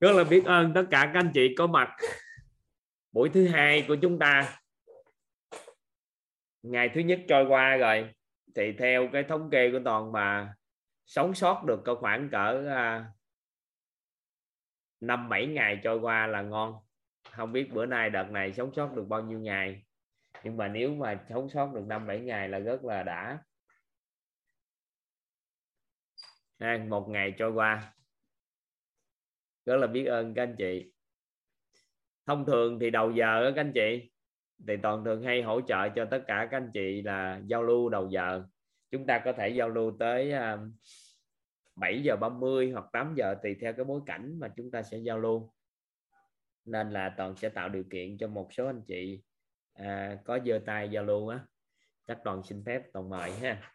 rất là biết ơn tất cả các anh chị có mặt. Buổi thứ hai của chúng ta. Ngày thứ nhất trôi qua rồi. Thì theo cái thống kê của toàn mà sống sót được có khoảng cỡ à, năm bảy ngày trôi qua là ngon. Không biết bữa nay đợt này sống sót được bao nhiêu ngày. Nhưng mà nếu mà sống sót được năm bảy ngày là rất là đã. À, một ngày trôi qua rất là biết ơn các anh chị. Thông thường thì đầu giờ đó các anh chị thì toàn thường hay hỗ trợ cho tất cả các anh chị là giao lưu đầu giờ. Chúng ta có thể giao lưu tới à, 7 giờ 30 hoặc 8 giờ tùy theo cái bối cảnh mà chúng ta sẽ giao lưu. Nên là toàn sẽ tạo điều kiện cho một số anh chị à, có giơ tay giao lưu á. Chắc toàn xin phép toàn mời ha.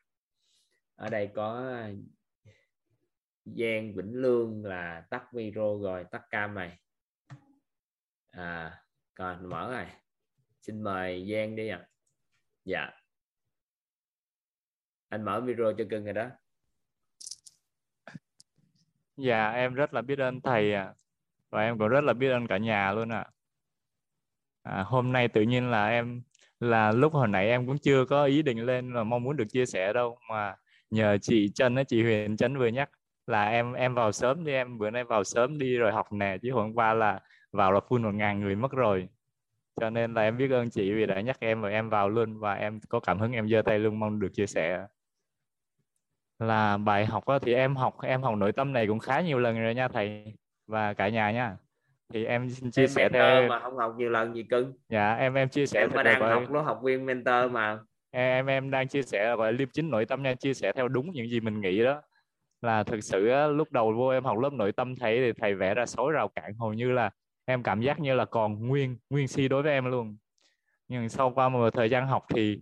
Ở đây có Giang Vĩnh Lương là tắt video rồi tắt cam này à còn mở này. xin mời Giang đi ạ à. dạ anh mở video cho cưng rồi đó dạ em rất là biết ơn thầy ạ à. và em cũng rất là biết ơn cả nhà luôn ạ à. à, hôm nay tự nhiên là em là lúc hồi nãy em cũng chưa có ý định lên là mong muốn được chia sẻ đâu mà nhờ chị Trân chị Huyền Trân vừa nhắc là em em vào sớm đi em bữa nay vào sớm đi rồi học nè chứ hôm qua là vào là full một ngàn người mất rồi. Cho nên là em biết ơn chị vì đã nhắc em và em vào luôn và em có cảm hứng em giơ tay luôn mong được chia sẻ. Là bài học đó, thì em học em học nội tâm này cũng khá nhiều lần rồi nha thầy và cả nhà nha. Thì em xin chia em sẻ theo mà không học nhiều lần gì cưng. Dạ em em chia sẻ em mà đang học nó học viên mentor mà. Em em đang chia sẻ gọi liêm chính nội tâm nha chia sẻ theo đúng những gì mình nghĩ đó là thực sự á, lúc đầu vô em học lớp nội tâm thầy thì thầy vẽ ra số rào cản hầu như là em cảm giác như là còn nguyên nguyên si đối với em luôn. Nhưng sau qua một thời gian học thì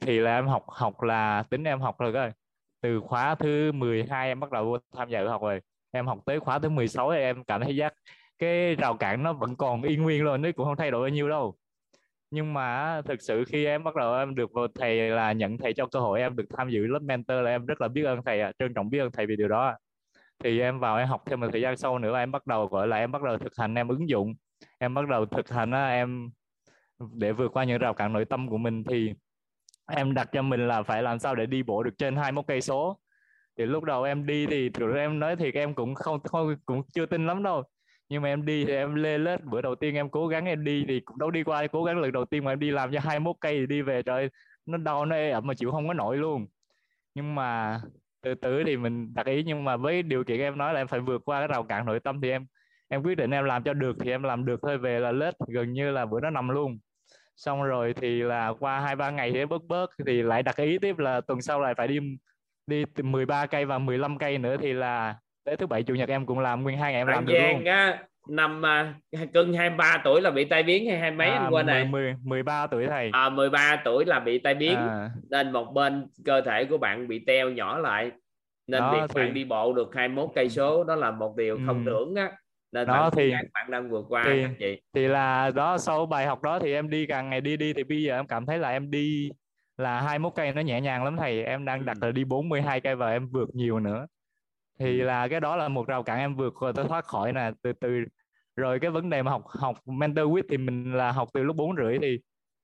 thì là em học học là tính em học rồi. Coi từ khóa thứ 12 em bắt đầu vô tham gia học rồi. Em học tới khóa thứ 16 em cảm thấy giác cái rào cản nó vẫn còn y nguyên luôn nó cũng không thay đổi bao nhiêu đâu nhưng mà thực sự khi em bắt đầu em được thầy là nhận thầy cho cơ hội em được tham dự lớp mentor là em rất là biết ơn thầy trân trọng biết ơn thầy vì điều đó thì em vào em học thêm một thời gian sau nữa em bắt đầu gọi là em bắt đầu thực hành em ứng dụng em bắt đầu thực hành em để vượt qua những rào cản nội tâm của mình thì em đặt cho mình là phải làm sao để đi bộ được trên 21 cây số. Thì lúc đầu em đi thì em nói thì em cũng không, không cũng chưa tin lắm đâu nhưng mà em đi thì em lê lết. Bữa đầu tiên em cố gắng em đi thì cũng đâu đi qua, cố gắng lần đầu tiên mà em đi làm cho 21 cây thì đi về, trời nó đau, nó ẩm mà chịu không có nổi luôn. Nhưng mà từ từ thì mình đặt ý, nhưng mà với điều kiện em nói là em phải vượt qua cái rào cản nội tâm thì em em quyết định em làm cho được thì em làm được thôi, về là lết, gần như là bữa đó nằm luôn. Xong rồi thì là qua hai, ba ngày thì bớt bớt, thì lại đặt ý tiếp là tuần sau lại phải đi đi 13 cây và 15 cây nữa thì là tới thứ bảy chủ nhật em cũng làm nguyên hai ngày em làm được luôn á năm uh, cưng 23 tuổi là bị tai biến hay hai mấy à, anh quên này 10, 13 tuổi thầy à, 13 tuổi là bị tai biến à. nên một bên cơ thể của bạn bị teo nhỏ lại nên đó, việc thì... bạn đi bộ được 21 cây số đó là một điều không ừ. tưởng á nên đó bạn thì bạn đang vượt qua thì, chị thì là đó sau bài học đó thì em đi càng ngày đi đi thì bây giờ em cảm thấy là em đi là 21 cây nó nhẹ nhàng lắm thầy em đang đặt ừ. là đi 42 cây và em vượt nhiều nữa thì ừ. là cái đó là một rào cản em vượt rồi tôi thoát khỏi nè từ từ. Rồi cái vấn đề mà học học mentor with thì mình là học từ lúc bốn rưỡi thì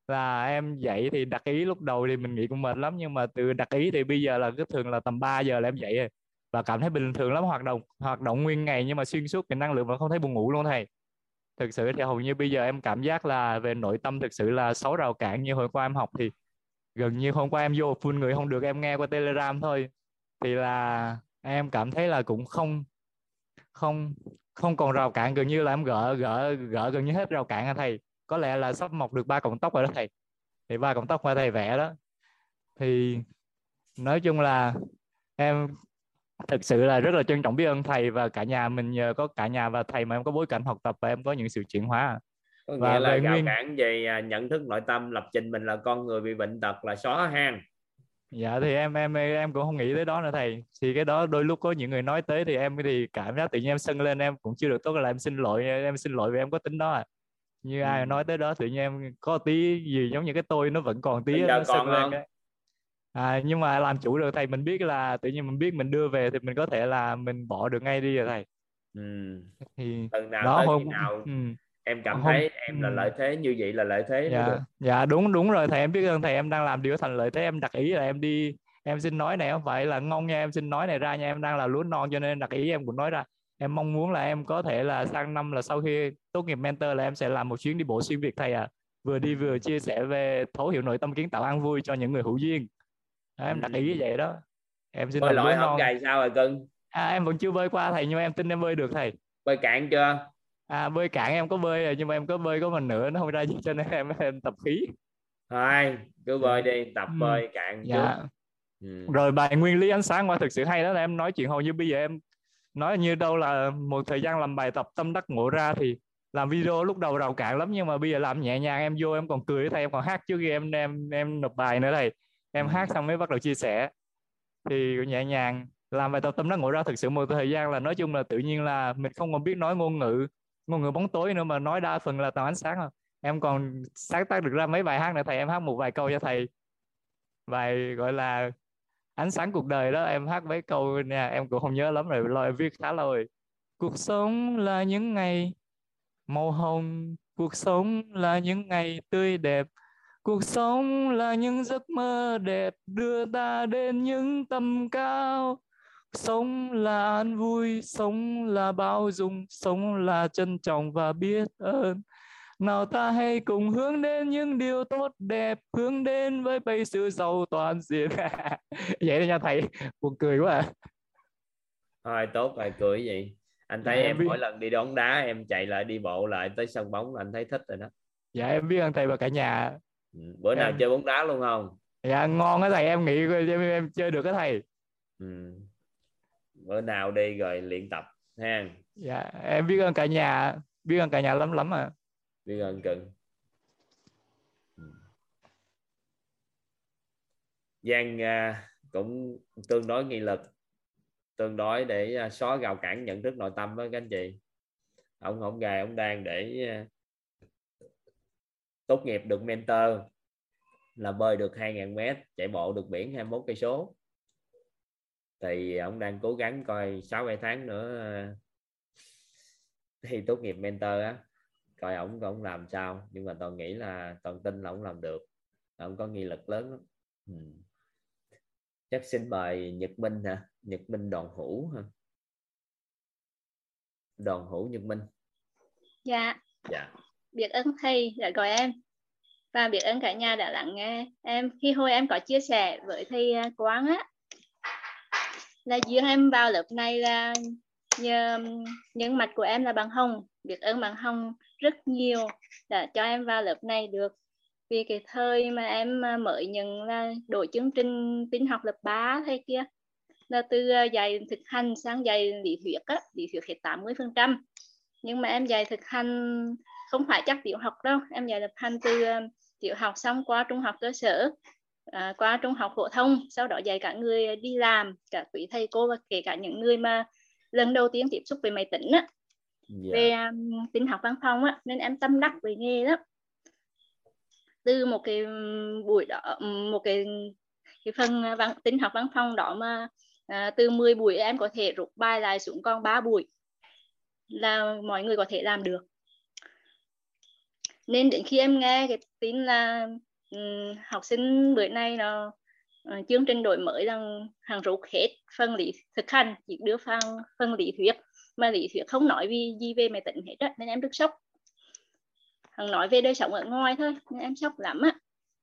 là em dậy thì đặt ý lúc đầu thì mình nghĩ cũng mệt lắm nhưng mà từ đặt ý thì bây giờ là cái thường là tầm 3 giờ là em dậy rồi và cảm thấy bình thường lắm hoạt động hoạt động nguyên ngày nhưng mà xuyên suốt cái năng lượng mà không thấy buồn ngủ luôn thầy. Thực sự thì hầu như bây giờ em cảm giác là về nội tâm thực sự là sáu rào cản như hồi qua em học thì gần như hôm qua em vô full người không được em nghe qua telegram thôi. Thì là em cảm thấy là cũng không không không còn rào cản gần như là em gỡ gỡ gỡ gần như hết rào cản à thầy? Có lẽ là sắp mọc được ba cọng tóc rồi đó thầy. Thì ba cọng tóc mà thầy vẽ đó. Thì nói chung là em thực sự là rất là trân trọng biết ơn thầy và cả nhà mình nhờ có cả nhà và thầy mà em có bối cảnh học tập và em có những sự chuyển hóa. Có và nghĩa là rào nguyên... cản về à, nhận thức nội tâm lập trình mình là con người bị bệnh tật là xóa hang dạ thì em em em cũng không nghĩ tới đó nữa thầy thì cái đó đôi lúc có những người nói tới thì em thì cảm giác tự nhiên em sân lên em cũng chưa được tốt là em xin lỗi em xin lỗi vì em có tính đó à như ừ. ai nói tới đó tự nhiên em có tí gì giống như cái tôi nó vẫn còn tí nó sân lên cái à, nhưng mà làm chủ được thầy mình biết là tự nhiên mình biết mình đưa về thì mình có thể là mình bỏ được ngay đi rồi thầy ừ. thì lần nào đó hôm nào ừ. Em cảm hôm thấy em là lợi thế như vậy là lợi thế dạ dạ đúng đúng rồi thầy em biết ơn thầy em đang làm điều thành lợi thế em đặt ý là em đi em xin nói này không phải là ngon nha em xin nói này ra nha em đang là lúa non cho nên đặt ý em cũng nói ra. Em mong muốn là em có thể là sang năm là sau khi tốt nghiệp mentor là em sẽ làm một chuyến đi bộ xuyên việt thầy à vừa đi vừa chia sẻ về thấu hiểu nội tâm kiến tạo an vui cho những người hữu duyên. Đó, em đặt ý như vậy đó. Em xin bơi lúa không non. gầy sao rồi cưng? À, em vẫn chưa bơi qua thầy nhưng em tin em bơi được thầy. Bơi cạn chưa à bơi cạn em có bơi rồi nhưng mà em có bơi có mình nữa nó không ra gì cho nên em, em tập khí thôi cứ bơi dạ. đi tập ừ. bơi cạn dạ trước ừ. rồi bài nguyên lý ánh sáng qua thực sự hay đó là em nói chuyện hầu như bây giờ em nói như đâu là một thời gian làm bài tập tâm đắc ngộ ra thì làm video lúc đầu rào cản lắm nhưng mà bây giờ làm nhẹ nhàng em vô em còn cười thầy em còn hát trước khi em em em nộp bài nữa thầy em Ừ. hát xong mới bắt đầu chia sẻ thì nhẹ nhàng làm bài tập tâm đắc ngộ ra thực sự một thời gian là nói chung là tự nhiên là mình không còn biết nói ngôn ngữ một người bóng tối nữa mà nói đa phần là tạo ánh sáng rồi em còn sáng tác được ra mấy bài hát nữa, thầy em hát một vài câu cho thầy. Bài gọi là ánh sáng cuộc đời đó, em hát mấy câu nha, em cũng không nhớ lắm rồi, lo em viết khá lâu rồi cuộc sống là những ngày màu hồng, cuộc sống là những ngày tươi đẹp. Cuộc sống là những giấc mơ đẹp, đưa ta đến những tầm cao sống là an vui sống là bao dung sống là trân trọng và biết ơn nào ta hãy cùng hướng đến những điều tốt đẹp hướng đến với bây sự giàu toàn diện vậy đó nha thầy buồn cười quá à. thôi tốt rồi cười gì anh thấy Dạ, em em biết. mỗi lần đi đón đá em chạy lại đi bộ lại tới sân bóng anh thấy thích rồi đó dạ em biết ơn thầy và cả nhà ừ. bữa nào Em- chơi bóng đá luôn không dạ ngon á thầy em nghĩ em, em chơi được á thầy ừ. Bữa nào đi rồi luyện tập ha. Dạ em biết ơn cả nhà biết ơn cả nhà lắm lắm à. Biết ơn cưng. Ừ. Giang à, cũng tương đối nghị lực tương đối để à, xóa rào cản nhận thức nội tâm đó các anh chị. Ông không gài ông đang để à, tốt nghiệp được mentor là bơi được 2.000 mét chạy bộ được biển 21 cây số thì ông đang cố gắng coi 6 7 tháng nữa à, thi tốt nghiệp mentor á coi ổng ổng làm sao. Nhưng mà toàn nghĩ là toàn tin là ổng làm được. Ổng có nghị lực lớn lắm. Ừ. chắc xin mời Nhật Minh hả? Nhật Minh đoàn hữu hả? Đoàn hữu Nhật Minh. Dạ, dạ. Biết ơn thầy đã gọi em. Và biết ơn cả nhà đã lắng nghe em. Khi hồi em có chia sẻ với thầy à, Quang á là duyên em vào lớp này là nhờ những mặt của em là bằng Hồng. Biết ơn bằng Hồng rất nhiều đã cho em vào lớp này được. Vì cái thời mà em à, mới nhận là đổi chương trình tin học lớp 3 hay kia, là từ à, dạy thực hành sang dạy lý thuyết á, lý thuyết hết 80 phần trăm. Nhưng mà em dạy thực hành không phải chắc tiểu học đâu. Em dạy thực hành từ à, tiểu học xong qua trung học cơ sở à, qua trung học phổ thông sau đó dạy cả người đi làm cả quý thầy cô và kể cả những người mà lần đầu tiên tiếp xúc với máy tính á, dạ. về um, tin học văn phòng á, nên em tâm đắc về nghề đó từ một cái buổi đó một cái cái phần văn tin học văn phòng đó mà à, từ 10 buổi em có thể rút bài lại xuống còn 3 buổi là mọi người có thể làm được. Nên đến khi em nghe cái tin là um, học sinh bữa nay nó uh, chương trình đổi mới rằng hàng rút hết phân lý thực hành chỉ đưa phân phân lý thuyết mà lý thuyết không nói vì gì về máy tính hết á nên em rất sốc. Hằng nói về đời sống ở ngoài thôi nên em sốc lắm á.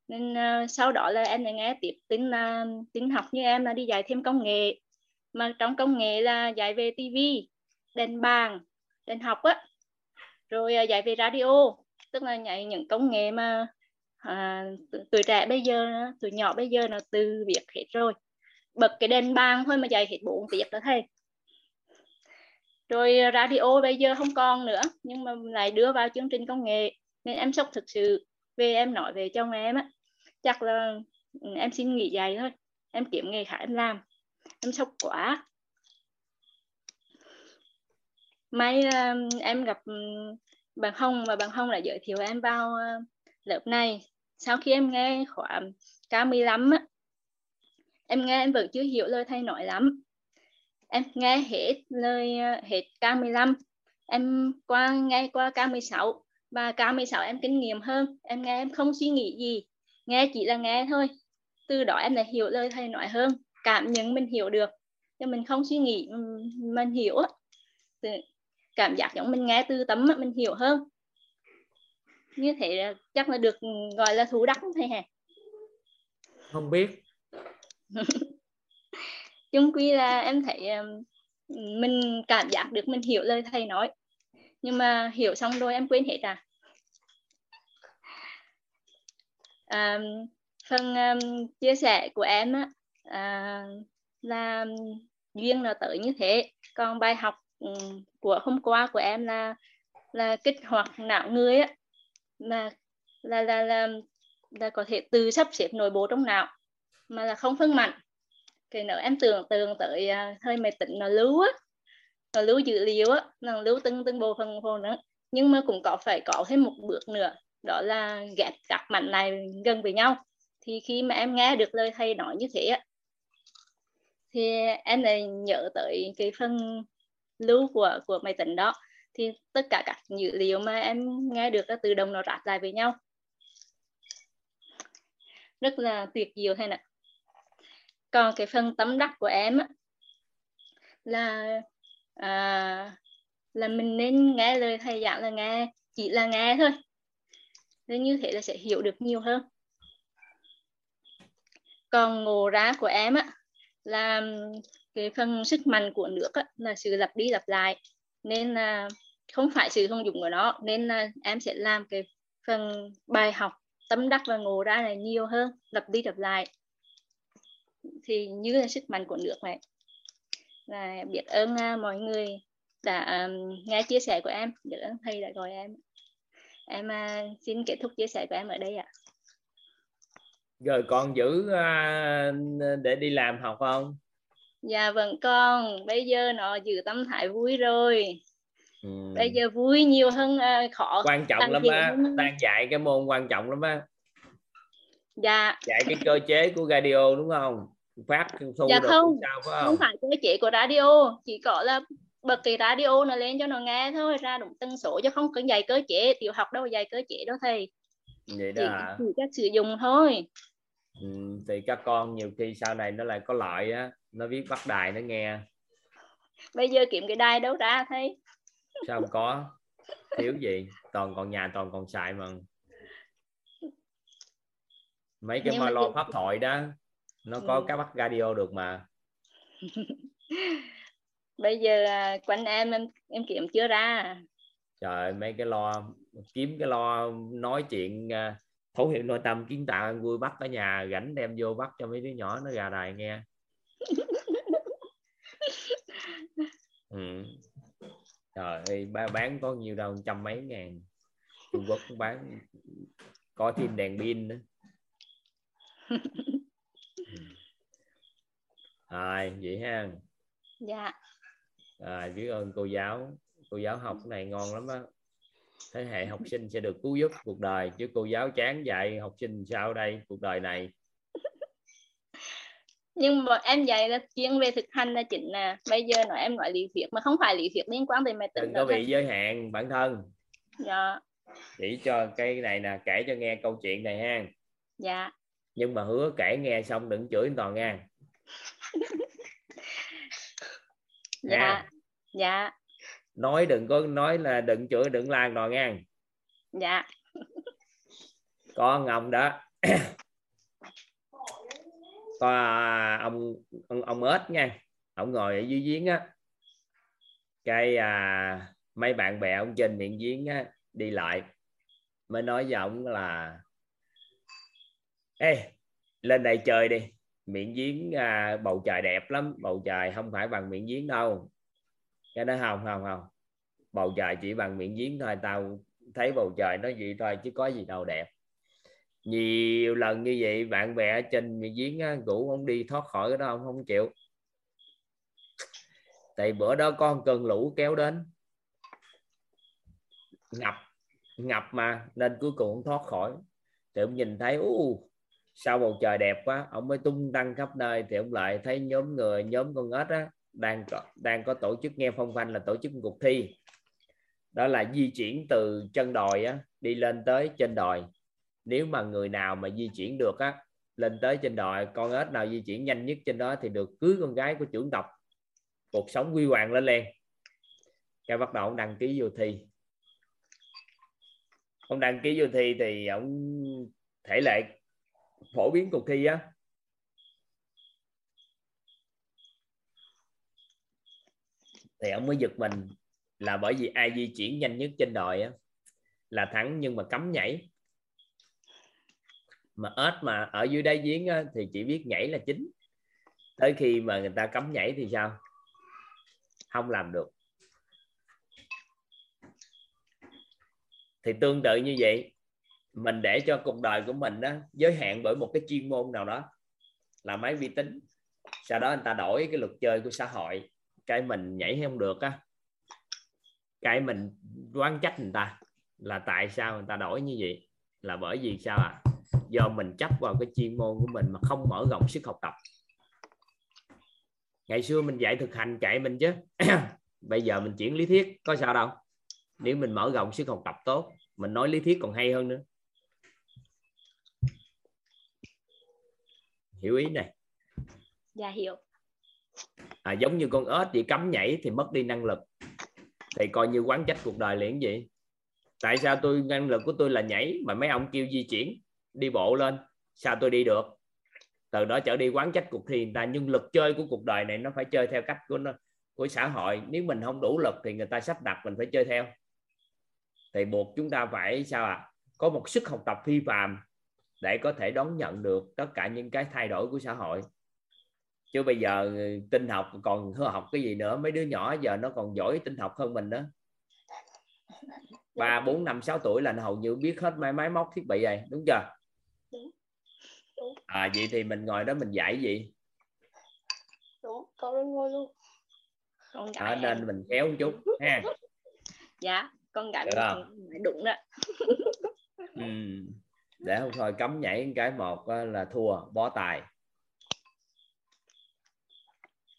Nên uh, sau đó là em lại nghe tiếp tính là tin học như em là đi dạy thêm công nghệ mà trong công nghệ là dạy về tivi đèn bàn đèn học á. Rồi uh, dạy về radio tức là dạy những công nghệ mà à, tuổi trẻ bây giờ tuổi nhỏ bây giờ nó từ việc hết rồi. Bật cái đèn bàn thôi mà dạy hết bốn tiết đó thầy. Rồi radio bây giờ không còn nữa nhưng mà lại đưa vào chương trình công nghệ nên em sốc thực sự về em nói về chồng em á. Chắc là ừ, em xin nghỉ dạy thôi em kiếm nghề khác em làm. Em sốc quá. May em gặp ừ, bạn Hồng và bạn Hồng đã giới thiệu em vào ờ, lớp này sau khi em nghe khóa K15 á, em nghe em vẫn chưa hiểu lời thầy nói lắm. Em nghe hết lời, hết K15 em qua, nghe qua K16 và K16 em kinh nghiệm hơn. Em nghe em không suy nghĩ gì, nghe chỉ là nghe thôi. Từ đó em lại hiểu lời thầy nói hơn, cảm nhận mình hiểu được. Cho mình không suy nghĩ mình hiểu cảm giác giống mình nghe từ tấm mình hiểu hơn như thế chắc là được gọi là thú đắc thầy hả? Không biết. Chung quy là em thấy mình cảm giác được mình hiểu lời thầy nói. Nhưng mà hiểu xong rồi em quên hết à, à phần um, chia sẻ của em á, à, là duyên là tới như thế. Còn bài học um, của hôm qua của em là là kích hoạt não người á là là là là, là có thể tự sắp xếp nội bộ trong não mà là không phân mạnh cái nữa em tưởng tượng tới à, hơi mệt tính nó lưu á nó lưu dữ liệu á nó lưu từng từng bộ phận phone nữa nhưng mà cũng có phải có thêm một bước nữa đó là ghép các mảnh này gần với nhau. Thì khi mà em nghe được lời thầy nói như thế á thì em lại nhớ tới cái phần lưu của của máy tính đó thì tất cả các dữ liệu mà em nghe được là tự động nó ráp lại với nhau. Rất là tuyệt diệu hay nè. còn cái phần tấm đắc của em á, là à, là mình nên nghe lời thầy giảng là nghe chỉ là nghe thôi. Nên như thế là sẽ hiểu được nhiều hơn. Còn ngộ ra của em á là cái phần sức mạnh của nước á, là sự lặp đi lặp lại. Nên là không phải sự thông dụng của nó nên là em sẽ làm cái phần bài học tâm đắc và ngộ ra là nhiều hơn lặp đi lặp lại. Thì như là sức mạnh của nước này. Là biết ơn uh, mọi người đã nghe chia sẻ của em. Biết ơn thầy đã gọi em. Em uh, xin kết thúc chia sẻ của em ở đây ạ. Rồi con giữ uh, để đi làm học không? Dạ vâng con bây giờ nó giữ tâm thái vui rồi ừ. bây giờ vui nhiều hơn uh, khó quan trọng lắm á đang dạy cái môn quan trọng lắm á. Dạ. Dạy cái cơ chế của radio đúng không? Phát thu dạ không sao phải không? không? phải cơ chế của radio chỉ có là bật cái radio nó lên cho nó nghe thôi ra đúng tần số chứ không cần dạy cơ chế tiểu học đâu dạy cơ chế đâu thầy. Vậy đó chỉ, à? chỉ cách sử dụng thôi. Ừ, thì các con nhiều khi sau này nó lại có lợi á nó biết bắt đài nó nghe. Bây giờ kiếm cái đài đâu ra thấy sao không có? Thiếu gì? Toàn còn nhà toàn còn xài mà. Mấy cái mà lo pháp thoại đó nó có ừ. cái bắt radio được mà. Bây giờ à, quanh em em em kiếm chưa ra? Trời mấy cái lo kiếm cái lo nói chuyện uh, thấu hiểu nội tâm kiến tạo vui bắt ở nhà rảnh đem vô bắt cho mấy đứa nhỏ nó gà đài nghe. Ừ. trời ơi bán có nhiều đâu trăm mấy ngàn. Trung Quốc cũng bán có thêm đèn pin nữa. Rồi vậy ha. Dạ. À, biết ơn cô giáo. Cô giáo học cái này ngon lắm á. Thế hệ học sinh sẽ được cứu giúp cuộc đời chứ cô giáo chán dạy học sinh sao đây cuộc đời này nhưng mà em dạy là chuyên về thực hành là chính nè bây giờ nói em nói lý thuyết mà không phải lý thuyết liên quan tới máy tính đừng có bị giới hạn bản thân. Dạ. Chỉ cho cái này nè kể cho nghe câu chuyện này ha. Dạ. Nhưng mà hứa kể nghe xong đừng chửi toàn nha. Dạ nha. dạ. Nói đừng có nói là đừng chửi đừng lan toàn nha. Dạ. Con ngọc đó có ông ông ông ếch nha. Ông ngồi ở dưới giếng á. Cái à, mấy bạn bè ông trên miệng giếng á đi lại. Mới nói với ông là ê lên đây chơi đi. Miệng giếng à, bầu trời đẹp lắm. Bầu trời không phải bằng miệng giếng đâu. Cái đó không không không. Bầu trời chỉ bằng miệng giếng thôi. Tao thấy bầu trời nó vậy thôi chứ có gì đâu đẹp nhiều lần như vậy bạn bè trên giếng á, ngủ không đi thoát khỏi cái đó không không chịu. Tại bữa đó con cơn lũ kéo đến. Ngập ngập mà nên cuối cùng không thoát khỏi. Thì ông nhìn thấy u sao bầu trời đẹp quá. Ông mới tung tăng khắp nơi thì ông lại thấy nhóm người nhóm con ếch á đang có đang có tổ chức nghe phong phanh là tổ chức cuộc thi. Đó là di chuyển từ chân đồi á, đi lên tới trên đồi nếu mà người nào mà di chuyển được á, lên tới trên đồi, con ếch nào di chuyển nhanh nhất trên đó thì được cưới con gái của trưởng tộc. Cuộc sống quy hoàng lên lên cái bắt đầu ông đăng ký vô thi. Ông đăng ký vô thi thì ông thể lệ phổ biến cuộc thi á. Thì ông mới giật mình là bởi vì ai di chuyển nhanh nhất trên đồi á là thắng nhưng mà cấm nhảy mà ếch mà ở dưới đáy giếng á, thì chỉ biết nhảy là chính. Tới khi mà người ta cấm nhảy thì sao? Không làm được. Thì tương tự như vậy mình để cho cuộc đời của mình đó giới hạn bởi một cái chuyên môn nào đó là máy vi tính. Sau đó người ta đổi cái luật chơi của xã hội. Cái mình nhảy không được á cái mình đoán trách người ta là tại sao người ta đổi như vậy? Là bởi vì sao à do mình chấp vào cái chuyên môn của mình mà không mở rộng sức học tập. Ngày xưa mình dạy thực hành chạy mình chứ. Bây giờ mình chuyển lý thuyết có sao đâu. Nếu mình mở rộng sức học tập tốt mình nói lý thuyết còn hay hơn nữa. Hiểu ý này. Dạ hiểu. À, giống như con ếch bị cấm nhảy thì mất đi năng lực. Thì coi như quán trách cuộc đời liền vậy. Tại sao tôi năng lực của tôi là nhảy mà mấy ông kêu di chuyển đi bộ lên, sao tôi đi được? Từ đó trở đi quán trách cuộc thi người ta, nhưng lực chơi của cuộc đời này nó phải chơi theo cách của nó, của xã hội. Nếu mình không đủ lực thì người ta sắp đặt mình phải chơi theo. Thì buộc chúng ta phải, sao ạ? À? có một sức học tập phi phàm để có thể đón nhận được tất cả những cái thay đổi của xã hội. Chứ bây giờ ừ, tinh học còn học cái gì nữa? Mấy đứa nhỏ giờ nó còn giỏi tinh học hơn mình đó. Ba, bốn, năm, sáu tuổi là nó hầu như biết hết máy máy móc thiết bị rồi, đúng chưa? À vậy thì mình ngồi đó mình dạy gì? Đúng con ngồi luôn. Con à, nên mình kéo một chút ha. Dạ con gái mình đụng đó. Ừ. để không thôi cấm nhảy cái một là thua bó tài.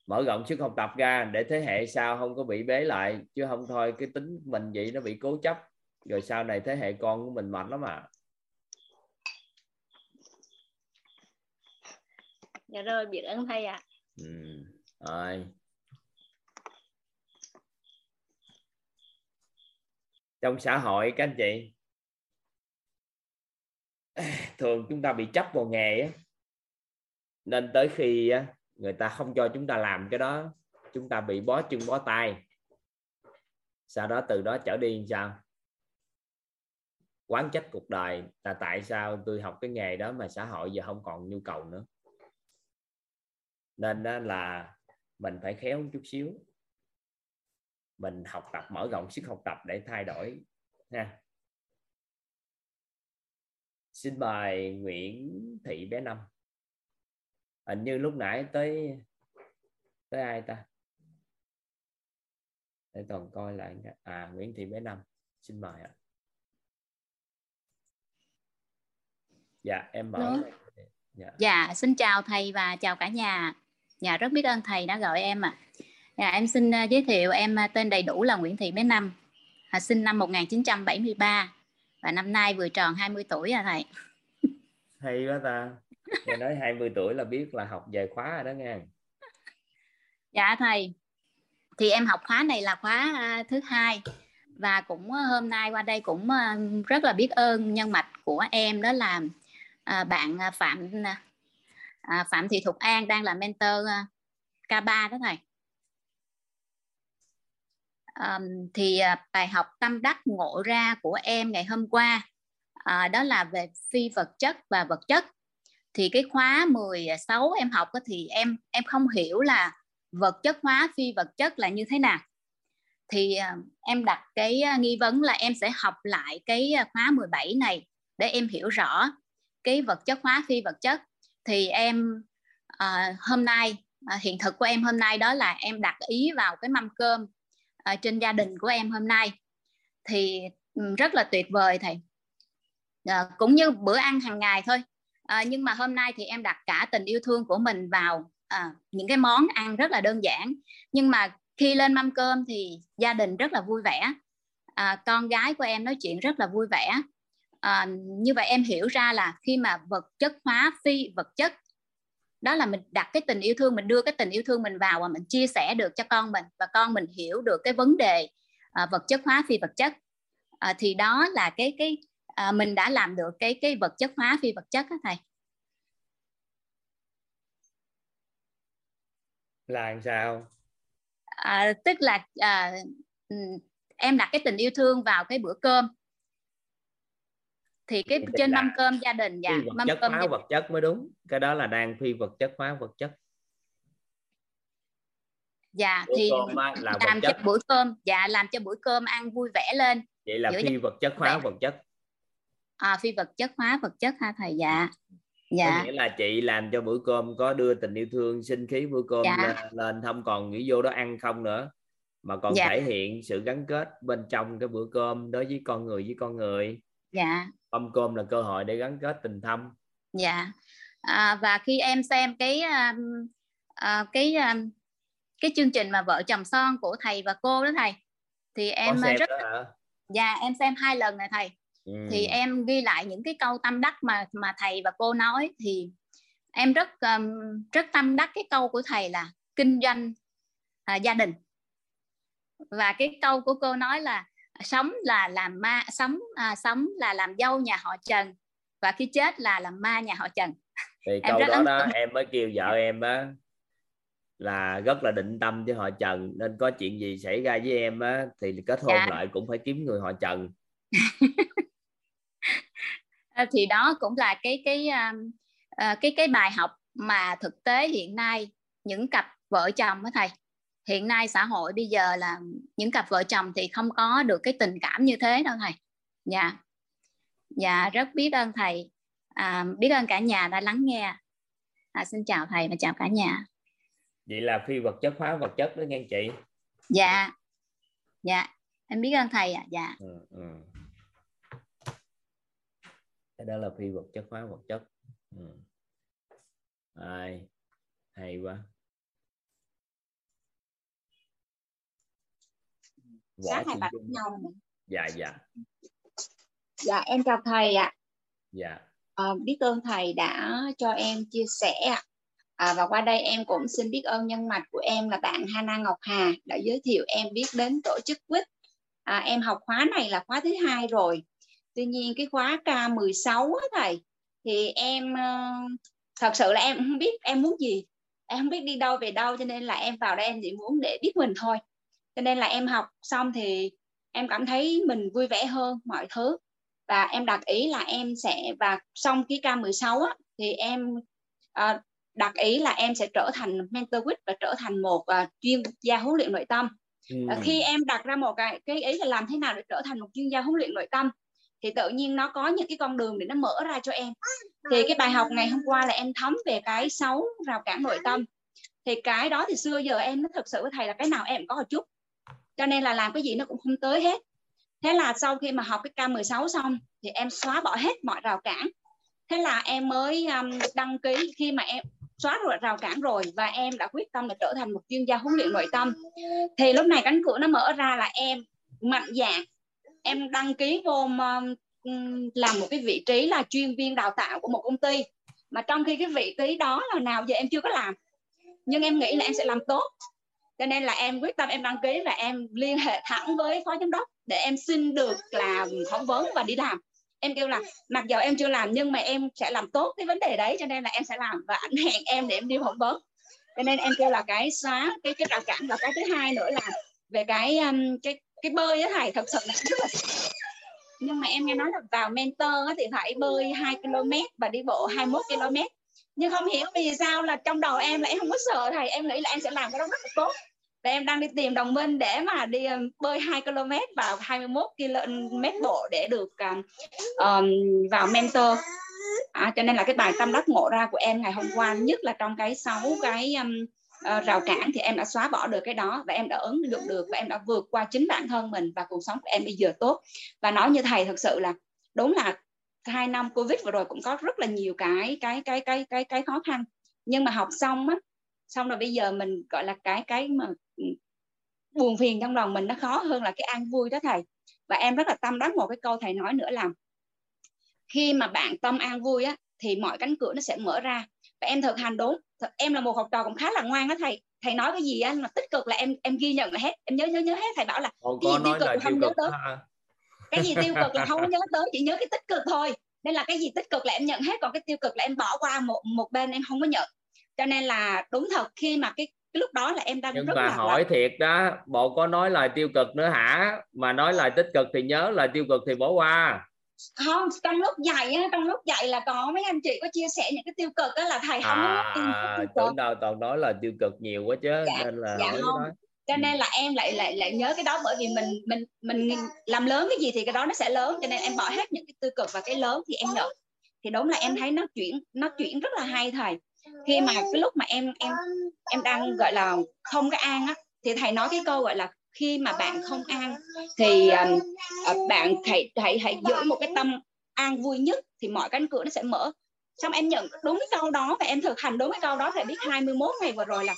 Mở rộng sức học tập ra để thế hệ sau không có bị bế lại chứ không thôi cái tính mình vậy nó bị cố chấp. Rồi sau này thế hệ con của mình mệt lắm mà dạ rồi, biết ơn thầy ạ à. ừ. rồi trong xã hội các anh chị, thường chúng ta bị chấp vào nghề á, nên tới khi người ta không cho chúng ta làm cái đó, chúng ta bị bó chân bó tay sau đó từ đó trở đi sao quán trách cuộc đời là tại sao tôi học cái nghề đó mà xã hội giờ không còn nhu cầu nữa nên đó là mình phải khéo một chút xíu. Mình học tập mở rộng sức học tập để thay đổi ha. Xin mời Nguyễn Thị bé năm. Hình như lúc nãy tới tới ai ta? Để toàn coi lại à Nguyễn Thị bé năm xin mời ạ. Dạ em mở dạ. dạ xin chào thầy và chào cả nhà dạ rất biết ơn thầy đã gọi em ạ. À. dạ em xin uh, giới thiệu em uh, tên đầy đủ là Nguyễn Thị bé năm à, sinh năm 1973 và năm nay vừa tròn 20 tuổi à thầy. Hay quá ta. Nghe nói 20 tuổi là biết là học về khóa rồi đó nghe. Dạ thầy thì em học khóa này là khóa uh, thứ hai và cũng hôm nay qua đây cũng rất là biết ơn nhân mạch của em đó là bạn phạm à, phạm thị thục an đang là mentor à, K3 đó thầy. Um, thì à, bài học tâm đắc ngộ ra của em ngày hôm qua à, đó là về phi vật chất và vật chất. Thì cái khóa 16 em học thì em em không hiểu là vật chất hóa phi vật chất là như thế nào. Thì à, em đặt cái nghi vấn là em sẽ học lại cái khóa 17 này để em hiểu rõ cái vật chất hóa phi vật chất thì em uh, hôm nay uh, hiện thực của em hôm nay đó là em đặt ý vào cái mâm cơm uh, trên gia đình của em hôm nay. Thì um, rất là tuyệt vời thầy. Uh, cũng như bữa ăn hàng ngày thôi. À, nhưng mà hôm nay thì em đặt cả tình yêu thương của mình vào à, những cái món ăn rất là đơn giản. Nhưng mà khi lên mâm cơm thì gia đình rất là vui vẻ. À, con gái của em nói chuyện rất là vui vẻ à, như vậy em hiểu ra là khi mà vật chất hóa phi vật chất đó là mình đặt cái tình yêu thương mình đưa cái tình yêu thương mình vào và mình chia sẻ được cho con mình và con mình hiểu được cái vấn đề à, vật chất hóa phi vật chất. À, thì đó là cái cái à, mình đã làm được cái cái vật chất hóa phi vật chất đó thầy. Là làm sao? À, tức là à, em đặt cái tình yêu thương vào cái bữa cơm thì cái trên mâm cơm gia đình dạ phi vật mâm chất cơm hóa gia- vật chất mới đúng. Cái đó là đang phi vật chất hóa vật chất. Dạ bữa thì là làm cho chất. bữa cơm dạ làm cho bữa cơm ăn vui vẻ lên. Vậy là phi vật chất hóa vẻ. vật chất. À, phi vật chất hóa vật chất ha thầy dạ. Có dạ nghĩa là chị làm cho bữa cơm có đưa tình yêu thương sinh khí bữa cơm Dạ. lên, lên không còn nghĩ vô đó ăn không nữa. Mà còn Dạ. thể hiện sự gắn kết bên trong cái bữa cơm đối với con người với con người. Dạ mâm cơm là cơ hội để gắn kết tình thâm. Dạ. À, và khi em xem cái um, à, cái um, cái chương trình mà vợ chồng son của thầy và cô đó thầy thì em xem rất đó dạ em xem hai lần này thầy. Ừ. thì em ghi lại những cái câu tâm đắc mà mà thầy và cô nói. Thì em rất um, rất tâm đắc cái câu của thầy là kinh doanh à, gia đình. Và cái câu của cô nói là sống là làm ma sống à, sống là làm dâu nhà họ Trần và khi chết là làm ma nhà họ Trần. Thì em câu rất đó đó em mới kêu vợ em á là rất là định tâm với họ Trần nên có chuyện gì xảy ra với em á thì kết hôn Dạ. lại cũng phải kiếm người họ Trần. À, thì đó cũng là cái cái um, à, cái cái bài học mà thực tế hiện nay những cặp vợ chồng á thầy hiện nay xã hội bây giờ là những cặp vợ chồng thì không có được cái tình cảm như thế đâu thầy. Dạ. Dạ rất biết ơn thầy. À, biết ơn cả nhà đã lắng nghe. À, xin chào thầy và chào cả nhà. Vậy là phi vật chất hóa vật chất đó nghe chị. Dạ. Dạ em biết ơn thầy ạ. Dạ. Ừ, ừ. cái đó là phi vật chất hóa vật chất. Ừ. Ai, hay quá sáng hai bạn Dung. nhau dạ dạ. Dạ em chào thầy ạ. Dạ. Ờ, biết ơn thầy đã cho em chia sẻ ạ. à, và qua đây em cũng xin biết ơn nhân mạch của em là bạn Hana Ngọc Hà đã giới thiệu em biết đến tổ chức quýt. À, em học khóa này là khóa thứ hai rồi. Tuy nhiên cái khóa K16 á thầy thì em ờ, thật sự là em không biết em muốn gì. Em không biết đi đâu về đâu cho nên là em vào đây em chỉ muốn để biết mình thôi cho nên là em học xong thì em cảm thấy mình vui vẻ hơn mọi thứ. Và em đặt ý là em sẽ và xong cái K16 á, thì em à, đặt ý là em sẽ trở thành mentor quýt và trở thành một à, chuyên gia huấn luyện nội tâm. Ừ. khi em đặt ra một cái cái ý là làm thế nào để trở thành một chuyên gia huấn luyện nội tâm thì tự nhiên nó có những cái con đường để nó mở ra cho em. Thì cái bài học ngày hôm qua là em thấm về cái sáu rào cản nội tâm. Thì cái đó thì xưa giờ em nó thực sự với thầy là cái nào em có một chút cho nên là làm cái gì nó cũng không tới hết. Thế là sau khi mà học cái K16 xong thì em xóa bỏ hết mọi rào cản. Thế là em mới um, đăng ký khi mà em xóa rồi rào cản rồi và em đã quyết tâm là trở thành một chuyên gia huấn luyện nội tâm. Thì lúc này cánh cửa nó mở ra là em mạnh dạn. Em đăng ký vô um, um, làm một cái vị trí là chuyên viên đào tạo của một công ty. Mà trong khi cái vị trí đó là nào giờ em chưa có làm. Nhưng em nghĩ là em sẽ làm tốt cho nên là em quyết tâm em đăng ký và em liên hệ thẳng với phó giám đốc để em xin được làm phỏng vấn và đi làm. Em kêu là mặc dù em chưa làm nhưng mà em sẽ làm tốt cái vấn đề đấy cho nên là em sẽ làm và ảnh hẹn em để em đi phỏng vấn. Cho nên em kêu là cái xóa cái cái rào cản và cái thứ hai nữa là về cái um, cái cái bơi á thầy thật sự là rất là nhưng mà em nghe nói là vào mentor á thì phải bơi 2 km và đi bộ 21 km. Nhưng không hiểu vì sao là trong đầu em là em không có sợ thầy em nghĩ là em sẽ làm cái đó rất là tốt và em đang đi tìm đồng minh để mà đi ờ, bơi 2 km và 21 km bộ để được um, vào mentor. À, cho nên là cái bài tâm đắc ngộ ra của em ngày hôm qua nhất là trong cái sáu cái um, uh, rào cản thì em đã xóa bỏ được cái đó và em đã ứng dụng được và em đã vượt qua chính bản thân mình và cuộc sống của em bây giờ tốt. Và nói như thầy thật sự là đúng là hai năm covid vừa rồi cũng có rất là nhiều cái cái cái cái cái cái khó khăn. Nhưng mà học xong á xong rồi bây giờ mình gọi là cái cái mà buồn phiền trong lòng mình nó khó hơn là cái an vui đó thầy. Và em rất là tâm đắc một cái câu thầy nói nữa là khi mà bạn tâm an vui á thì mọi cánh cửa nó sẽ mở ra. Và em thực hành đúng em là một học trò cũng khá là ngoan đó thầy. Thầy nói cái gì á mà tích cực là em em ghi nhận là hết. Em nhớ nhớ nhớ hết thầy bảo là cái gì tiêu cực là không nhớ tới. cái gì tiêu cực là không nhớ tới chỉ nhớ cái tích cực thôi. Nên là cái gì tích cực là em nhận hết còn cái tiêu cực là em bỏ qua một một bên em không có nhận. Cho nên là đúng thật khi mà cái, cái lúc đó là em đang nhưng rất mà là hỏi thiệt đó bộ có nói lời tiêu cực nữa hả? Mà nói lời tích cực thì nhớ lời tiêu cực thì bỏ qua. Không trong lúc dạy á trong lúc dạy là có mấy anh chị có chia sẻ những cái tiêu cực á là thầy không có à tiêu tưởng đâu toàn nói là tiêu cực nhiều quá chứ Dạ, nên là dạ không. cho nên là em lại lại lại nhớ cái đó bởi vì mình mình mình làm lớn cái gì thì cái đó nó sẽ lớn cho nên em bỏ hết những cái tiêu cực và cái lớn thì em nhận. Thì đúng là em thấy nó chuyển nó chuyển rất là hay thầy khi mà cái lúc mà em em em đang gọi là không có an á thì thầy nói cái câu gọi là khi mà bạn không an thì uh, bạn hãy hãy hãy giữ một cái tâm an vui nhất thì mọi cánh cửa nó sẽ mở. Xong em nhận đúng cái câu đó và em thực hành đúng cái câu đó thầy biết 21 ngày vừa rồi là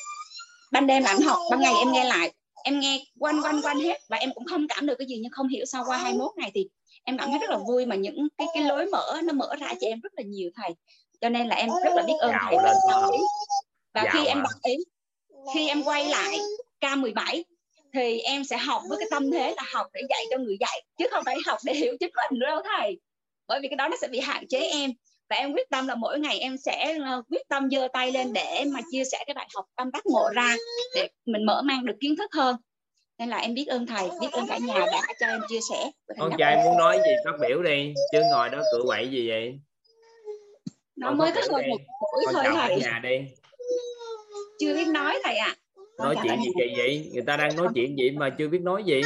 ban đêm ảnh học ban ngày em nghe lại em nghe quanh quanh quanh hết và em cũng không cảm được cái gì nhưng không hiểu sao qua 21 ngày thì em cảm thấy rất là vui mà những cái cái lối mở nó mở ra cho em rất là nhiều thầy cho nên là em rất là biết ơn. thầy lên đồng ý và Giàu khi em à? đồng ý khi em quay lại K17 thì em sẽ học với cái tâm thế là học để dạy cho người dạy chứ không phải học để hiểu chính mình nữa đâu thầy. Bởi vì cái đó nó sẽ bị hạn chế em. Và em quyết tâm là mỗi ngày em sẽ ờ, quyết tâm giơ tay lên để mà chia sẻ cái bài học tâm đắc ngộ ra để mình mở mang được kiến thức hơn. Nên là em biết ơn thầy biết ơn cả nhà đã cho em chia sẻ. Con trai muốn nói gì phát biểu đi chứ ngồi đó cựa quậy gì vậy nó con mới có đi. một buổi con thôi thầy. nhà đi. Chưa biết nói thầy ạ. Con nói chuyện gì kỳ vậy? Người ta đang nói chuyện gì mà chưa biết nói gì.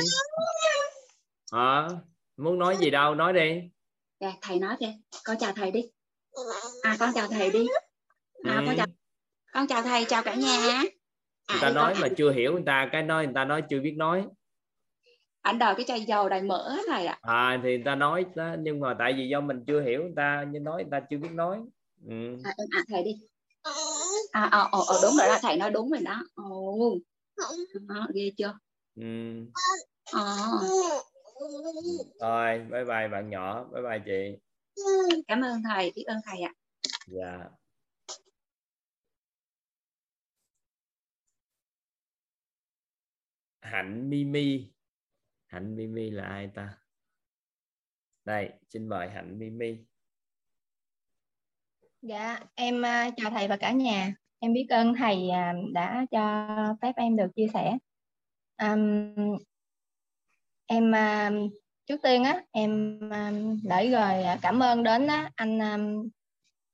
Hả? Muốn nói gì đâu nói đi. Dạ, thầy nói đi. Con chào thầy đi. À con chào thầy đi. À, con Ừ. chào con chào thầy chào cả nhà. À, người ta con nói mà chưa hiểu người ta cái nói người ta nói chưa biết nói. Ảnh đòi cái chai dầu đầy mỡ thầy ạ. À thì người ta nói đó, nhưng mà tại vì do mình chưa hiểu người ta nhưng nói người ta chưa biết nói ừ. à, em à thầy đi. À ờ ờ ờ, đúng rồi đó thầy nói đúng rồi đó. Ồ. Đó, ghê chưa? Ừ. ờ. Rồi bye bye bạn nhỏ bye bye chị. Cảm ơn thầy biết ơn thầy ạ. Dạ. Hạnh mimi. Hạnh mimi là ai ta? Đây xin mời hạnh mimi Dạ, em à, chào thầy và cả nhà. Em biết ơn thầy à, đã cho phép em được chia sẻ. Um, em à, trước tiên á, em à, gửi lời cảm ơn đến anh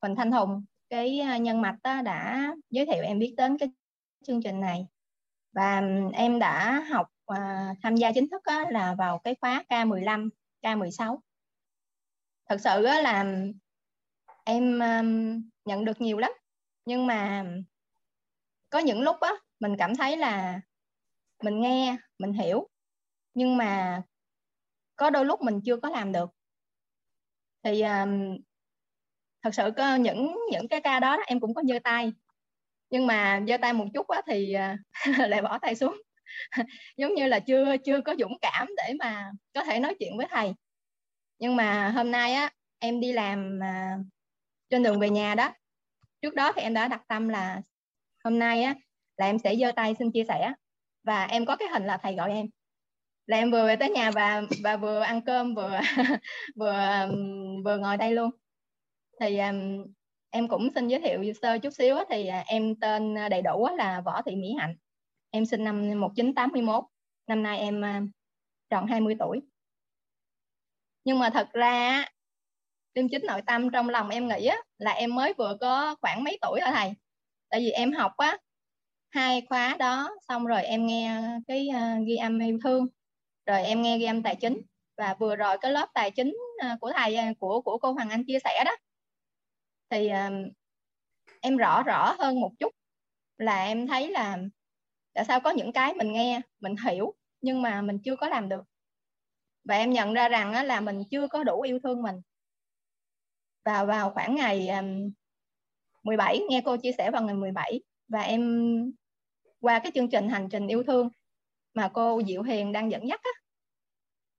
Huỳnh Thanh Hùng, cái nhân mạch á, đã giới thiệu em biết đến cái chương trình này. Và em đã học à, tham gia chính thức á, là vào cái khóa K15, K16. Thật sự á, là em um, nhận được nhiều lắm. Nhưng mà có những lúc á mình cảm thấy là mình nghe mình hiểu. Nhưng mà có đôi lúc mình chưa có làm được. Thì um, thật sự có những những cái ca đó, đó em cũng có giơ tay. Nhưng mà giơ tay một chút á thì uh, lại bỏ tay xuống. Giống như là chưa chưa có dũng cảm để mà có thể nói chuyện với thầy. Nhưng mà hôm nay á em đi làm trên đường về nhà đó. Trước đó thì em đã đặt tâm là hôm nay á là em sẽ giơ tay xin chia sẻ và em có cái hình là thầy gọi em. Là em vừa về tới nhà và và vừa ăn cơm vừa vừa vừa ngồi đây luôn. Thì um, em cũng xin giới thiệu sơ chút xíu á, thì à, em tên đầy đủ á, là Võ Thị Mỹ Hạnh. Em sinh năm 1981 năm nay em à, tròn 20 tuổi. Nhưng mà thật ra chân chính nội tâm trong lòng em nghĩ á, là em mới vừa có khoảng mấy tuổi thôi thầy. Tại vì em học á hai khóa đó xong rồi em nghe cái uh, ghi âm yêu thương. Rồi em nghe ghi âm tài chính và vừa rồi cái lớp tài chính uh, của thầy uh, của của cô Hoàng Anh chia sẻ đó. Thì uh, em rõ rõ hơn một chút là em thấy là tại sao có những cái mình nghe mình hiểu nhưng mà mình chưa có làm được. Và em nhận ra rằng là mình chưa có đủ yêu thương mình và vào khoảng ngày um, 17 nghe cô chia sẻ vào ngày 17 và em qua cái chương trình hành trình yêu thương mà cô Diệu Hiền đang dẫn dắt á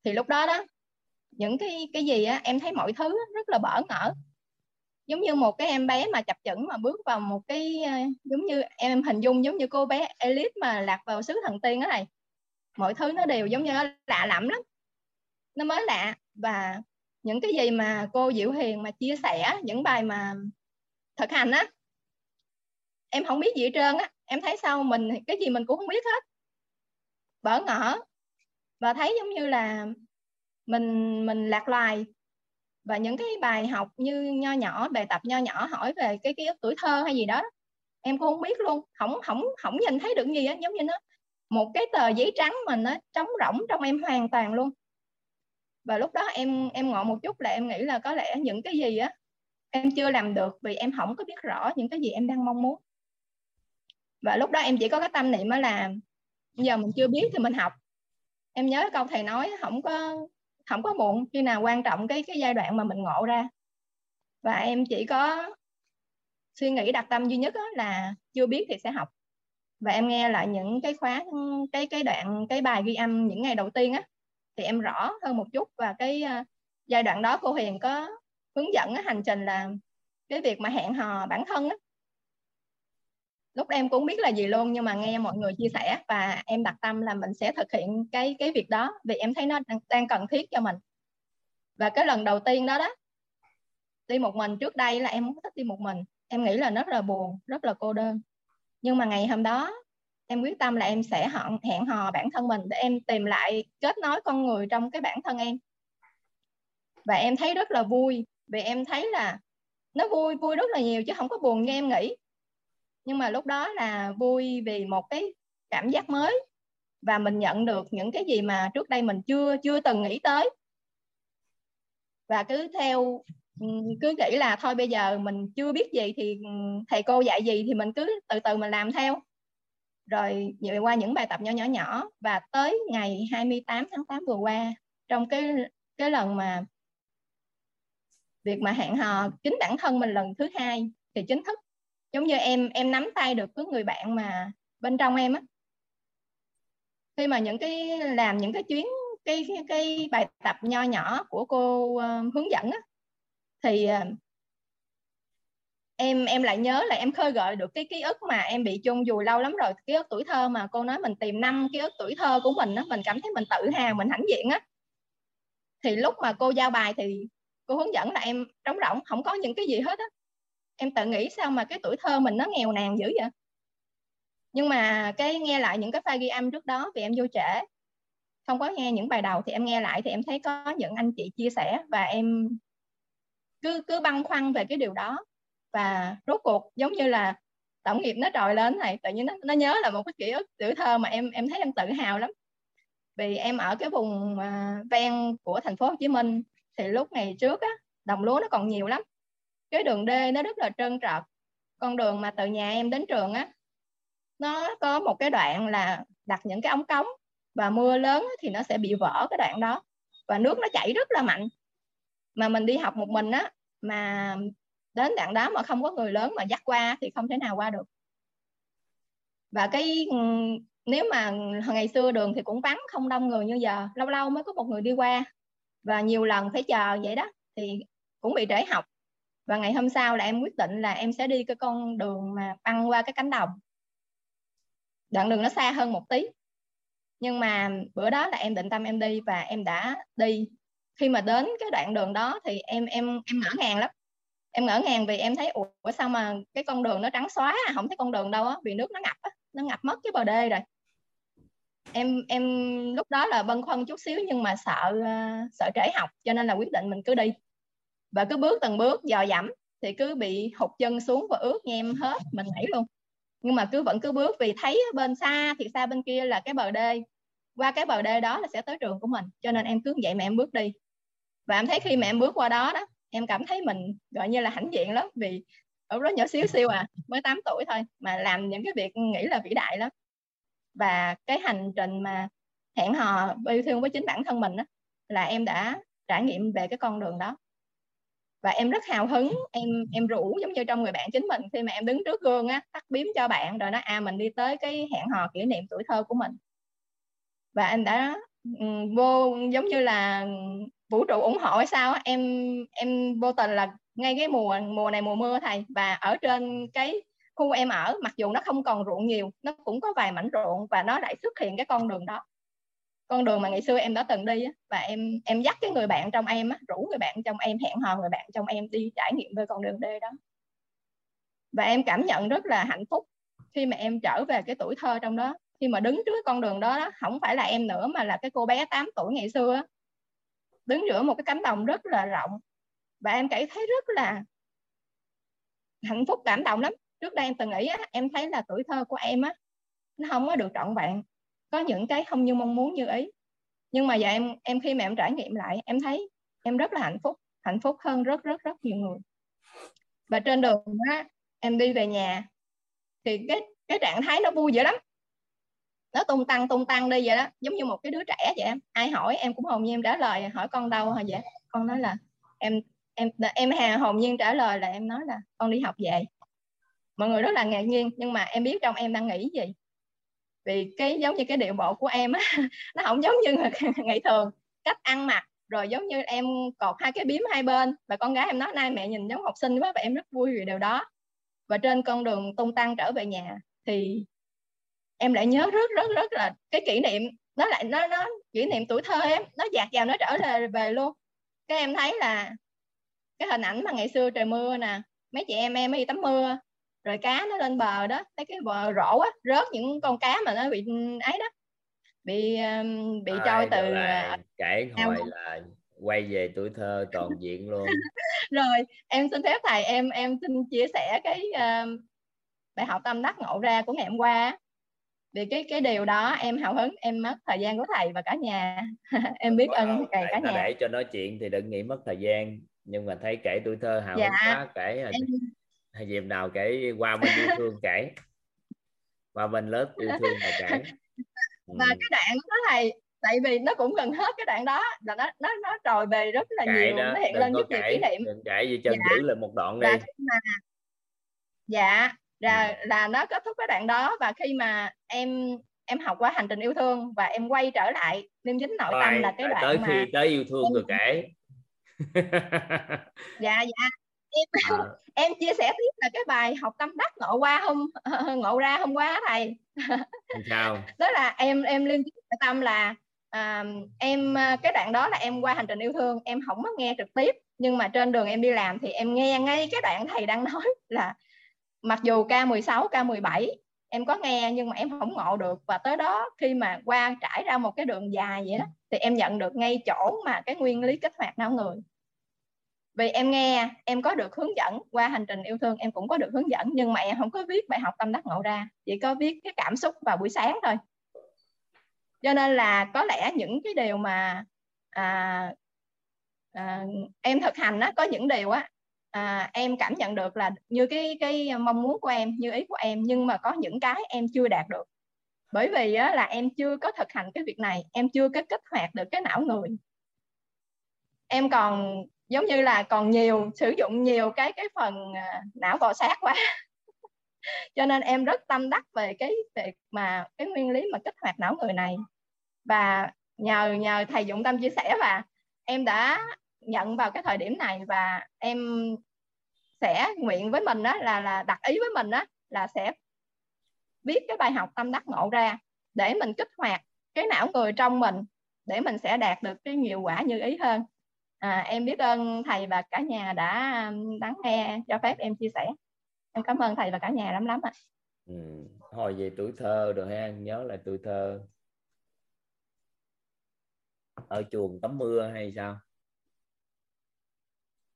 thì lúc đó đó những cái cái gì á em thấy mọi thứ rất là bỡ ngỡ. Giống như một cái em bé mà chập chững mà bước vào một cái ờ, giống như em hình dung giống như cô bé Elite mà lạc vào xứ thần tiên đó này mọi thứ nó đều giống như lạ lẫm lắm. Nó mới lạ và những cái gì mà cô Diệu Hiền mà chia sẻ, những bài mà thực hành á, em không biết gì hết trơn á. Em thấy sao mình, cái gì mình cũng không biết hết. Bỡ ngỡ. Và thấy giống như là mình mình lạc loài. Và những cái bài học như nho nhỏ, bài tập nho nhỏ hỏi về cái ký ức tuổi thơ hay gì đó, em cũng không biết luôn. Không không không nhìn thấy được gì á. Giống như nó, một cái tờ giấy trắng mà nó trống rỗng trong em hoàn toàn luôn và lúc đó em em ngộ một chút là em nghĩ là có lẽ những cái gì á, em chưa làm được vì em không có biết rõ những cái gì em đang mong muốn. Và lúc đó em chỉ có cái tâm niệm đó là giờ mình chưa biết thì mình học. Em nhớ câu thầy nói không có không có muộn khi nào quan trọng cái cái giai đoạn mà mình ngộ ra. Và em chỉ có suy nghĩ đặt tâm duy nhất là chưa biết thì sẽ học. Và em nghe lại những cái khóa, cái cái đoạn, cái bài ghi âm những ngày đầu tiên á thì em rõ hơn một chút và cái uh, giai đoạn đó cô Hiền có hướng dẫn cái hành trình là cái việc mà hẹn hò bản thân á. Lúc em cũng biết là gì luôn nhưng mà nghe mọi người chia sẻ và em đặt tâm là mình sẽ thực hiện cái cái việc đó vì em thấy nó đang, đang cần thiết cho mình. Và cái lần đầu tiên đó đó đi một mình trước đây là em không thích đi một mình. Em nghĩ là rất là buồn rất là cô đơn. Nhưng mà ngày hôm đó em quyết tâm là em sẽ hẹn, hẹn hò bản thân mình để em tìm lại kết nối con người trong cái bản thân em. Và em thấy rất là vui vì em thấy là nó vui vui rất là nhiều chứ không có buồn như em nghĩ. Nhưng mà lúc đó là vui vì một cái cảm giác mới và mình nhận được những cái gì mà trước đây mình chưa chưa từng nghĩ tới. Và cứ theo ừ, cứ nghĩ là thôi bây giờ mình chưa biết gì thì ừ, thầy cô dạy gì thì mình cứ từ từ mình làm theo rồi qua những bài tập nhỏ nhỏ nhỏ và tới ngày 28 tháng 8 vừa qua trong cái cái lần mà việc mà hẹn hò chính bản thân mình lần thứ hai thì chính thức giống như em em nắm tay được cái người bạn mà bên trong em á. Khi mà những cái làm những cái chuyến cái cái, cái bài tập nho nhỏ của cô uh, hướng dẫn á thì uh, em em lại nhớ là em khơi gợi được cái ký ức mà em bị chôn vùi lâu lắm rồi, ký ức tuổi thơ mà cô nói mình tìm năm, ký ức tuổi thơ của mình á, mình cảm thấy mình tự hào, mình hãnh diện á. Thì lúc mà cô giao bài thì cô hướng dẫn là em trống rỗng không có những cái gì hết á. Em tự nghĩ sao mà cái tuổi thơ mình nó nghèo nàn dữ vậy? Nhưng mà cái nghe lại những cái file ghi âm trước đó vì em vô trễ. Không có nghe những bài đầu thì em nghe lại thì em thấy có những anh chị chia sẻ và em cứ cứ băn khoăn về cái điều đó và rốt cuộc giống như là tổng nghiệp nó trồi lên này tự nhiên nó, nó nhớ là một cái ký ức tuổi thơ mà em em thấy em tự hào lắm. Vì em ở cái vùng uh, ven của thành phố Hồ Chí Minh thì lúc ngày trước á đồng lúa nó còn nhiều lắm. Cái đường đê nó rất là trơn trợt con đường mà từ nhà em đến trường á nó có một cái đoạn là đặt những cái ống cống và mưa lớn thì nó sẽ bị vỡ cái đoạn đó. Và nước nó chảy rất là mạnh. Mà mình đi học một mình á mà đến đoạn đó mà không có người lớn mà dắt qua thì không thể nào qua được. Và cái ừ, nếu mà ngày xưa đường thì cũng vắng, không đông người như giờ, lâu lâu mới có một người đi qua. Và nhiều lần phải chờ vậy đó, thì cũng bị trễ học. Và ngày hôm sau là em quyết định là em sẽ đi cái con đường mà băng qua cái cánh đồng. Đoạn đường nó xa hơn một tí. Nhưng mà bữa đó là em định tâm em đi và em đã đi. Khi mà đến cái đoạn đường đó thì em em em ngỡ ngàng lắm em ngỡ ngàng vì em thấy ủa sao mà cái con đường nó trắng xóa à? không thấy con đường đâu á vì nước nó ngập á nó ngập mất cái bờ đê rồi. Em em lúc đó là băn khoăn chút xíu nhưng mà sợ uh, sợ trễ học cho nên là quyết định mình cứ đi. Và cứ bước từng bước dò dẫm thì cứ bị hụt chân xuống và ướt nhem hết mình nhảy luôn. Nhưng mà cứ vẫn cứ bước vì thấy bên xa thì xa bên kia là cái bờ đê. Qua cái bờ đê đó là sẽ tới trường của mình cho nên em cứ vậy mà em bước đi. Và em thấy khi mà em bước qua đó đó em cảm thấy mình gọi như là hãnh diện lắm vì ở đó nhỏ xíu xíu à mới 8 tuổi thôi mà làm những cái việc nghĩ là vĩ đại lắm. Và cái hành trình mà hẹn hò yêu thương với chính bản thân mình đó, là em đã trải nghiệm về cái con đường đó. Và em rất hào hứng em em rủ giống như trong người bạn chính mình khi mà em đứng trước gương á tắt biếm cho bạn rồi nói à mình đi tới cái hẹn hò kỷ niệm tuổi thơ của mình. Và em đã um, vô giống như là vũ trụ ủng hộ hay sao em em vô tình là ngay cái mùa mùa này mùa mưa thầy và ở trên cái khu em ở mặc dù nó không còn ruộng nhiều nó cũng có vài mảnh ruộng và nó lại xuất hiện cái con đường đó. Con đường mà ngày xưa em đã từng đi và em em dắt cái người bạn trong em rủ người bạn trong em hẹn hò người bạn trong em đi trải nghiệm về con đường đê đó. Và em cảm nhận rất là hạnh phúc khi mà em trở về cái tuổi thơ trong đó. Khi mà đứng trước con đường đó, đó không phải là em nữa mà là cái cô bé 8 tuổi ngày xưa đứng giữa một cái cánh đồng rất là rộng. Và em cảm thấy rất là hạnh phúc cảm động lắm. Trước đây em từng nghĩ á, em thấy là tuổi thơ của em á nó không có được trọn vẹn. Có những cái không như mong muốn như ý. Nhưng mà giờ em em khi mà em trải nghiệm lại em thấy em rất là hạnh phúc hạnh phúc hơn rất rất rất nhiều người. Và trên đường á em đi về nhà thì cái cái trạng thái nó vui dữ lắm nó tung tăng tung tăng đi vậy đó. Giống như một cái đứa trẻ vậy em. Ai hỏi, em cũng hồn nhiên trả lời. Hỏi con đâu hả vậy? Con nói là, em em em hà hồn nhiên trả lời là em nói là con đi học về. Mọi người rất là ngạc nhiên, nhưng mà em biết trong em đang nghĩ gì. Vì cái, giống như cái điệu bộ của em á, nó không giống như ngày thường. Cách ăn mặc, rồi giống như em cột hai cái biếm hai bên. Và con gái em nói, nay mẹ nhìn giống học sinh quá và em rất vui vì điều đó. Và trên con đường tung tăng trở về nhà thì em lại nhớ rất rất rất là cái kỷ niệm nó lại nó nó kỷ niệm tuổi thơ em nó dạt vào nó trở về về luôn. Cái em thấy là cái hình ảnh mà ngày xưa trời mưa nè mấy chị em em đi tắm mưa rồi cá nó lên bờ đó thấy cái bờ rổ á rớt những con cá mà nó bị ấy đó bị bị à, trôi từ là kể hồi là quay về tuổi thơ toàn diện luôn. Rồi em xin phép thầy em em xin chia sẻ cái uh, bài học tâm đắc ngộ ra của ngày hôm qua vì cái cái điều đó em hào hứng em mất thời gian của thầy và cả nhà. Em biết ơn thầy cả nhà. để cho nói chuyện thì đừng nghĩ mất thời gian nhưng mà thấy kể tuổi thơ hào dạ, hứng quá kể em, hay dịp nào kể qua bên yêu thương kể. Qua bên lớp yêu thương và kể. Và cái đoạn đó thầy tại vì nó cũng gần hết cái đoạn đó là nó nó nó trồi về rất là kể nhiều đó, nó hiện lên rất nhiều kỷ niệm. đừng kể gì chân dạ. giữ lên một đoạn đi. mà, dạ là ừ. là nó kết thúc cái đoạn đó và khi mà em em học qua hành trình yêu thương và em quay trở lại liêm chính nội tâm là cái đoạn tới mà khi tới yêu thương em... rồi kể dạ dạ em à. em chia sẻ tiếp là cái bài học tâm đắc ngộ qua hôm ngộ ra hôm qua thầy sao đó là em em liên tâm là à, em cái đoạn đó là em qua hành trình yêu thương em không có nghe trực tiếp nhưng mà trên đường em đi làm thì em nghe ngay cái đoạn thầy đang nói là mặc dù K16 K17 em có nghe nhưng mà em không ngộ được. Và tới đó khi mà qua trải ra một cái đường dài vậy đó thì em nhận được ngay chỗ mà cái nguyên lý kích hoạt não người. Vì em nghe em có được hướng dẫn qua hành trình yêu thương em cũng có được hướng dẫn nhưng mà em không có viết bài học tâm đắc ngộ ra chỉ có viết cái cảm xúc vào buổi sáng thôi. Cho nên là có lẽ những cái điều mà à, à, em thực hành á, có những điều á à, em cảm nhận được là như cái cái mong muốn của em như ý của em nhưng mà có những cái em chưa đạt được. Bởi vì á, là em chưa có thực hành cái việc này em chưa có kích hoạt được cái não người. Em còn giống như là còn nhiều sử dụng nhiều cái cái phần à, não bò sát quá. Cho nên em rất tâm đắc về cái việc mà cái nguyên lý mà kích hoạt não người này. Và nhờ nhờ thầy dụng tâm chia sẻ và em đã nhận vào cái thời điểm này và em sẽ nguyện với mình đó là là đặt ý với mình đó là sẽ viết cái bài học tâm đắc ngộ ra để mình kích hoạt cái não người trong mình để mình sẽ đạt được cái nhiều quả như ý hơn. À, em biết ơn thầy và cả nhà đã lắng nghe cho phép em chia sẻ. Em cảm ơn thầy và cả nhà lắm lắm ạ. Ừ. hồi về tuổi thơ rồi ha nhớ lại tuổi thơ. Ở chuồng tắm mưa hay sao?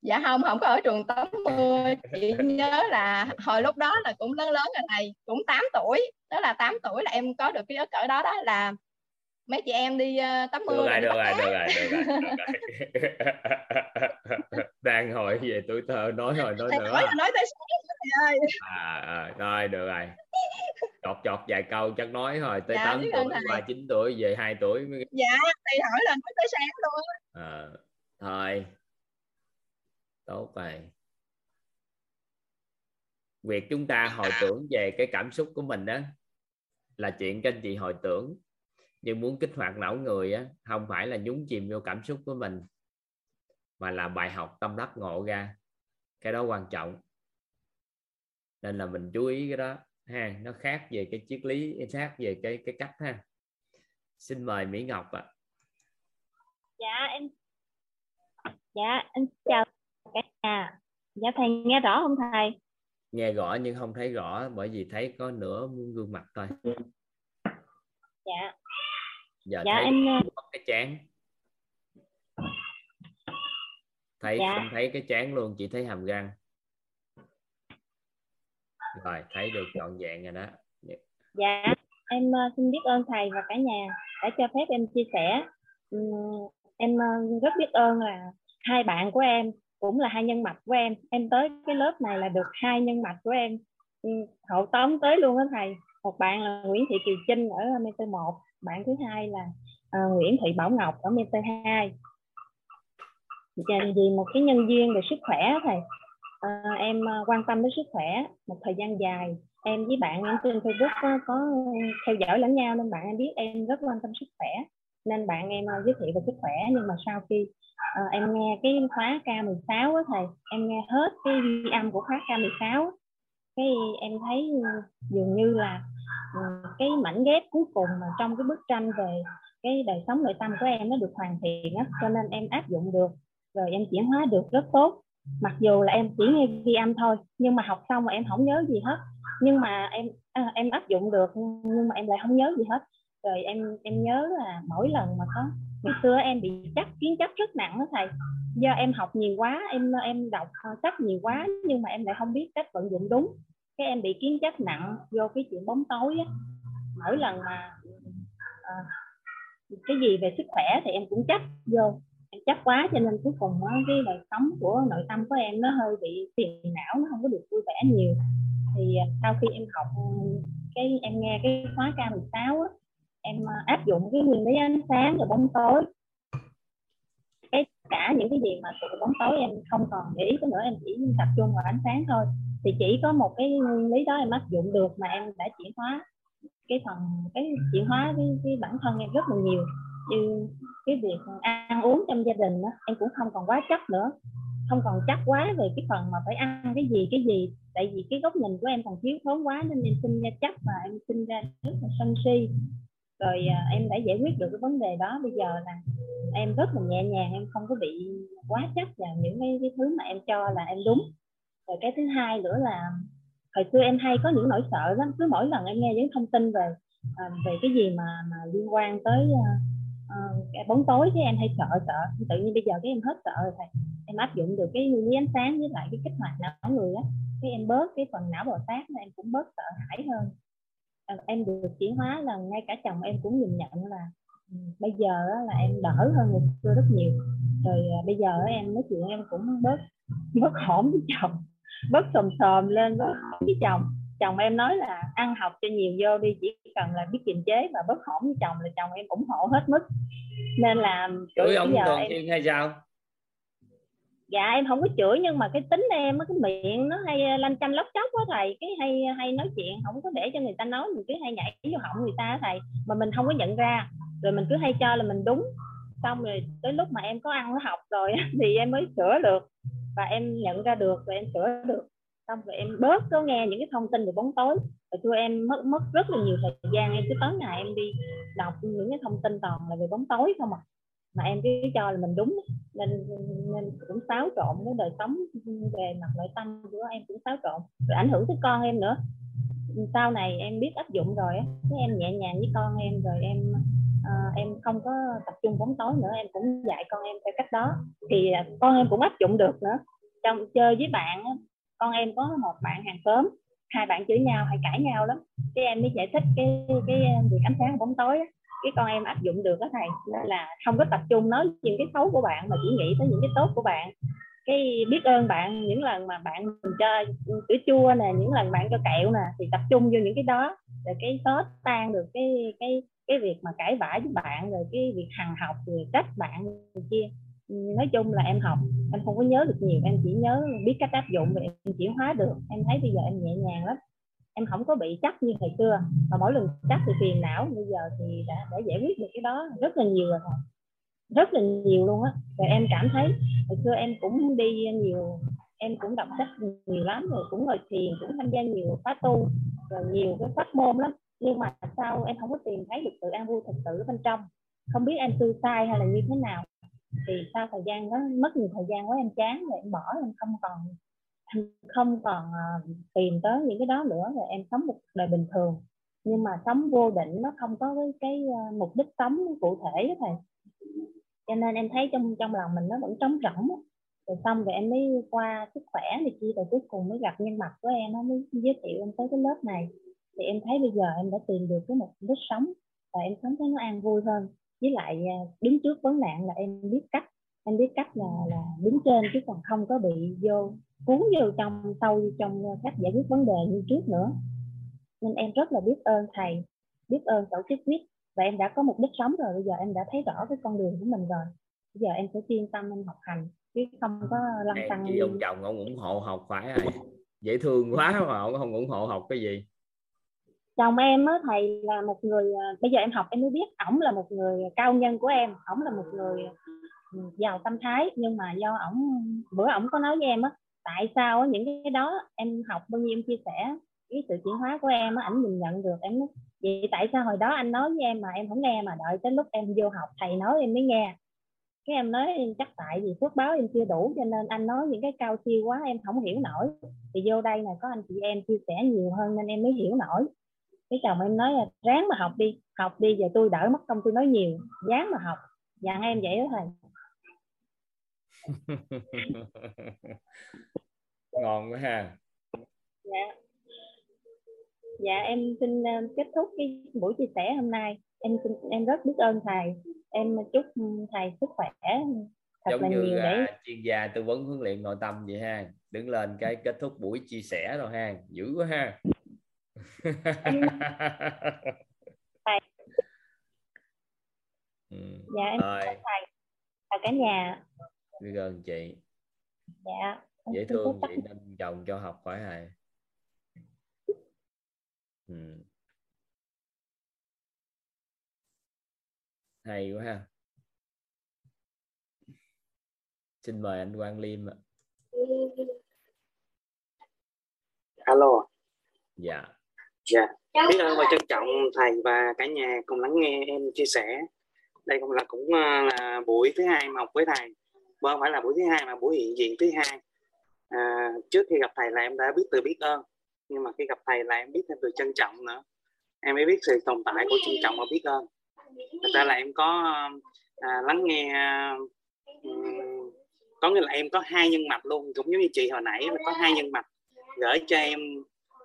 Dạ không không có ở trường tắm mưa chị nhớ là hồi lúc đó là cũng lớn lớn rồi thầy cũng 8 tuổi. Đó là 8 tuổi là em có được cái ức ở đó đó là mấy chị em đi uh, tắm mưa được rồi, được rồi, được rồi, được rồi, được rồi. đang hỏi về tuổi thơ nói rồi nói nữa. nói, nói tới sáng ơi. À, à, rồi được rồi. Chọt chọt vài câu chắc nói rồi tới dạ, 8 tuổi qua 9 tuổi về 2 tuổi dạ thầy hỏi là nói tới sáng luôn. À, thôi tốt rồi việc chúng ta hồi tưởng về cái cảm xúc của mình đó là chuyện các anh chị hồi tưởng. Nhưng muốn kích hoạt não người á, không phải là nhúng chìm vô cảm xúc của mình, mà là bài học tâm đắc ngộ ra. Cái đó quan trọng. Nên là mình chú ý cái đó ha. Nó khác về cái triết lý khác về cái cái cách ha. Xin mời mỹ ngọc ạ. À. dạ em dạ em chào cả nhà dạ thầy nghe rõ không thầy? Nghe rõ nhưng không thấy rõ bởi vì thấy có nửa gương mặt thôi. Dạ. Giờ dạ thấy em cái chán. Thấy dạ. không thấy cái chán luôn chỉ thấy hàm răng. Rồi thấy được trọn vẹn rồi đó. Dạ em uh, xin biết ơn thầy và cả nhà đã cho phép em chia sẻ. Um, em uh, rất biết ơn là hai bạn của em cũng là hai nhân mạch của em. Em tới cái lớp này là được hai nhân mạch của em. Ừ, hậu tống tới luôn đó thầy. Một bạn là Nguyễn Thị Kiều Trinh ở mt1 bạn thứ hai là uh, Nguyễn Thị Bảo Ngọc ở mt2 vì một cái nhân duyên về sức khỏe thầy. À, em ờ, quan tâm đến sức khỏe một thời gian dài. Em với bạn em trên Facebook có, có theo dõi lẫn nhau nên bạn em biết em rất quan tâm sức khỏe nên bạn em ờ, giới thiệu về sức khỏe nhưng mà sau khi uh, em nghe cái khóa K16 á thầy em nghe hết cái ghi âm của khóa K16 cái em thấy dường như là ờ, cái mảnh ghép cuối cùng mà trong cái bức tranh về cái đời sống nội tâm của em nó được hoàn thiện á cho nên em áp dụng được rồi em chuyển hóa được rất tốt. Mặc dù là em chỉ nghe ghi âm thôi nhưng mà học xong mà em không nhớ gì hết. Nhưng mà em à, em áp dụng được nhưng mà em lại không nhớ gì hết rồi em em nhớ là mỗi lần mà có ngày xưa em bị chắc kiến chấp rất nặng đó thầy. Do em học nhiều quá em em đọc sách nhiều quá nhưng mà em lại không biết cách vận dụng đúng. Cái em bị kiến chấp nặng vô cái chuyện bóng tối á. Mỗi lần mà à, cái gì về sức khỏe thì em cũng chấp vô. Em chấp quá cho nên cuối cùng đó, cái đời sống của nội tâm của em nó hơi bị phiền não nó không có được vui vẻ nhiều. Thì ờ, sau khi em học cái em nghe cái khóa K16 á, em à, áp dụng cái nguyên lý ánh sáng và bóng tối. Cái cả những cái gì mà từ bóng tối em không còn để ý nữa em chỉ tập trung vào ánh sáng thôi. Thì chỉ có một cái nguyên lý đó em áp dụng được mà em đã chuyển hóa cái phần cái chuyển hóa cái, cái bản thân em rất là nhiều. Như cái việc ăn uống trong gia đình đó, em cũng không còn quá chấp nữa. Không còn chắc quá về cái phần mà phải ăn cái gì cái gì. Tại vì cái góc nhìn của em còn thiếu thốn quá nên em sinh ra chấp và em sinh ra rất là sân si rồi à, em đã giải quyết được cái vấn đề đó. Bây giờ là em rất là nhẹ nhàng em không có bị quá chấp vào những cái, cái thứ mà em cho là em đúng. Rồi cái thứ hai nữa là hồi xưa em hay có những nỗi sợ lắm. Cứ mỗi lần em nghe những thông tin về à, về cái gì mà mà liên quan tới uh, bóng tối thì em hay sợ sợ. Tự nhiên bây giờ cái em hết sợ rồi thầy. Em áp dụng được cái nguyên lý ánh sáng với lại cái kích hoạt não người á. Cái em bớt cái phần não bò sát em cũng bớt sợ hãi hơn em được chuyển hóa là ngay cả chồng em cũng nhìn nhận là um, bây giờ là em đỡ hơn ngày xưa rất nhiều. Rồi uh, bây giờ em nói chuyện em cũng bớt bớt hổn với chồng bớt sồm sòm lên với chồng. Chồng em nói là ăn học cho nhiều vô đi chỉ cần là biết kiềm chế và bất hổn với chồng là chồng em ủng hộ hết mức. Nên là chửi ông giờ còn em... hay sao dạ em không có chửi nhưng mà cái tính em cái miệng nó hay ờ, lanh chanh lóc chóc quá thầy. Cái hay ờ, hay nói chuyện không có để cho người ta nói, mình cứ hay nhảy vô họng người ta thầy, mà mình không có nhận ra. Rồi mình cứ hay cho là mình đúng. Xong rồi tới lúc mà em có ăn nó học rồi thì em mới sửa được. Và em nhận ra được và em sửa được. Xong rồi em bớt có nghe những cái thông tin về bóng tối. Rồi tôi em, mất mất rất là nhiều thời gian. Em cứ tối ngày em đi đọc những cái thông tin toàn là về bóng tối không à mà em cứ cho là mình đúng. Nên nên cũng xáo trộn cái đời sống về mặt nội tâm của em cũng xáo trộn. Rồi ảnh hưởng tới con em nữa. Sau này em biết áp dụng rồi á em nhẹ nhàng với con em rồi em à, em không có tập trung bóng tối nữa em cũng dạy con em theo cách đó. Thì à, con em cũng áp dụng được nữa. Trong chơi với bạn con em có một bạn hàng xóm hai bạn chửi nhau hay cãi nhau lắm. Cái em mới giải thích cái cái ờ, việc ánh sáng bóng tối á cái con em áp dụng được đó thầy nên là không có tập trung nói những cái xấu của bạn mà chỉ nghĩ tới những cái tốt của bạn. Cái biết ơn bạn những lần mà bạn mình cho sữa chua nè những lần bạn cho kẹo nè thì tập trung vô những cái đó rồi cái xóa tan được cái cái cái việc mà cãi vã với bạn rồi cái việc hằng học rồi trách bạn kia. Nói chung là em học em không có nhớ được nhiều em chỉ nhớ biết cách áp dụng và em chuyển hóa được. Em thấy bây giờ em nhẹ nhàng lắm em không có bị chắc như ngày xưa. Và mỗi lần chắc thì phiền não. Bây giờ thì đã, đã giải quyết được cái đó rất là nhiều rồi. Rất là nhiều luôn á. Và em cảm thấy hồi xưa em cũng đi nhiều em cũng đọc sách nhiều lắm rồi cũng ngồi thiền cũng tham gia nhiều khóa tu rồi nhiều cái pháp môn lắm. Nhưng mà sao em không có tìm thấy được sự an vui thật sự ở bên trong? Không biết em tư sai hay là như thế nào. Thì sau thời gian đó mất nhiều thời gian quá em chán rồi em bỏ em không còn em không còn uh, tìm tới những cái đó nữa rồi em sống một đời bình thường. Nhưng mà sống vô định nó không có cái, cái uh, mục đích sống cụ thể đó thầy. Cho nên em thấy trong trong lòng mình nó vẫn trống rỗng rồi xong rồi em mới qua sức khỏe thì chia rồi cuối cùng mới gặp nhân mặt của em nó mới giới thiệu em tới cái lớp này. Thì em thấy bây giờ em đã tìm được cái mục đích sống và em sống thấy nó an vui hơn. Với lại ờ, đứng trước vấn nạn là em biết cách em biết cách là là đứng trên chứ còn không có bị vô cuốn vô trong sâu trong cách giải quyết vấn đề như trước nữa. Nên em rất là biết ơn thầy biết ơn tổ chức quyết và em đã có mục đích sống rồi. Bây giờ em đã thấy rõ cái con đường của mình rồi. Bây giờ em sẽ yên tâm em học hành chứ không có lăn tăng đi. ông chồng ông ủng hộ học phải rồi dễ thương quá mà ông không ủng hộ học cái gì? Chồng em á thầy là một người à, bây giờ em học em mới biết ổng là một người cao nhân của em ổng là một người giàu tâm thái, nhưng mà do ổng, bữa ổng có nói với em á, tại sao những cái đó em học, bao nhiêu em chia sẻ, cái sự chuyển hóa của em á, ảnh nhìn nhận được, em nói, vậy tại sao hồi đó anh nói với em mà em không nghe, mà đợi tới lúc em vô học, thầy nói em mới nghe. Cái em nói chắc tại vì phước báo em chưa đủ, cho nên anh nói những cái cao siêu quá, em không hiểu nổi. Thì vô đây này có anh chị em chia sẻ nhiều hơn nên em mới hiểu nổi. Cái chồng em nói là, ráng mà học đi học đi, giờ tôi đỡ mất công tôi nói nhiều, ráng mà học. Dặn em vậy đó thầy. ngon quá ha. Dạ. Dạ em xin ờ, kết thúc cái buổi chia sẻ hôm nay. Em xin em rất biết ơn thầy. Em chúc thầy sức khỏe thật giống là như nhiều để chuyên gia tư vấn huấn luyện nội tâm vậy ha. Đứng lên cái kết thúc buổi chia sẻ rồi ha. Dữ quá ha. Ừ. dạ em rồi. thầy chào cả nhà biết ơn chị. Dạ dễ thương chị nên chồng cho học khỏi hài. Ừ. hay quá ha. Xin mời anh Quang Liêm ạ. Alo. Dạ. Dạ. Biết ơn và trân trọng thầy và cả nhà cùng lắng nghe em chia sẻ. Đây cũng là cũng ờ, là buổi thứ hai mà học với thầy mà không phải là buổi thứ hai mà buổi hiện diện thứ hai. À, trước khi gặp thầy là em đã biết từ biết ơn. Nhưng mà khi gặp thầy là em biết thêm từ trân trọng nữa. Em mới biết sự tồn tại của trân trọng và biết ơn. Thật ra là em có à, lắng nghe um, có nghĩa là em có hai nhân mạch luôn. Cũng giống như chị hồi nãy là có hai nhân mạch. Gửi cho em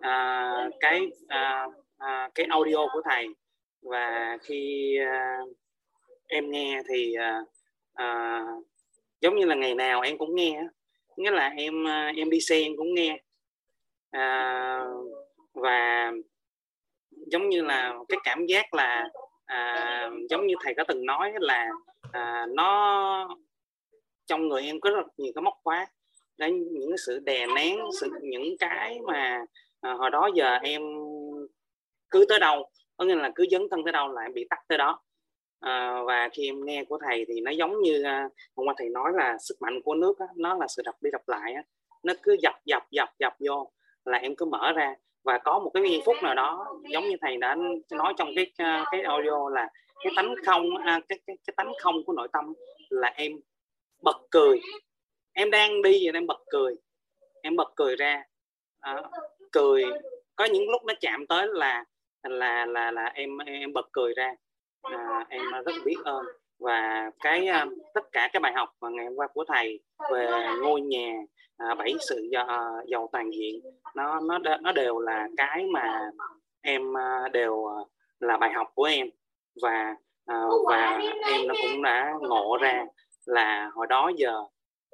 à, cái à, à, cái audio của thầy. Và khi à, em nghe thì à, à, giống như là ngày nào em cũng nghe nghĩa là em à, em đi xe em cũng nghe. À, và giống như là cái cảm giác là à, giống như thầy có từng nói là à, nó trong người em có rất nhiều cái móc khóa. Đấy những cái sự đè nén sự những cái mà à, hồi đó giờ em cứ tới đâu có nghĩa là cứ dấn thân tới đâu lại bị tắt tới đó à, và khi em nghe của thầy thì nó giống như à, hôm qua thầy nói là sức mạnh của nước á, nó là sự đập đi đập lại á. nó cứ dập dập dập dập vô là em cứ mở ra. Và có một cái giây phút nào đó giống như thầy đã nói trong cái à, cái audio là cái tánh không à, cái, cái cái tánh không của nội tâm là em bật cười. Em đang đi và em bật cười. Em bật cười ra à, cười. Có những lúc nó chạm tới là là là là em em bật cười ra à, em rất biết ơn. Và cái uh, tất cả các bài học mà ngày hôm qua của thầy về ngôi nhà uh, bảy sự uh, giàu toàn diện nó nó nó đều là cái mà em uh, đều uh, là bài học của em. Và uh, và em nó cũng đã ngộ ra là hồi đó giờ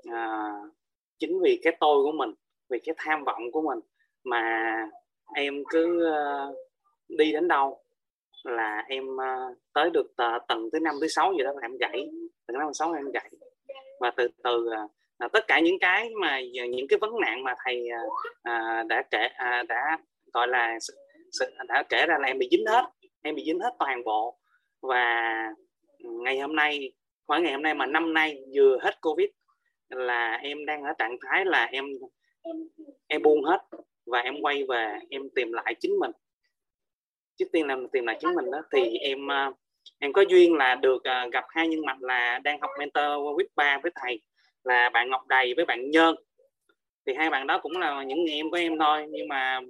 uh, chính vì cái tôi của mình vì cái tham vọng của mình mà em cứ uh, đi đến đâu là em ờ, tới được ờ, tầng thứ năm thứ sáu gì đó là em gãy. Tầng năm sáu em gãy. Và từ từ à, tất cả những cái mà những cái vấn nạn mà thầy à, đã kể à, đã gọi là đã kể ra là em bị dính hết. Em bị dính hết toàn bộ. Và ngày hôm nay khoảng ngày hôm nay mà năm nay vừa hết covid là em đang ở trạng thái là em em buông hết và em quay về em tìm lại chính mình trước tiên là tìm lại chính mình đó. Thì em em có duyên là được gặp hai nhân mạch là đang học mentor with ba với thầy là bạn Ngọc Đầy với bạn Nhơn. Thì hai bạn đó cũng là những người em của em thôi nhưng mà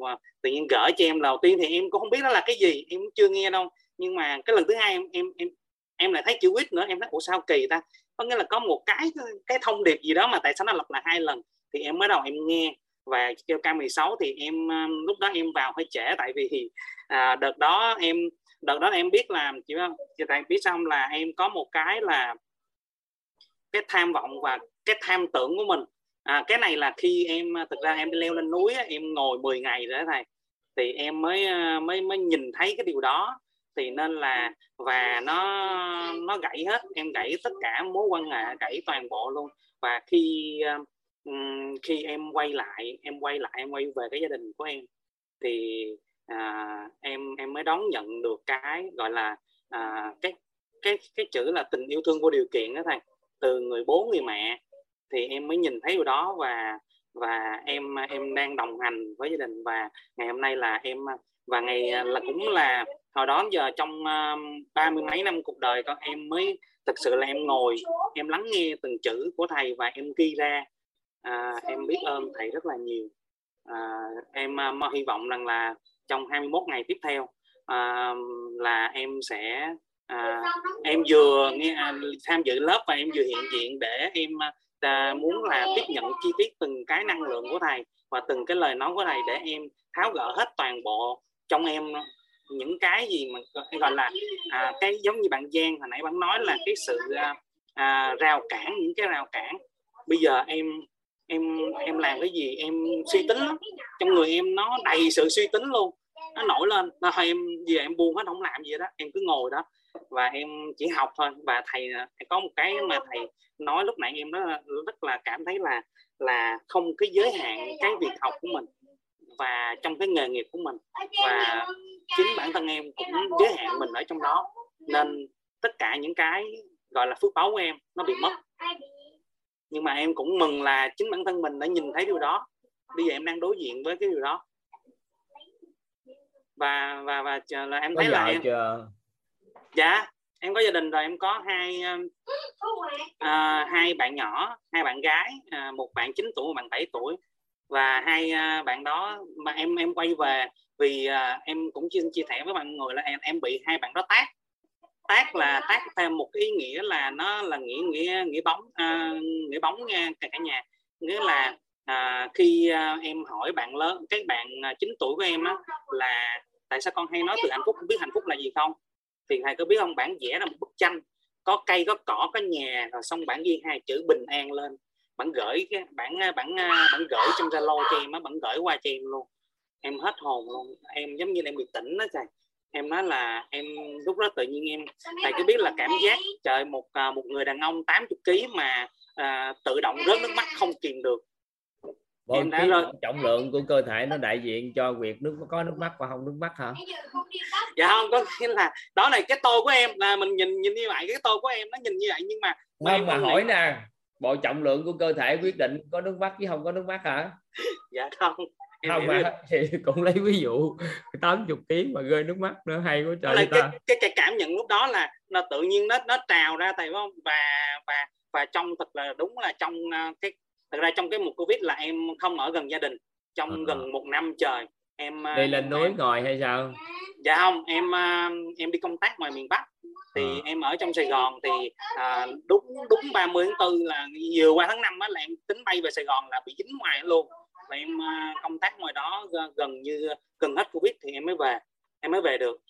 tự nhiên gửi cho em đầu tiên thì em cũng không biết nó là cái gì em cũng chưa nghe đâu. Nhưng mà cái lần thứ hai em em em em lại thấy chữ quýt nữa em thấy ủa sao kỳ ta? Có nghĩa là có một cái cái thông điệp gì đó mà tại sao nó lặp lại hai lần thì em mới đầu em nghe và kêu K16 thì em um, lúc đó em vào hơi trễ tại vì à, đợt đó em đợt đó em biết là chị chị tại biết xong là em có một cái là cái tham vọng và cái tham tưởng của mình. À, cái này là khi em à, thực ra em đi leo lên núi em ngồi 10 ngày rồi đó thầy. Thì em mới à, mới mới nhìn thấy cái điều đó. Thì nên là và nó nó gãy hết em gãy tất cả mối quan hệ gãy toàn bộ luôn. Và khi à, um, khi em quay lại em quay lại em quay về cái gia đình của em thì à, em em mới đón nhận được cái gọi là à, cái cái cái chữ là tình yêu thương vô điều kiện đó thầy. Từ người bố người mẹ thì em mới nhìn thấy điều đó và và em em đang đồng hành với gia đình và ngày hôm nay là em và ngày à, là cũng là hồi đó giờ trong à, ba mươi mấy năm cuộc đời con em mới thực sự là em ngồi em lắng nghe từng chữ của thầy và em ghi ra à, em biết ơn thầy rất là nhiều. À, em uh, hy vọng rằng là trong 21 ngày tiếp theo à, là em sẽ à, em vừa nghe à, tham dự lớp và em vừa hiện diện để em à, muốn là tiếp nhận chi tiết từng cái năng lượng của thầy và từng cái lời nói của thầy để em tháo gỡ hết toàn bộ trong em những cái gì mà gọi là à, cái giống như bạn Giang hồi nãy bạn nói là cái sự à, à, rào cản những cái rào cản. Bây giờ em em em làm cái gì? Em suy tính lắm. Trong người em nó đầy sự suy tính luôn. Nó nổi lên. Nó em về em buông hết, không làm gì đó em cứ ngồi đó. Và em chỉ học thôi. Và thầy có một cái mà thầy nói lúc nãy em đó, rất là cảm thấy là là không cái giới hạn cái việc học của mình và trong cái nghề nghiệp của mình. Và chính bản thân em cũng giới hạn mình ở trong đó. Nên tất cả những cái gọi là phước báu của em nó bị mất nhưng mà em cũng mừng là chính bản thân mình đã nhìn thấy điều đó. Bây giờ em đang đối diện với cái điều đó. Và và và là em thấy là em chưa? dạ em có gia đình rồi. Em có hai uh, hai bạn nhỏ hai bạn gái uh, một bạn 9 tuổi một bạn 7 tuổi. Và hai uh, bạn đó mà em em quay về vì uh, em cũng chia chia sẻ với mọi người là em em bị hai bạn đó tác tác là tác thêm một ý nghĩa là nó là nghĩa nghĩa nghĩa bóng uh, nghĩa bóng nha cả, nhà. Nghĩa là à, khi à, em hỏi bạn lớn cái bạn à, 9 tuổi của em á là tại sao con hay nói từ hạnh phúc không biết hạnh phúc là gì không? Thì thầy có biết không? Bản vẽ là một bức tranh có cây có cỏ có nhà rồi xong bản ghi hai chữ bình an lên. Bạn gửi cái bản bản bản gửi trong zalo cho em á bạn gửi qua cho em luôn. Em hết hồn luôn. Em giống như em bị tỉnh đó trời em nói là em lúc đó tự nhiên em thầy cứ biết là cảm giác trời một à, một người đàn ông 80 kg mà à, tự động rớt nước mắt không kìm được. Bộ em đã rồi trọng lượng của cơ thể nó đại diện cho việc nước có nước mắt và không nước mắt hả? Dạ không có nghĩa là đó là cái tôi của em. Là mình nhìn nhìn như vậy cái tôi của em nó nhìn như vậy nhưng mà không mà hỏi nè bộ trọng lượng của cơ thể quyết định có nước mắt chứ không có nước mắt hả? Dạ không. em không mà thì cũng lấy ví dụ 80 kg mà rơi nước mắt nữa hay quá trời là cái, cái, cái cảm nhận lúc đó là nó tự nhiên nó nó trào ra thầy không? Và và và trong thật là đúng là trong uh, cái thật ra trong cái một covid là em không ở gần gia đình. Trong à. gần một năm trời em đi lên núi em, ngồi hay sao? Dạ không em em đi công tác ngoài miền bắc. Thì à. em ở trong Sài Gòn thì à, đúng đúng 30 tháng 4 là vừa qua tháng 5 á là em tính bay về Sài Gòn là bị dính ngoài luôn và em công tác ngoài đó gần như gần hết Covid thì em mới về em mới về được.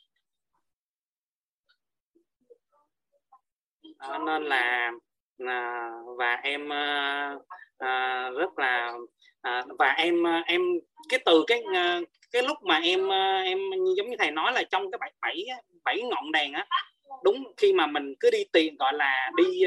À, nên là à, và em à, à, rất là à, và em à, em cái từ cái à, cái lúc mà em à, em giống như thầy nói là trong cái bảy bảy bảy ngọn đèn á đúng khi mà mình cứ đi tìm gọi là đi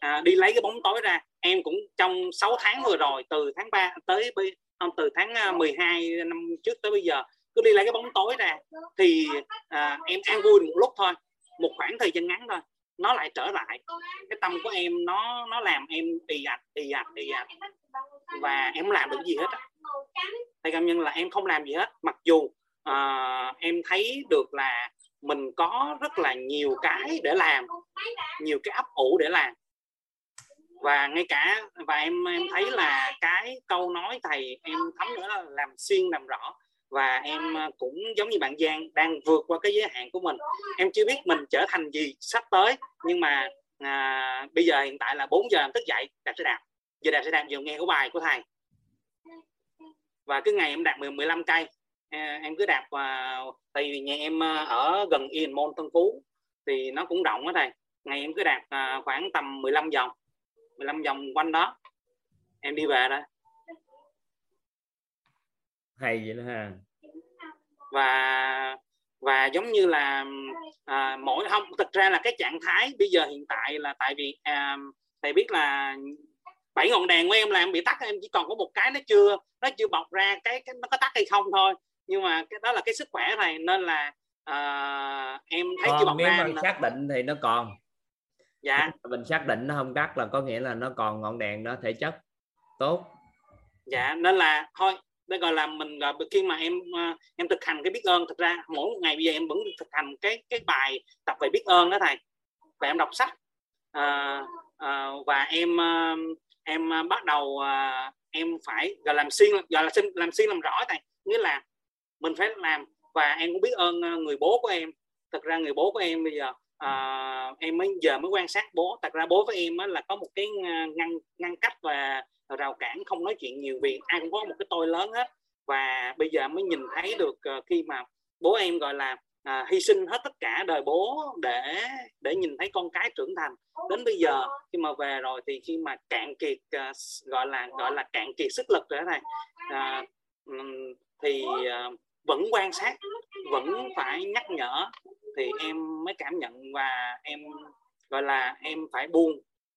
à, đi lấy cái bóng tối ra. Em cũng trong 6 tháng vừa rồi từ tháng 3 tới không từ tháng à, 12 năm trước tới bây giờ cứ đi lấy cái bóng tối ra. Thì à, em an vui một lúc thôi một khoảng thời gian ngắn thôi nó lại trở lại. Cái tâm của em nó nó làm em ì ạch ì ạch ì ạch. Và em không làm được gì hết thầy cảm nhân là em không làm gì hết. Mặc dù à, em thấy được là mình có rất là nhiều cái để làm nhiều cái ấp ủ để làm và ngay cả và em em thấy là cái câu nói thầy em thấm nữa là làm xuyên làm rõ. Và em cũng giống như bạn Giang đang vượt qua cái giới hạn của mình. Em chưa biết mình trở thành gì sắp tới nhưng mà à, bây giờ hiện tại là 4 giờ em thức dậy đạp xe đạp. Giờ đạp xe đạp vừa nghe của bài của thầy. Và cứ ngày em đạp 10 15 cây à, em cứ đạp vào tại vì nhà em à, ở gần Yên Môn Tân Phú thì nó cũng rộng đó thầy. Ngày em cứ đạp à, khoảng tầm 15 vòng 15 vòng quanh đó. Em đi về đó hay vậy đó ha. Và và giống như là à, mỗi không thực ra là cái trạng thái bây giờ hiện tại là tại vì à, thầy biết là bảy ngọn đèn của em là em bị tắt em chỉ còn có một cái nó chưa nó chưa bọc ra cái, cái nó có tắt hay không thôi. Nhưng mà cái đó là cái sức khỏe này nên là uh, em thấy còn chưa bọc nếu ra mà xác định thì nó còn dạ. Mình xác định nó không tắt là có nghĩa là nó còn ngọn đèn đó thể chất. Tốt. Dạ nên là thôi đây gọi là mình gọi khi mà em uh, em thực hành cái biết ơn thực ra mỗi một ngày bây giờ em vẫn thực hành cái cái bài tập về biết ơn đó thầy. Và em đọc sách uh, uh, và em em bắt đầu uh, em phải gọi làm xuyên gọi là làm xuyên làm rõ thầy. Nghĩa là mình phải làm và em cũng biết ơn người bố của em. Thật ra người bố của em bây giờ à, em mới giờ mới quan sát bố. Thật ra bố với em á, là có một cái ờ, ngăn ngăn cách và rào cản không nói chuyện nhiều vì ai cũng có một cái tôi lớn hết. Và bây giờ mới nhìn thấy được uh, khi mà bố em gọi là à, hy sinh hết tất cả đời bố để để nhìn thấy con cái trưởng thành. Đến bây giờ khi mà về rồi thì khi mà cạn kiệt uh, gọi là gọi là cạn kiệt sức lực rồi này à, thì uh, vẫn quan sát vẫn phải nhắc nhở thì em mới cảm nhận và em gọi là em phải buông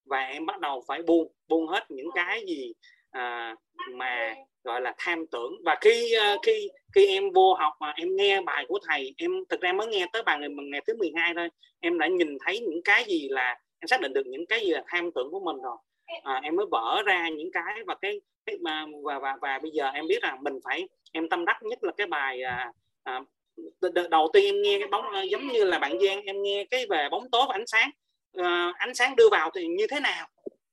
và em bắt đầu phải buông buông hết những cái gì à, mà gọi là tham tưởng. Và khi uh, khi khi em vô học mà em nghe bài của thầy em thực ra mới nghe tới bài ngày ngày thứ 12 thôi em đã nhìn thấy những cái gì là em xác định được những cái gì là tham tưởng của mình rồi. À, em mới vỡ ra những cái và cái, cái mà và, và và bây giờ em biết rằng mình phải em tâm đắc nhất là cái bài à, à, đầu tiên em nghe cái bóng ờ, giống như là bạn Giang em nghe cái về bóng tối và ánh sáng. À, ánh sáng đưa vào thì như thế nào?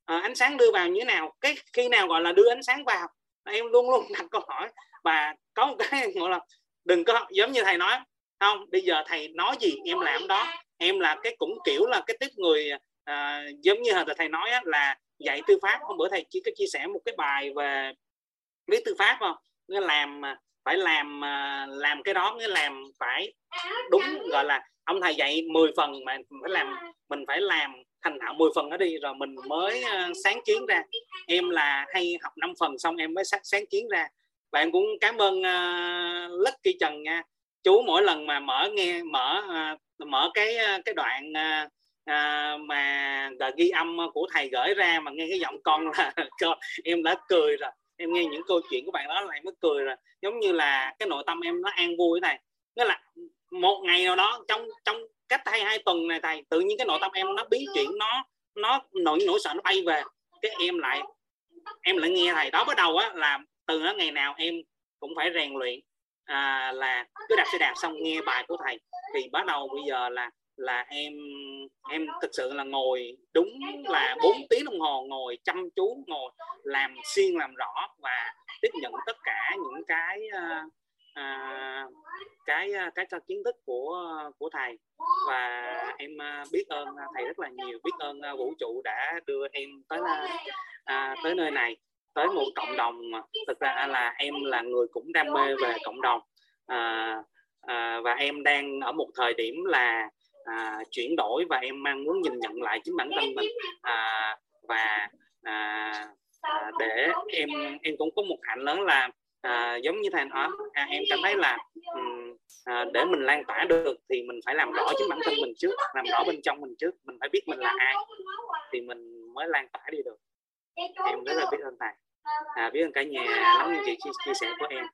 À, ánh sáng đưa vào như thế nào? Cái khi nào gọi là đưa ánh sáng vào? Em luôn luôn đặt câu hỏi. Và có một cái gọi là đừng có giống như thầy nói không bây giờ thầy nói gì em làm đó. Em là cái cũng kiểu là cái tiếp người à, giống như thầy nói á, là dạy tư pháp. Hôm bữa thầy chỉ có chia sẻ một cái bài về viết tư pháp không? Nghĩa làm à, phải làm à, làm cái đó nghĩa làm phải đúng gọi là ông thầy dạy 10 phần mà phải làm mình phải làm thành thạo 10 phần đó đi rồi mình mới uh, sáng kiến ra. em là hay học 5 phần xong em mới sáng, sáng kiến ra. Và em cũng cảm ơn uh, Lucky Trần nha. Chú mỗi lần mà mở nghe mở uh, mở cái cái đoạn uh, uh, mà ghi âm của thầy gửi ra mà nghe cái giọng con là con em đã cười rồi em nghe những câu chuyện của bạn đó lại mới cười rồi. Giống như là cái nội tâm em nó an vui này. Nghĩa là một ngày nào đó trong trong cách hai hai tuần này thầy tự nhiên cái nội tâm em nó biến chuyển nó nó nỗi nỗi sợ nó bay về. Cái em lại em lại nghe thầy. Đó bắt đầu á là từ đó ngày nào em cũng phải rèn luyện à, là cứ đạp xe đạp xong nghe bài của thầy. Thì bắt đầu bây giờ là là em em thực sự là ngồi đúng là 4 tiếng đồng hồ ngồi chăm chú ngồi làm xuyên làm rõ và tiếp nhận tất cả những cái uh, à, cái ờ, cái cho kiến thức của của thầy. Và em biết ơn thầy rất là nhiều biết ơn vũ trụ đã đưa em tới à, tới nơi này tới một cộng đồng. Thực ra là em là người cũng đam mê về cộng đồng à, à, và em đang ở một thời điểm là à, chuyển đổi và em mang muốn nhìn nhận lại chính bản thân mình. À, và à, à, để em em cũng có một hạnh lớn là à, giống như thầy nói à, em cảm thấy là um, à, để mình lan tỏa được thì mình phải làm rõ chính bản thân mình trước làm rõ bên trong mình trước mình phải biết mình là ai thì mình mới lan tỏa đi được. Em rất là biết ơn thầy. À, biết ơn cả nhà lắng nghe chị chia, chia sẻ của em.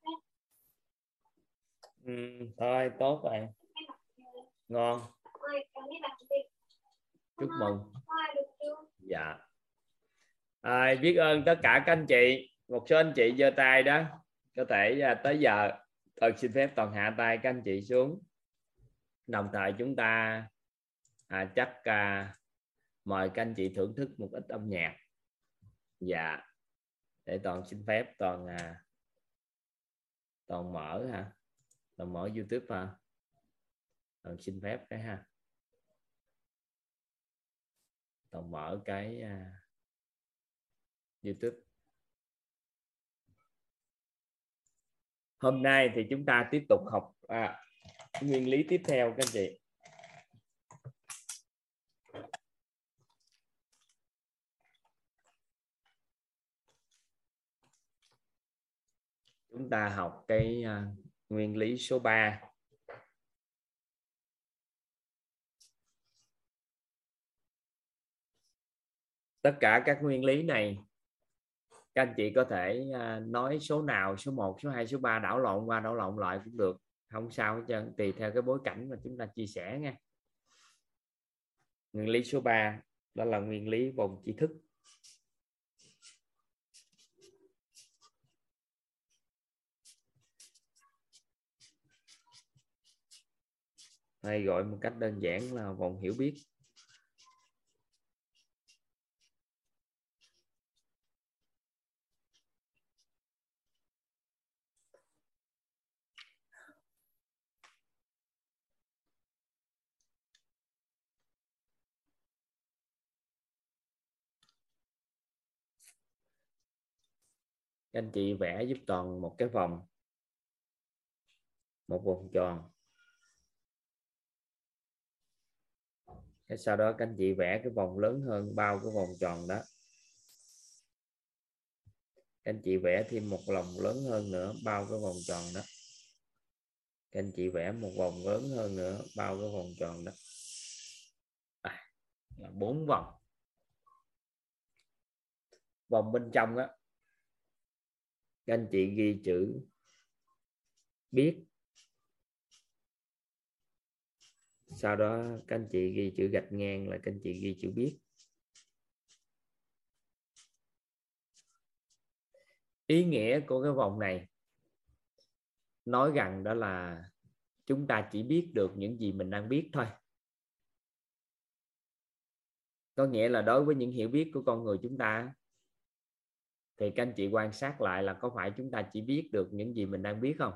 Ừ, thôi tốt rồi. Ngon chúc mừng. Dạ. À, biết ơn tất cả các anh chị? Một số anh chị giơ tay đó. Có thể à, tới giờ tôi xin phép toàn hạ tay các anh chị xuống. Đồng thời chúng ta à, chắc à, mời các anh chị thưởng thức một ít âm nhạc. Dạ. Để toàn xin phép toàn à, toàn mở ha toàn mở youtube ha toàn xin phép cái ha toàn mở cái uh, youtube. Hôm nay thì chúng ta tiếp tục học à, nguyên lý tiếp theo các anh chị. Chúng ta học cái uh, nguyên lý số 3 tất cả các nguyên lý này, các anh chị có thể à, nói số nào, số 1 số 2 số 3 đảo lộn qua, đảo lộn lại cũng được. Không sao hết trơn, tùy theo cái bối cảnh mà chúng ta chia sẻ nha. Nguyên lý số 3 đó là nguyên lý vòng tri thức. Hay gọi một cách đơn giản là vòng hiểu biết. Các anh chị vẽ giúp toàn một cái vòng một vòng tròn. Cái sau đó các anh chị vẽ cái vòng lớn hơn bao cái vòng tròn đó. Các anh chị vẽ thêm một lòng lớn hơn nữa bao cái vòng tròn đó. Các anh chị vẽ một vòng lớn hơn nữa bao cái vòng tròn đó. À, là bốn vòng. Vòng bên trong á các anh chị ghi chữ biết. Sau đó các anh chị ghi chữ gạch ngang là các anh chị ghi chữ biết. Ý nghĩa của cái vòng này nói rằng đó là chúng ta chỉ biết được những gì mình đang biết thôi. Có nghĩa là đối với những hiểu biết của con người chúng ta thì các anh chị quan sát lại là có phải chúng ta chỉ biết được những gì mình đang biết không?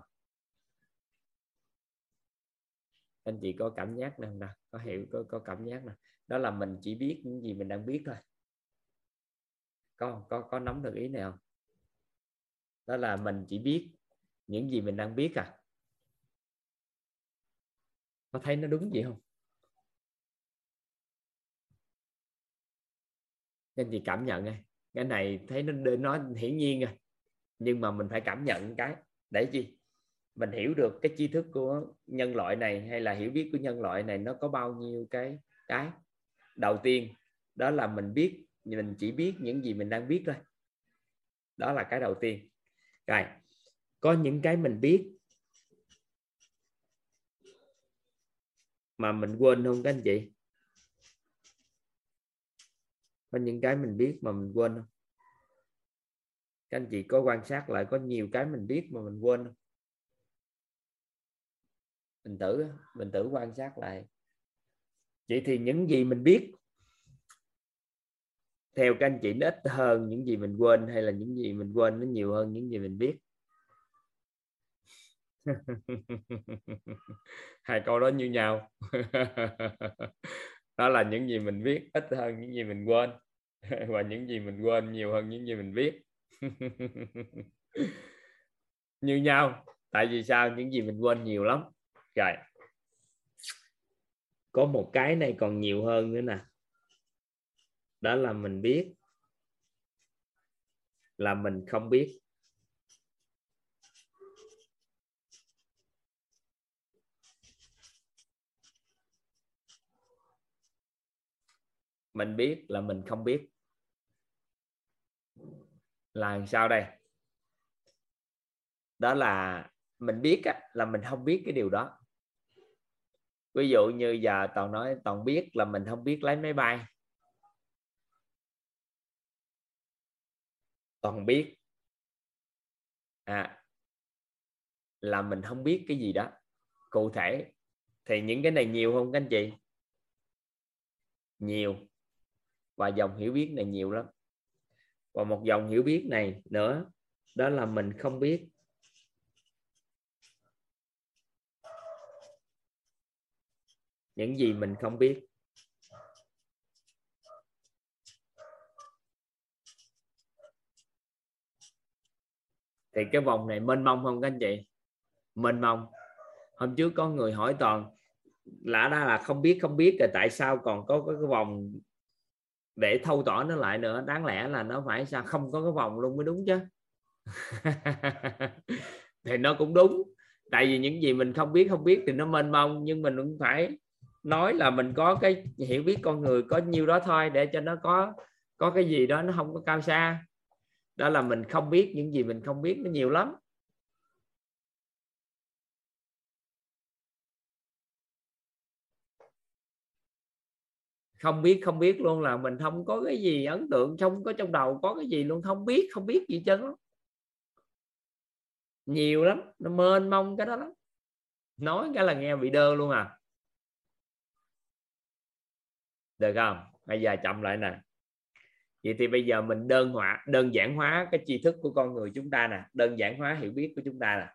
Anh chị có cảm giác nào không có hiểu có, có cảm giác nè đó là mình chỉ biết những gì mình đang biết thôi. Có có có nắm được ý này không? Đó là mình chỉ biết những gì mình đang biết à? Có thấy nó đúng vậy không? Anh chị cảm nhận ngay cái này thấy nó nó hiển nhiên rồi. Nhưng mà mình phải cảm nhận cái, để chi? Mình hiểu được cái tri thức của nhân loại này hay là hiểu biết của nhân loại này nó có bao nhiêu cái cái. Đầu tiên, đó là mình biết, mình chỉ biết những gì mình đang biết thôi. Đó là cái đầu tiên. Rồi, có những cái mình biết mà mình quên không các anh chị? Có những cái mình biết mà mình quên không? Các anh chị có quan sát lại có nhiều cái mình biết mà mình quên không? Mình tử mình tử quan sát lại. Vậy thì những gì mình biết, theo các anh chị nó ít hơn những gì mình quên hay là những gì mình quên nó nhiều hơn những gì mình biết? Hai câu đó như nhau. đó là những gì mình viết ít hơn những gì mình quên. Và những gì mình quên nhiều hơn những gì mình viết như nhau, tại vì sao? Những gì mình quên nhiều lắm. Rồi. Có một cái này còn nhiều hơn nữa nè. Đó là mình biết là mình không biết. Mình biết là mình không biết. Là sao đây? Đó là mình biết á, là mình không biết cái điều đó. Ví dụ như giờ toàn nói toàn biết là mình không biết lái máy bay. Toàn biết. À là mình không biết cái gì đó. Cụ thể. Thì những cái này nhiều không các anh chị? Nhiều và dòng hiểu biết này nhiều lắm. Và một dòng hiểu biết này nữa, đó là mình không biết. Những gì mình không biết. Thì cái vòng này mênh mông không các anh chị? Mênh mông. Hôm trước có người hỏi toàn lạ ra là không biết không biết, rồi tại sao còn có cái vòng để thâu tỏ nó lại nữa, đáng lẽ là nó phải sao? Không có cái vòng luôn mới đúng chứ. Thì nó cũng đúng. Tại vì những gì mình không biết không biết thì nó mênh mông, nhưng mình cũng phải nói là mình có cái hiểu biết con người, có nhiêu đó thôi để cho nó có có cái gì đó nó không có cao xa. Đó là mình không biết những gì mình không biết, nó nhiều lắm. Không biết không biết luôn là mình không có cái gì ấn tượng không có trong đầu có cái gì luôn, không biết không biết gì chân lắm nhiều lắm, nó mênh mông cái đó lắm. Nói cái là nghe bị đơ luôn à. Được không? Bây giờ chậm lại nè. Vậy thì bây giờ mình đơn hóa, đơn giản hóa cái tri thức của con người chúng ta nè. Đơn giản hóa hiểu biết của chúng ta nè.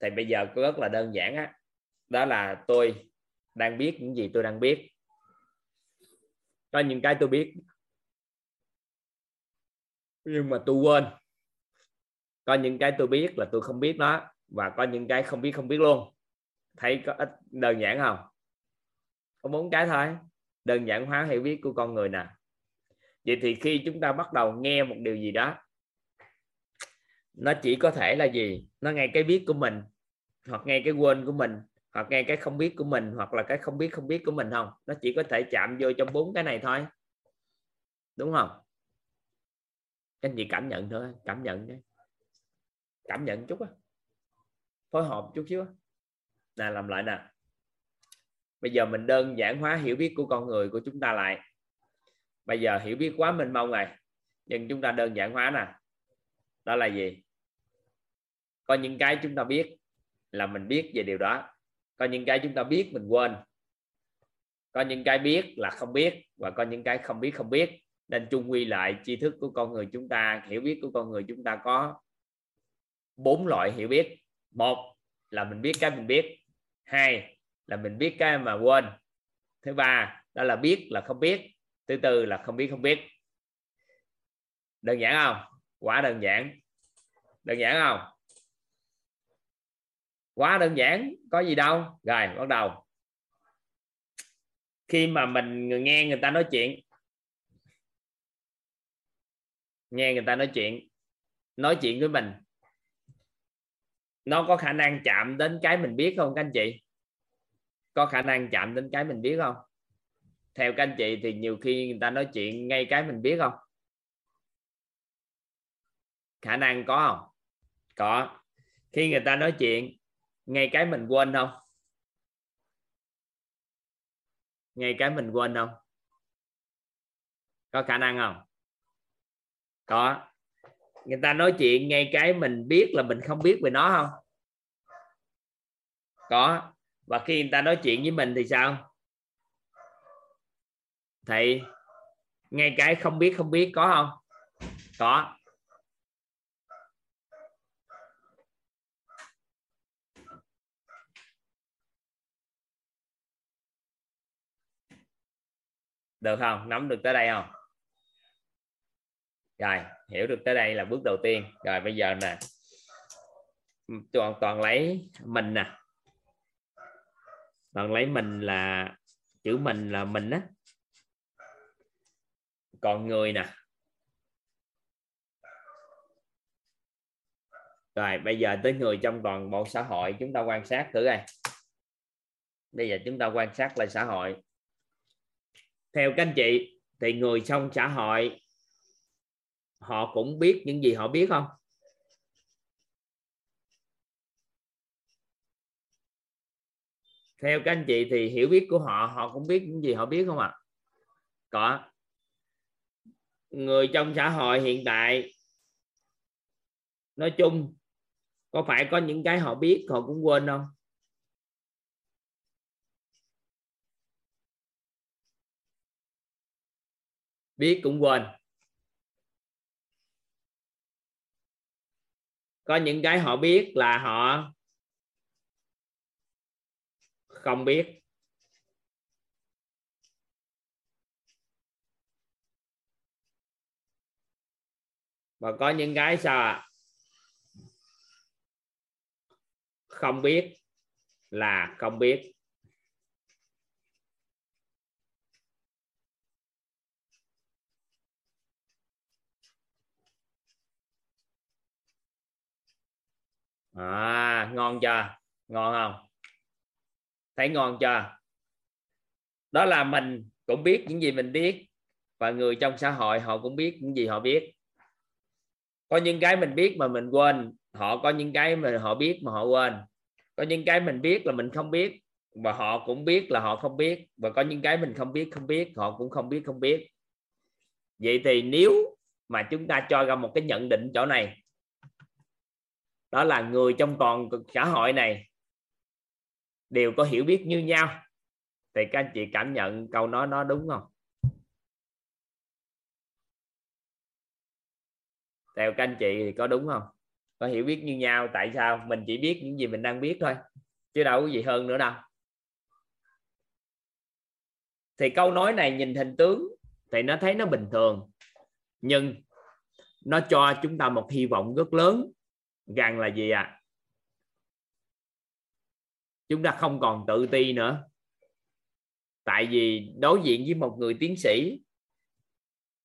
Thì bây giờ có rất là đơn giản á. Đó là tôi đang biết những gì tôi đang biết có những cái tôi biết. Nhưng mà tôi quên. Có những cái tôi biết là tôi không biết nó, và có những cái không biết không biết luôn. Thấy có ít đơn giản không? Có bốn cái thôi. Đơn giản hóa hiểu biết của con người nè. Vậy thì khi chúng ta bắt đầu nghe một điều gì đó, nó chỉ có thể là gì? Nó ngay cái biết của mình, hoặc ngay cái quên của mình hoặc ngay cái không biết của mình, hoặc là cái không biết không biết của mình không? Nó chỉ có thể chạm vô trong bốn cái này thôi. Đúng không? Anh chị cảm nhận thôi, cảm nhận cái, cảm nhận chút á. Phối hợp chút xíu nè, làm lại nè. Bây giờ mình đơn giản hóa hiểu biết của con người của chúng ta lại. Bây giờ hiểu biết quá mênh mông này nhưng chúng ta đơn giản hóa nè. Đó là gì? Có những cái chúng ta biết là mình biết về điều đó có những cái chúng ta biết mình quên. Có những cái biết là không biết và có những cái không biết không biết. Nên chung quy lại, tri thức của con người chúng ta, hiểu biết của con người chúng ta có bốn loại hiểu biết. Một là mình biết cái mình biết. Hai là mình biết cái mà quên. Thứ ba, đó là biết là không biết. Thứ tư là không biết không biết. Đơn giản không? Quá đơn giản. Đơn giản không? Quá đơn giản, có gì đâu. Rồi, bắt đầu. Khi mà mình nghe người ta nói chuyện, nghe người ta nói chuyện nói chuyện với mình, nó có khả năng chạm đến cái mình biết không, các anh chị? Có khả năng chạm đến cái mình biết không? Theo các anh chị thì nhiều khi người ta nói chuyện ngay cái mình biết không? Khả năng có không? Có. Khi người ta nói chuyện ngay cái mình quên không? Ngay cái mình quên không? Có khả năng không? Có. Người ta nói chuyện ngay cái mình biết là mình không biết về nó không? Có. Và khi người ta nói chuyện với mình thì sao? Thì, ngay cái không biết không biết có không? Có. Được không? Nắm được tới đây không? Rồi, hiểu được tới đây là bước đầu tiên. Rồi, bây giờ nè. Toàn toàn lấy mình nè. Toàn lấy mình là, chữ mình là mình á. Còn người nè. Rồi, bây giờ tới người trong toàn bộ xã hội, chúng ta quan sát thử đây bây giờ chúng ta quan sát lại xã hội theo các anh chị, thì người trong xã hội, họ cũng biết những gì họ biết không? Theo các anh chị thì hiểu biết của họ họ cũng biết những gì họ biết không ạ? À? có. Người trong xã hội hiện tại, nói chung, có phải có những cái họ biết, họ cũng quên không? Biết cũng quên. Có những cái họ biết là họ không biết. Và có những cái sao à? không biết là không biết. À ngon chưa? Ngon không? Thấy ngon chưa? Đó là mình cũng biết những gì mình biết và người trong xã hội họ cũng biết những gì họ biết. Có những cái mình biết mà mình quên, họ có những cái mà họ biết mà họ quên. Có những cái mình biết là mình không biết và họ cũng biết là họ không biết. Và có những cái mình không biết không biết, họ cũng không biết không biết. Vậy thì nếu mà chúng ta cho ra một cái nhận định chỗ này đó là người trong toàn xã hội này. Đều có hiểu biết như nhau. Thì các anh chị cảm nhận câu nói nó đúng không? Theo các anh chị thì có đúng không? Có hiểu biết như nhau, tại sao? Mình chỉ biết những gì mình đang biết thôi, chứ đâu có gì hơn nữa đâu. Thì câu nói này nhìn hình tướng thì nó thấy nó bình thường, nhưng nó cho chúng ta một hy vọng rất lớn rằng là gì ạ à? chúng ta không còn tự ti nữa. Tại vì đối diện với một người tiến sĩ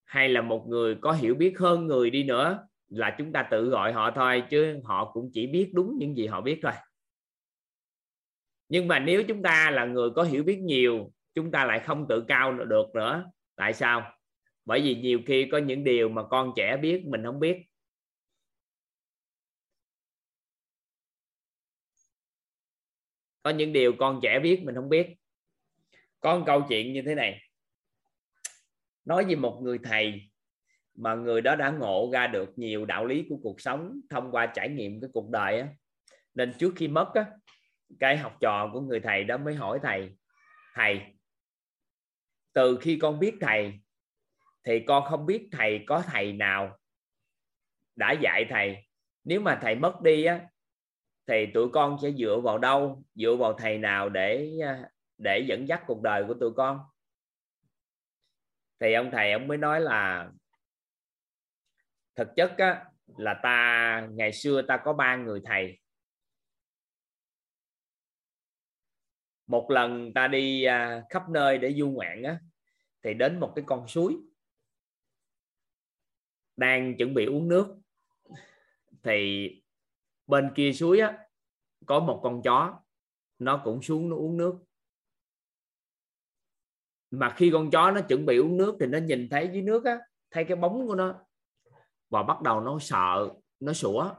hay là một người có hiểu biết hơn người đi nữa là chúng ta tự gọi họ thôi, chứ họ cũng chỉ biết đúng những gì họ biết thôi. Nhưng mà nếu chúng ta là người có hiểu biết nhiều, chúng ta lại không tự cao được nữa. Tại sao? Bởi vì nhiều khi có những điều mà con trẻ biết, mình không biết. Có những điều con trẻ biết, mình không biết. Có một câu chuyện như thế này. Nói về một người thầy mà người đó đã ngộ ra được nhiều đạo lý của cuộc sống thông qua trải nghiệm cái cuộc đời á. Nên trước khi mất á, cái học trò của người thầy đó mới hỏi thầy thầy, từ khi con biết thầy thì con không biết thầy có thầy nào đã dạy thầy? Nếu mà thầy mất đi á thì tụi con sẽ dựa vào đâu? Dựa vào thầy nào để à, để dẫn dắt cuộc đời của tụi con? Thì ông thầy ông mới nói là thực chất á, là ta ngày xưa ta có ba người thầy. Một lần ta đi à, khắp nơi để du ngoạn á thì đến một cái con suối đang chuẩn bị uống nước. Thì bên kia suối á, có một con chó, nó cũng xuống nó uống nước. Mà khi con chó nó chuẩn bị uống nước thì nó nhìn thấy dưới nước á, thấy cái bóng của nó. Và bắt đầu nó sợ, nó sủa.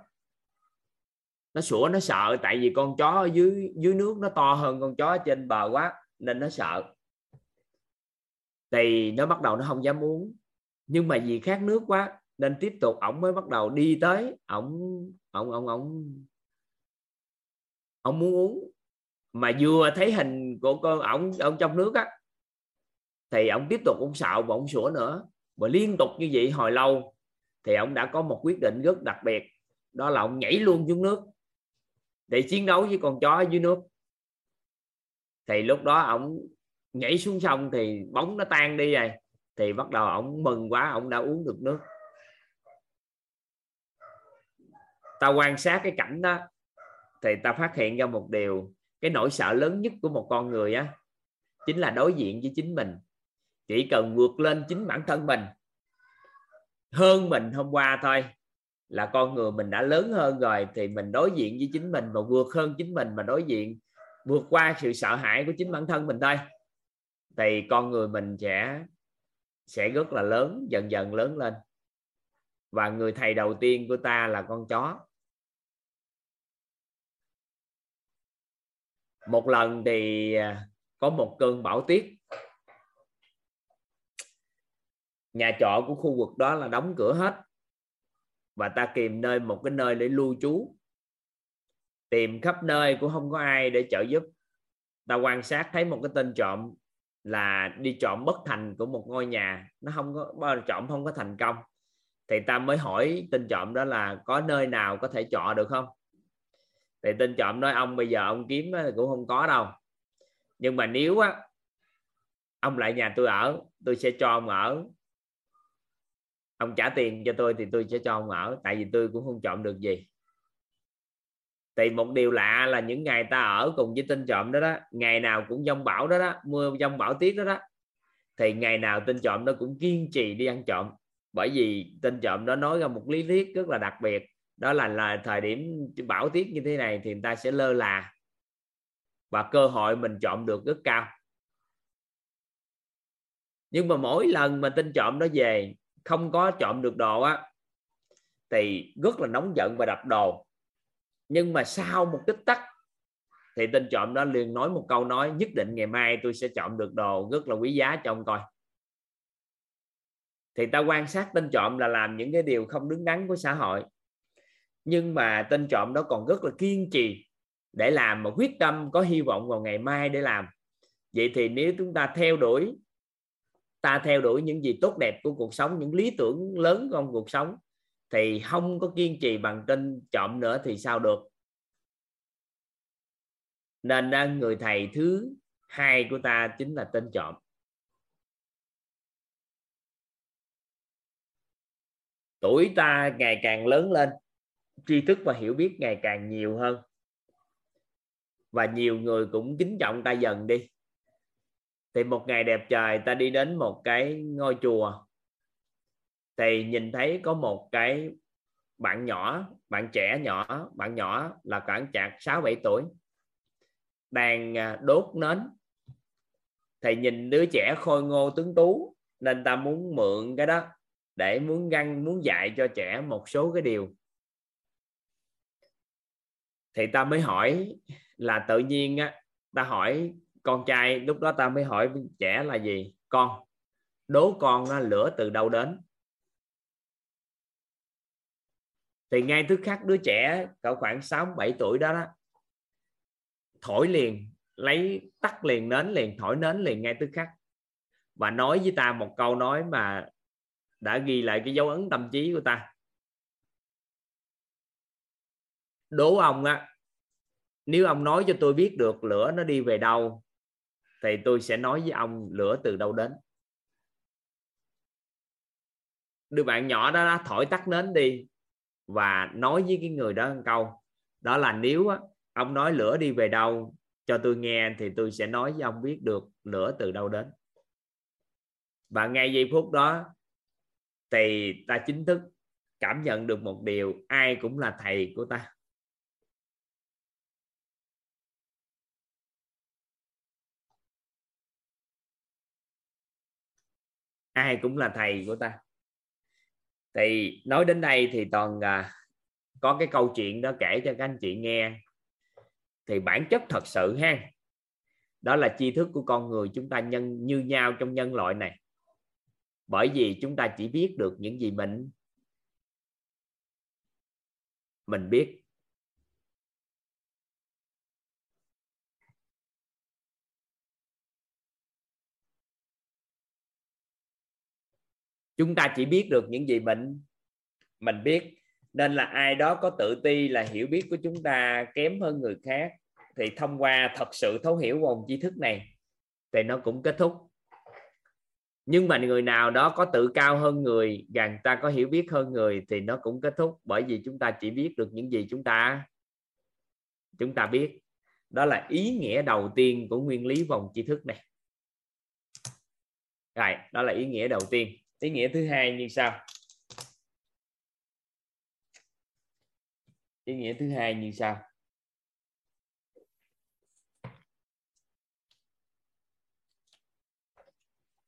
Nó sủa, nó sợ, tại vì con chó ở dưới dưới nước nó to hơn con chó trên bờ quá, nên nó sợ. Thì nó bắt đầu nó không dám uống. Nhưng mà vì khát nước quá nên tiếp tục ổng mới bắt đầu đi tới. Ổng ổng ổng ổng ổng muốn uống. Mà vừa thấy hình của con ổng ổng trong nước á, thì ổng tiếp tục ổng xạo và ổng sủa nữa. Và liên tục như vậy hồi lâu, thì ổng đã có một quyết định rất đặc biệt. Đó là ổng nhảy luôn xuống nước, để chiến đấu với con chó dưới nước. Thì lúc đó ổng nhảy xuống sông thì bóng nó tan đi rồi. Thì bắt đầu ổng mừng quá, ổng đã uống được nước. Ta quan sát cái cảnh đó, thì ta phát hiện ra một điều, cái nỗi sợ lớn nhất của một con người á, chính là đối diện với chính mình. Chỉ cần vượt lên chính bản thân mình, hơn mình hôm qua thôi, là con người mình đã lớn hơn rồi, thì mình đối diện với chính mình và vượt hơn chính mình mà đối diện, vượt qua sự sợ hãi của chính bản thân mình thôi, thì con người mình sẽ sẽ rất là lớn, dần dần lớn lên. Và người thầy đầu tiên của ta là con chó. Một lần thì à, có một cơn bão tuyết. Nhà trọ của khu vực đó là đóng cửa hết. Và ta tìm nơi, một cái nơi để lưu trú. Tìm khắp nơi cũng không có ai để trợ giúp. Ta quan sát thấy một cái tên trộm là đi trộm bất thành của một ngôi nhà. Nó không có trộm không có thành công. Thì ta mới hỏi tên trộm đó là có nơi nào có thể trọ được không? Thì tên trộm nói, ông bây giờ ông kiếm cũng không có đâu. Nhưng mà nếu á, ông lại nhà tôi ở, tôi sẽ cho ông ở. Ông trả tiền cho tôi thì tôi sẽ cho ông ở, tại vì tôi cũng không chọn được gì. Thì một điều lạ là những ngày ta ở cùng với tên trộm đó đó, ngày nào cũng dông bão đó đó, mưa dông bão tiết đó đó, thì ngày nào tên trộm nó cũng kiên trì đi ăn trộm. Bởi vì tên trộm đó nói ra một lý thuyết rất là đặc biệt đó là là thời điểm bão tiết như thế này thì người ta sẽ lơ là. Và cơ hội mình chọn được rất cao. Nhưng mà mỗi lần mà tên trộm đó về, không có chọn được đồ á, thì rất là nóng giận và đập đồ. Nhưng mà sau một tích tắc, thì tên trộm đó liền nói một câu nói nhất định ngày mai tôi sẽ chọn được đồ rất là quý giá cho ông coi. Thì ta quan sát tên trộm là làm những cái điều không đứng đắn của xã hội nhưng mà tên trộm đó còn rất là kiên trì để làm mà quyết tâm, có hy vọng vào ngày mai để làm. Vậy thì nếu chúng ta theo đuổi, ta theo đuổi những gì tốt đẹp của cuộc sống, những lý tưởng lớn trong cuộc sống, thì không có kiên trì bằng tên trộm nữa thì sao được? Nên à, người thầy thứ hai của ta chính là tên trộm. Tuổi ta ngày càng lớn lên tri thức và hiểu biết ngày càng nhiều hơn. Và nhiều người cũng kính trọng ta dần đi. Thì một ngày đẹp trời, ta đi đến một cái ngôi chùa. Thì nhìn thấy có một cái bạn nhỏ, bạn trẻ nhỏ, bạn nhỏ là khoảng chạc 6 7 tuổi, đang à, đốt nến. Thì nhìn đứa trẻ khôi ngô tướng tú, nên ta muốn mượn cái đó để muốn găng, muốn dạy cho trẻ một số cái điều thì ta mới hỏi là tự nhiên á ta hỏi con trai lúc đó ta mới hỏi trẻ là gì? Con. Đố con á, lửa từ đâu đến? Thì ngay tức khắc đứa trẻ cỡ khoảng 6 7 tuổi đó, đó thổi liền lấy tắt liền nến liền thổi nến liền ngay tức khắc. Và nói với ta một câu nói mà đã ghi lại cái dấu ấn tâm trí của ta. Đố ông á nếu ông nói cho tôi biết được lửa nó đi về đâu thì tôi sẽ nói với ông lửa từ đâu đến. Đứa bạn nhỏ đó, đó thổi tắt nến đi và nói với cái người đó một câu. Đó là nếu á, ông nói lửa đi về đâu cho tôi nghe thì tôi sẽ nói với ông biết được lửa từ đâu đến. Và ngay giây phút đó thì ta chính thức cảm nhận được một điều ai cũng là thầy của ta. Ai cũng là thầy của ta. Thì nói đến đây thì toàn à, có cái câu chuyện đó kể cho các anh chị nghe. Thì bản chất thật sự ha đó là tri thức của con người chúng ta nhân như nhau trong nhân loại này. Bởi vì chúng ta chỉ biết được những gì mình mình biết. Chúng ta chỉ biết được những gì mình mình biết. Nên là ai đó có tự ti là hiểu biết của chúng ta kém hơn người khác, thì thông qua thật sự thấu hiểu vòng tri thức này, thì nó cũng kết thúc. Nhưng mà người nào đó có tự cao hơn người gần ta có hiểu biết hơn người thì nó cũng kết thúc, bởi vì chúng ta chỉ biết được những gì chúng ta chúng ta biết. Đó là ý nghĩa đầu tiên của nguyên lý vòng tri thức này. Rồi, đó là ý nghĩa đầu tiên ý nghĩa thứ hai như sau ý nghĩa thứ hai như sau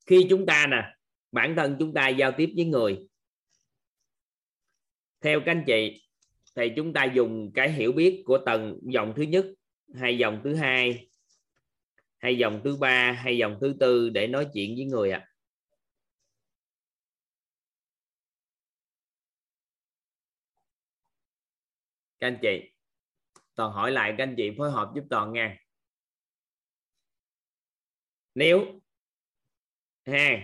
khi chúng ta nè, bản thân chúng ta giao tiếp với người, theo các anh chị, thì chúng ta dùng cái hiểu biết của tầng dòng thứ nhất, hay dòng thứ hai, hay dòng thứ ba, hay dòng thứ tư để nói chuyện với người ạ à. Các anh chị, toàn hỏi lại các anh chị phối hợp giúp toàn nha nếu ha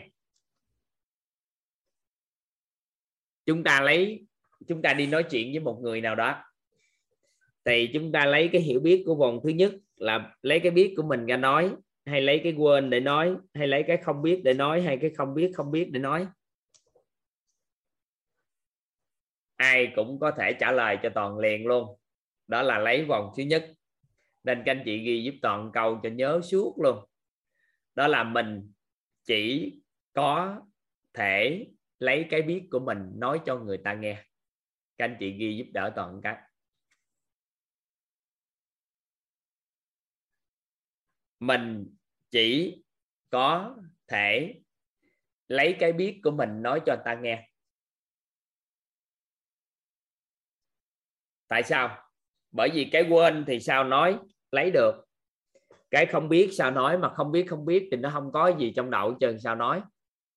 chúng ta lấy, chúng ta đi nói chuyện với một người nào đó, thì chúng ta lấy cái hiểu biết của vòng thứ nhất là lấy cái biết của mình ra nói, hay lấy cái quên để nói, hay lấy cái không biết để nói, hay cái không biết không biết để nói. Ai cũng có thể trả lời cho toàn liền luôn. Đó là lấy vòng thứ nhất. Nên các anh chị ghi giúp toàn câu cho nhớ suốt luôn. Đó là mình chỉ có thể lấy cái biết của mình nói cho người ta nghe. Các anh chị ghi giúp đỡ toàn cái mình chỉ có thể lấy cái biết của mình nói cho người ta nghe. Tại sao? Bởi vì cái quên thì sao nói, lấy được. Cái không biết sao nói, mà không biết không biết thì nó không có gì trong đầu trơn, sao nói.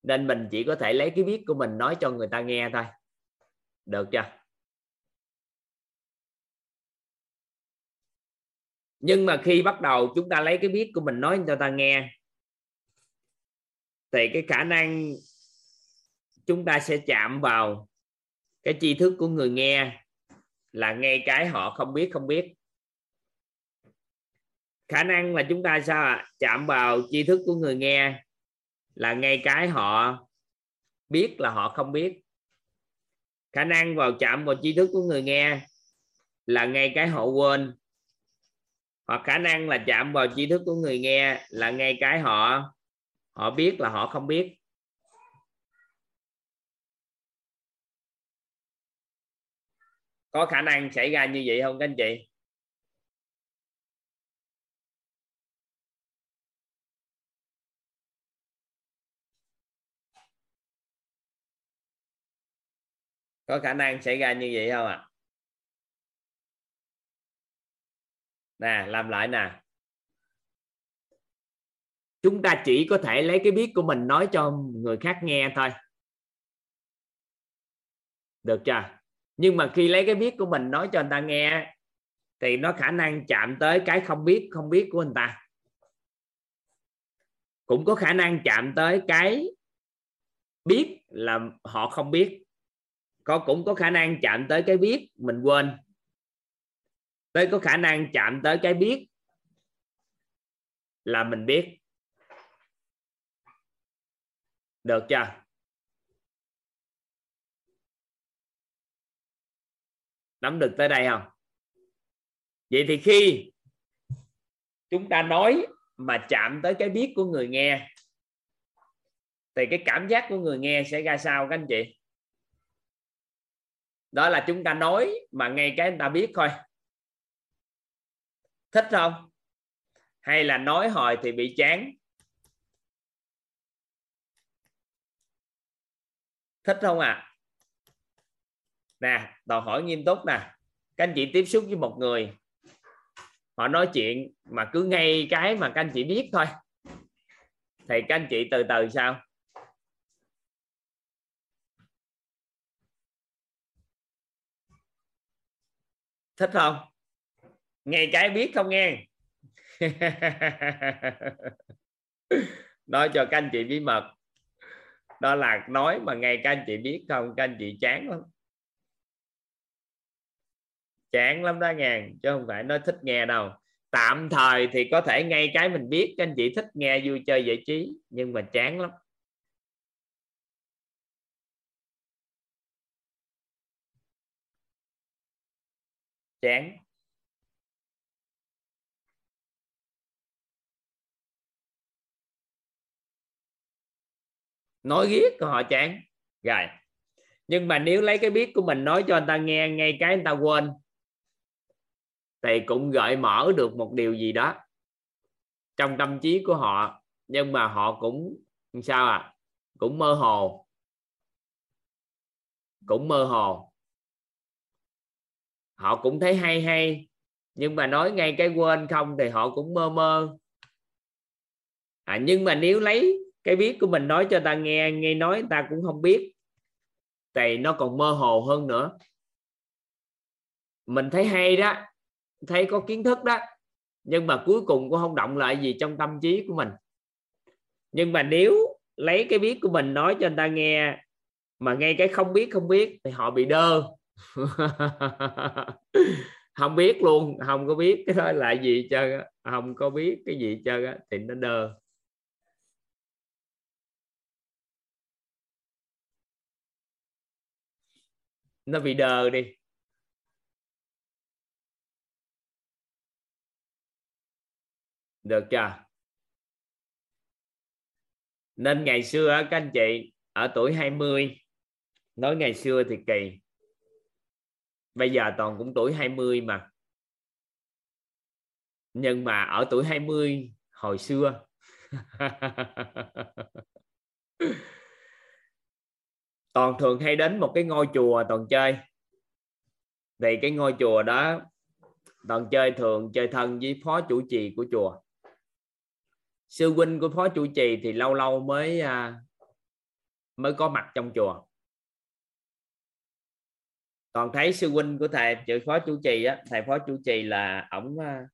Nên mình chỉ có thể lấy cái biết của mình nói cho người ta nghe thôi. Được chưa? Nhưng mà khi bắt đầu chúng ta lấy cái biết của mình nói cho ta nghe, thì cái khả năng chúng ta sẽ chạm vào cái tri thức của người nghe là ngay cái họ không biết không biết. Khả năng là chúng ta sao ạ? Chạm vào tri thức của người nghe là ngay cái họ biết là họ không biết. Khả năng vào chạm vào tri thức của người nghe là ngay cái họ quên. Hoặc khả năng là chạm vào tri thức của người nghe là ngay cái họ họ biết là họ không biết. Có khả năng xảy ra như vậy không các anh chị? Có khả năng xảy ra như vậy không ạ? À? nè, làm lại nè. Chúng ta chỉ có thể lấy cái biết của mình nói cho người khác nghe thôi. Được chưa? Nhưng mà khi lấy cái biết của mình nói cho người ta nghe, thì nó khả năng chạm tới cái không biết không biết của người ta. Cũng có khả năng chạm tới cái biết là họ không biết. Có, cũng có khả năng chạm tới cái biết mình quên. Tới có khả năng chạm tới cái biết là mình biết. Được chưa? Nắm được tới đây không? Vậy thì khi chúng ta nói mà chạm tới cái biết của người nghe, thì cái cảm giác của người nghe sẽ ra sao các anh chị? Đó là chúng ta nói mà ngay cái người ta biết thôi. Thích không? Hay là nói hồi thì bị chán? Thích không ạ? à? Nè, đòi hỏi nghiêm túc nè. Các anh chị tiếp xúc với một người, họ nói chuyện mà cứ ngay cái mà các anh chị biết thôi. Thì các anh chị từ từ sao? Thích không? Ngay cái biết không nghe? Nói cho các anh chị bí mật. Đó là nói mà ngay các anh chị biết không, các anh chị chán lắm chán lắm đó ngàn chứ không phải nói thích nghe đâu. Tạm thời thì có thể ngay cái mình biết, các anh chị thích nghe vui chơi giải trí, nhưng mà chán lắm. Chán. Nói ghét họ chán. Rồi. Nhưng mà nếu lấy cái biết của mình nói cho anh ta nghe, ngay cái anh ta quên thì cũng gợi mở được một điều gì đó trong tâm trí của họ nhưng mà họ cũng sao à cũng mơ hồ. Cũng mơ hồ. Họ cũng thấy hay hay nhưng mà nói ngay cái quên không thì họ cũng mơ mơ. À, nhưng mà nếu lấy cái biết của mình nói cho ta nghe nghe nói ta cũng không biết thì nó còn mơ hồ hơn nữa. Mình thấy hay đó thấy có kiến thức đó, nhưng mà cuối cùng cũng không động lại gì trong tâm trí của mình. Nhưng mà nếu lấy cái biết của mình nói cho người ta nghe, mà ngay cái không biết không biết thì họ bị đơ. Không biết luôn, không có biết cái đó là gì chơi không có biết cái gì chơi thì nó đơ. Nó bị đờ đi. Được chưa? Nên ngày xưa các anh chị, ở tuổi 20 nói ngày xưa thì kỳ. Bây giờ toàn cũng tuổi 20 mà. Nhưng mà ở tuổi 20 hồi xưa. Toàn thường hay đến một cái ngôi chùa toàn chơi. Thì cái ngôi chùa đó, toàn chơi thường, chơi thân với phó chủ trì của chùa sư huynh của phó chủ trì thì lâu lâu mới à, mới có mặt trong chùa. Còn thấy sư huynh của thầy chữ phó chủ trì á thầy phó chủ trì là ổng à,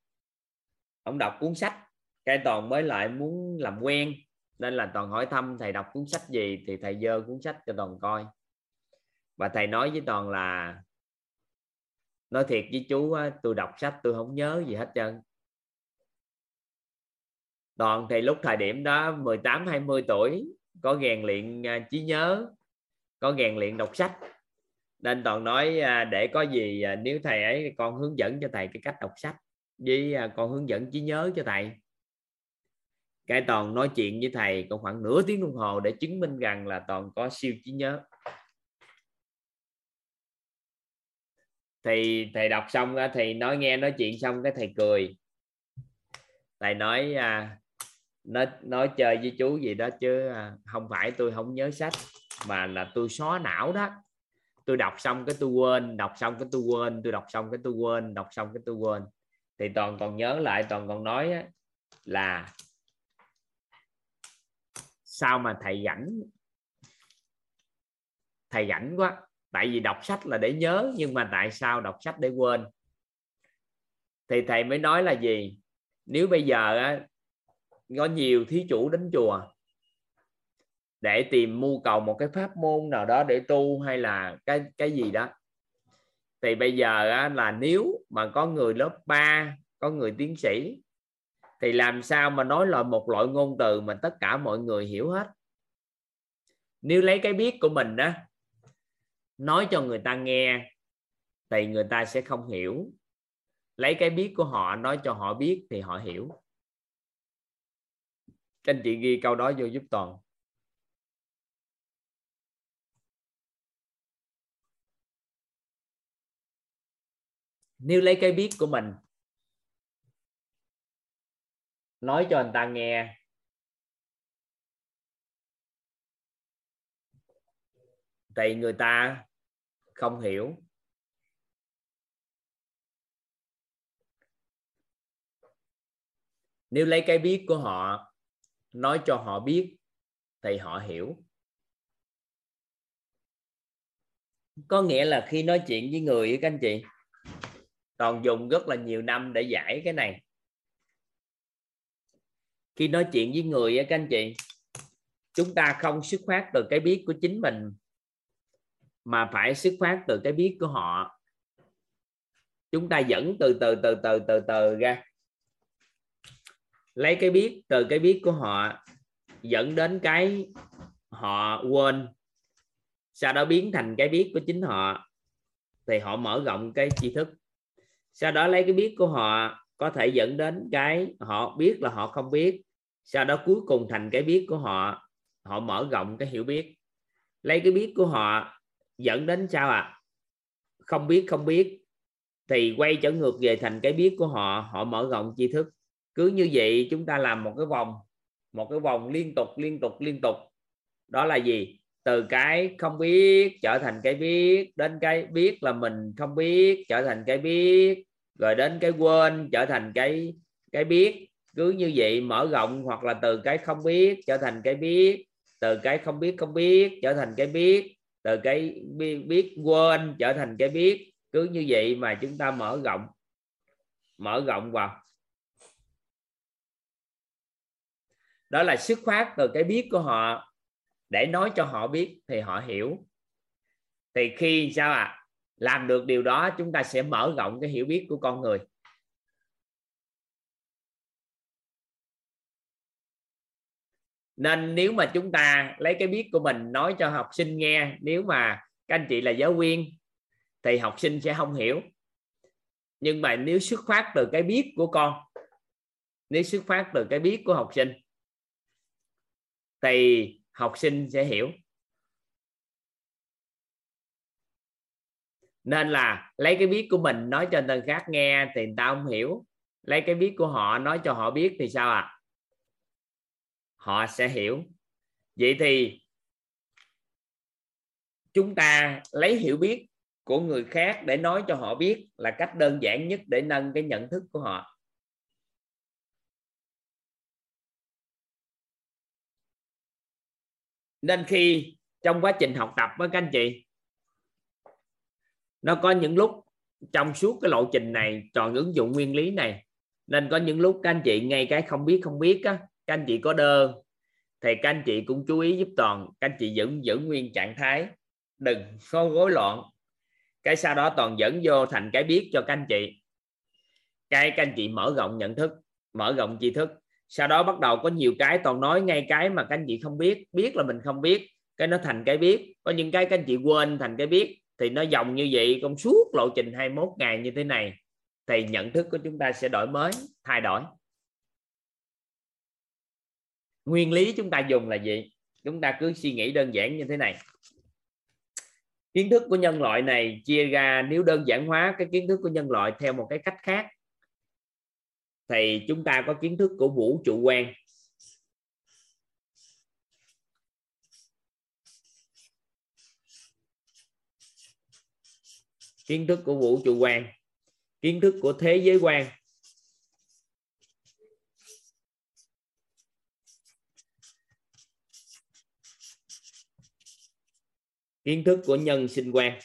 ổng đọc cuốn sách. Cái toàn mới lại muốn làm quen nên là toàn hỏi thăm thầy đọc cuốn sách gì thì thầy dơ cuốn sách cho toàn coi. Và thầy nói với toàn là nói thiệt với chú tôi đọc sách tôi không nhớ gì hết trơn toàn thì lúc thời điểm đó 18 20 tuổi có rèn luyện à, trí nhớ có rèn luyện đọc sách. Nên toàn nói à, để có gì à, nếu thầy ấy con hướng dẫn cho thầy cái cách đọc sách với con hướng dẫn trí nhớ cho thầy. Cái toàn nói chuyện với thầy còn khoảng nửa tiếng đồng hồ để chứng minh rằng là toàn có siêu trí nhớ. Thì thầy đọc xong thì nói nghe nói chuyện xong cái thầy cười. Thầy nói à, nói nói chơi với chú gì đó chứ à, không phải tôi không nhớ sách mà là tôi xóa não đó. Tôi đọc xong cái tôi quên đọc xong cái tôi quên tôi đọc xong cái tôi quên đọc xong cái tôi quên. Thì toàn còn nhớ lại toàn còn nói là sao mà thầy rảnh? Thầy rảnh quá. Tại vì đọc sách là để nhớ nhưng mà tại sao đọc sách để quên? Thì thầy mới nói là gì? Nếu bây giờ á, có nhiều thí chủ đến chùa để tìm mưu cầu một cái pháp môn nào đó để tu hay là cái cái gì đó. Thì bây giờ á, là nếu mà có người lớp 3 có người tiến sĩ thì làm sao mà nói là một loại ngôn từ mà tất cả mọi người hiểu hết? Nếu lấy cái biết của mình đó nói cho người ta nghe thì người ta sẽ không hiểu. Lấy cái biết của họ nói cho họ biết thì họ hiểu các anh chị ghi câu đó vô giúp toàn. Nếu lấy cái biết của mình, nói cho người ta nghe. Thì người ta không hiểu. Nếu lấy cái biết của họ nói cho họ biết, thì họ hiểu. Có nghĩa là khi nói chuyện với người các anh chị toàn dùng rất là nhiều năm để giải cái này. Khi nói chuyện với người các anh chị, chúng ta không xuất phát từ cái biết của chính mình, mà phải xuất phát từ cái biết của họ. Chúng ta dẫn từ từ từ từ từ từ ra lấy cái biết, từ cái biết của họ dẫn đến cái họ quên. Sau đó biến thành cái biết của chính họ, thì họ mở rộng cái tri thức. Sau đó lấy cái biết của họ có thể dẫn đến cái họ biết là họ không biết. Sau đó cuối cùng thành cái biết của họ họ mở rộng cái hiểu biết. Lấy cái biết của họ dẫn đến sao à không biết không biết. Thì quay trở ngược về thành cái biết của họ họ mở rộng tri thức cứ như vậy chúng ta làm một cái vòng một cái vòng liên tục liên tục liên tục. Đó là gì? Từ cái không biết trở thành cái biết đến cái biết là mình không biết trở thành cái biết rồi đến cái quên trở thành cái cái biết. Cứ như vậy mở rộng hoặc là từ cái không biết trở thành cái biết từ cái không biết không biết trở thành cái biết từ cái biết, biết quên trở thành cái biết. Cứ như vậy mà chúng ta mở rộng mở rộng vào. Đó là xuất phát từ cái biết của họ. Để nói cho họ biết thì họ hiểu. Thì khi sao ạ? À? làm được điều đó, chúng ta sẽ mở rộng cái hiểu biết của con người. Nên nếu mà chúng ta lấy cái biết của mình nói cho học sinh nghe, nếu mà các anh chị là giáo viên, thì học sinh sẽ không hiểu. Nhưng mà nếu xuất phát từ cái biết của con, nếu xuất phát từ cái biết của học sinh thì học sinh sẽ hiểu. Nên là lấy cái biết của mình nói cho người khác nghe thì người ta không hiểu. Lấy cái biết của họ nói cho họ biết thì sao ạ? À? họ sẽ hiểu. Vậy thì chúng ta lấy hiểu biết của người khác để nói cho họ biết là cách đơn giản nhất để nâng cái nhận thức của họ. Nên khi trong quá trình học tập với các anh chị, nó có những lúc trong suốt cái lộ trình này toàn ứng dụng nguyên lý này. Nên có những lúc các anh chị ngay cái không biết không biết á, các anh chị có đơn thì các anh chị cũng chú ý giúp toàn, các anh chị giữ giữ nguyên trạng thái, đừng có rối loạn. Cái sau đó toàn dẫn vô thành cái biết cho các anh chị. Cái các anh chị mở rộng nhận thức, mở rộng tri thức sau đó bắt đầu có nhiều cái toàn nói ngay cái mà các anh chị không biết biết là mình không biết, cái nó thành cái biết. Có những cái các anh chị quên thành cái biết, thì nó dòng như vậy trong suốt lộ trình 21 ngày như thế này, thì nhận thức của chúng ta sẽ đổi mới, thay đổi. Nguyên lý chúng ta dùng là gì? Chúng ta cứ suy nghĩ đơn giản như thế này. Kiến thức của nhân loại này chia ra, nếu đơn giản hóa cái kiến thức của nhân loại theo một cái cách khác thì chúng ta có kiến thức của vũ trụ quan kiến thức của vũ trụ quan kiến thức của thế giới quan kiến thức của nhân sinh quan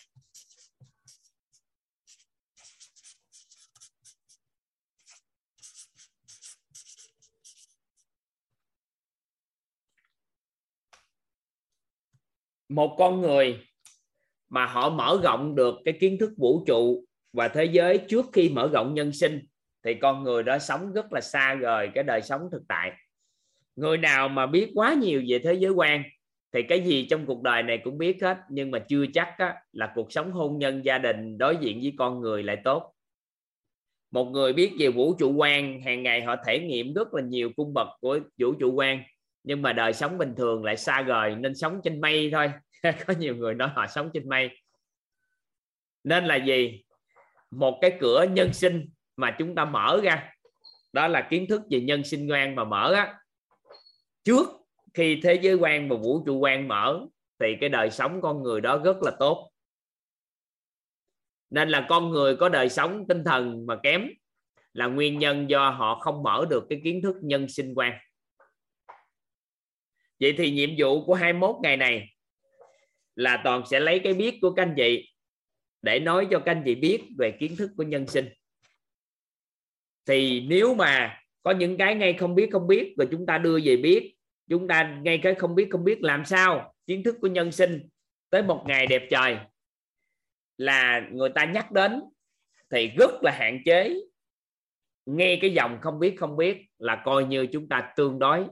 một con người mà họ mở rộng được cái kiến thức vũ trụ và thế giới trước khi mở rộng nhân sinh thì con người đó sống rất là xa rời cái đời sống thực tại. Người nào mà biết quá nhiều về thế giới quan thì cái gì trong cuộc đời này cũng biết hết nhưng mà chưa chắc á, là cuộc sống hôn nhân gia đình đối diện với con người lại tốt. Một người biết về vũ trụ quan hàng ngày họ thể nghiệm rất là nhiều cung bậc của vũ trụ quan nhưng mà đời sống bình thường lại xa rời nên sống trên mây thôi. Có nhiều người nói họ sống trên mây. Nên là gì? Một cái cửa nhân sinh mà chúng ta mở ra, đó là kiến thức về nhân sinh quan mà mở á. Trước khi thế giới quan và vũ trụ quan mở, thì cái đời sống con người đó rất là tốt. Nên là con người có đời sống tinh thần mà kém là nguyên nhân do họ không mở được cái kiến thức nhân sinh quan vậy thì nhiệm vụ của 21 ngày này là toàn sẽ lấy cái biết của các anh chị để nói cho các anh chị biết về kiến thức của nhân sinh. Thì nếu mà có những cái ngay không biết không biết rồi chúng ta đưa về biết, chúng ta ngay cái không biết không biết làm sao kiến thức của nhân sinh tới một ngày đẹp trời là người ta nhắc đến thì rất là hạn chế. Nghe cái dòng không biết không biết là coi như chúng ta tương đối